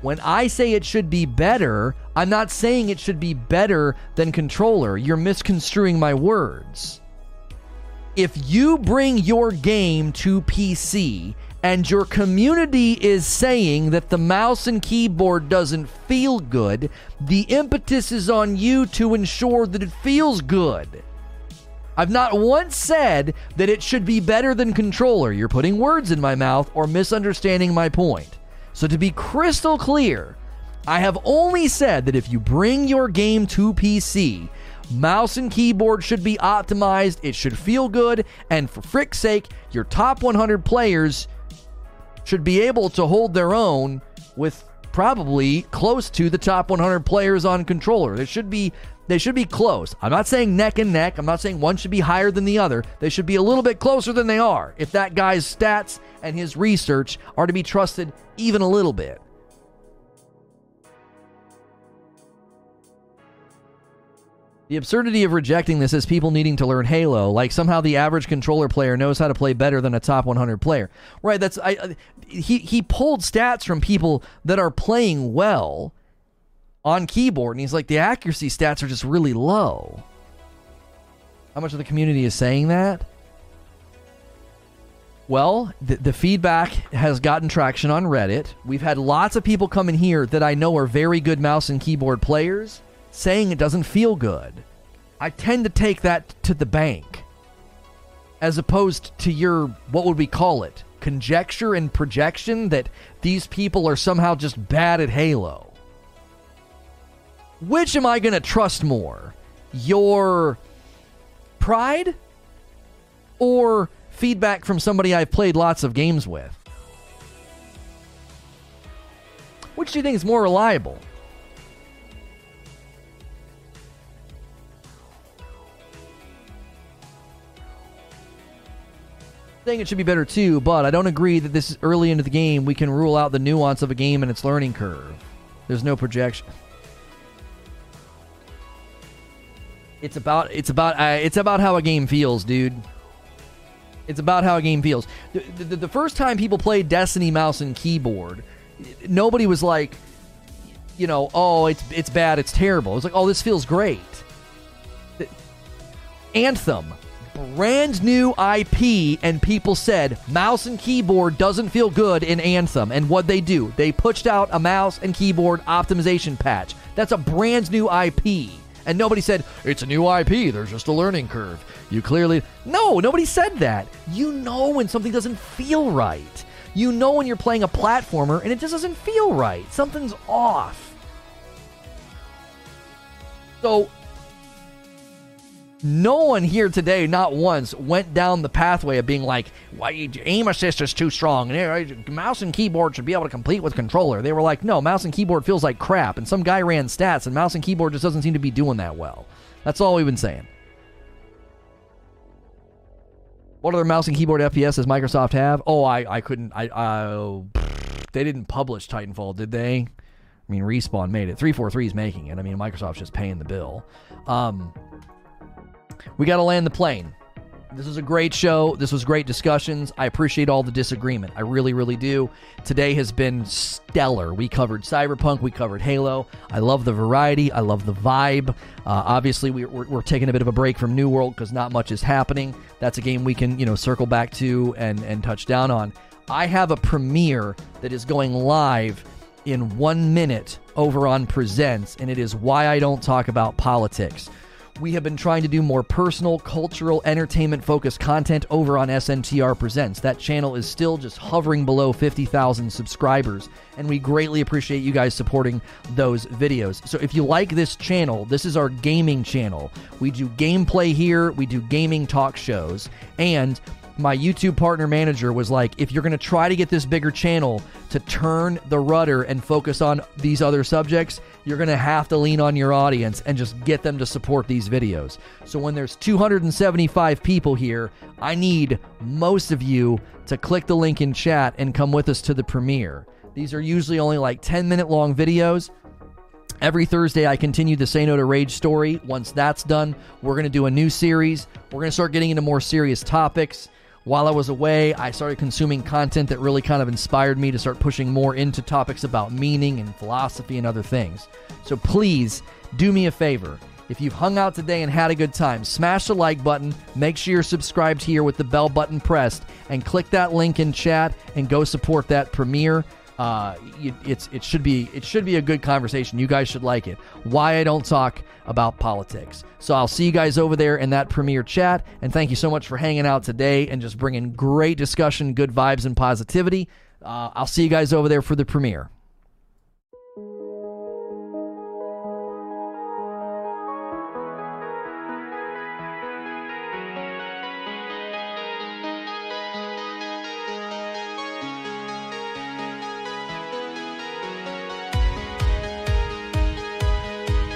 When I say it should be better, I'm not saying it should be better than controller. You're misconstruing my words if you bring your game to PC and your community is saying that the mouse and keyboard doesn't feel good, the impetus is on you to ensure that it feels good. I've not once said that it should be better than controller. You're putting words in my mouth or misunderstanding my point. So, to be crystal clear, I have only said that if you bring your game to PC, Mouse and keyboard should be optimized, it should feel good, and for frick's sake, your top 100 players should be able to hold their own with probably close to the top 100 players on controller. They should be they should be close. I'm not saying neck and neck. I'm not saying one should be higher than the other. They should be a little bit closer than they are if that guy's stats and his research are to be trusted even a little bit. The absurdity of rejecting this is people needing to learn Halo, like somehow the average controller player knows how to play better than a top 100 player. Right? That's I. Uh, he he pulled stats from people that are playing well on keyboard, and he's like the accuracy stats are just really low. How much of the community is saying that? Well, the, the, feedback has gotten traction on Reddit. We've had lots of people come in here that I know are very good mouse and keyboard players saying it doesn't feel good. I tend to take that to the bank. as opposed to your, what would we call it? Conjecture and projection that these people are somehow just bad at Halo. Which am I going to trust more? Your pride or feedback from somebody I've played lots of games with? Which do you think is more reliable? Think it should be better too, but I don't agree that this is early into the game we can rule out the nuance of a game and its learning curve. There's no projection. It's about it's about uh, it's about how a game feels, dude. It's about how a game feels. The, the, the first time people played Destiny mouse and keyboard, nobody was like, you know, oh, it's it's bad, it's terrible. It's like, oh, this feels great. Anthem, brand new IP, and people said mouse and keyboard doesn't feel good in Anthem. And what they do, they pushed out a mouse and keyboard optimization patch. That's a brand new IP. And nobody said, it's a new IP, there's just a learning curve. You clearly. No, nobody said that. You know when something doesn't feel right. You know when you're playing a platformer and it just doesn't feel right. Something's off. So, no one here today, not once, went down the pathway of being like, "Why aim assist is too strong, and mouse and keyboard should be able to complete with controller." They were like, "No, mouse and keyboard feels like crap," and some guy ran stats, and mouse and keyboard just doesn't seem to be doing that well. That's all we've been saying. What other mouse and keyboard FPS does Microsoft have? Oh, I, I couldn't. I, I they didn't publish Titanfall, did they? I mean, Respawn made it. 343 is making it. I mean, Microsoft's just paying the bill. Um, we got to land the plane. This was a great show. This was great discussions. I appreciate all the disagreement. I really, really do. Today has been stellar. We covered Cyberpunk. We covered Halo. I love the variety. I love the vibe. Uh, obviously, we, we're, we're taking a bit of a break from New World because not much is happening. That's a game we can, you know, circle back to and and touch down on. I have a premiere that is going live in one minute over on Presents, and it is why I don't talk about politics. We have been trying to do more personal, cultural, entertainment focused content over on SNTR Presents. That channel is still just hovering below 50,000 subscribers, and we greatly appreciate you guys supporting those videos. So if you like this channel, this is our gaming channel. We do gameplay here, we do gaming talk shows, and my YouTube partner manager was like, if you're going to try to get this bigger channel to turn the rudder and focus on these other subjects, you're going to have to lean on your audience and just get them to support these videos. So when there's 275 people here, I need most of you to click the link in chat and come with us to the premiere. These are usually only like 10 minute long videos. Every Thursday, I continue the Say No to Rage story. Once that's done, we're going to do a new series. We're going to start getting into more serious topics. While I was away, I started consuming content that really kind of inspired me to start pushing more into topics about meaning and philosophy and other things. So please do me a favor. If you've hung out today and had a good time, smash the like button, make sure you're subscribed here with the bell button pressed, and click that link in chat and go support that premiere. Uh, it, it's it should be it should be a good conversation. You guys should like it. Why I don't talk about politics. So I'll see you guys over there in that premiere chat. And thank you so much for hanging out today and just bringing great discussion, good vibes, and positivity. Uh, I'll see you guys over there for the premiere.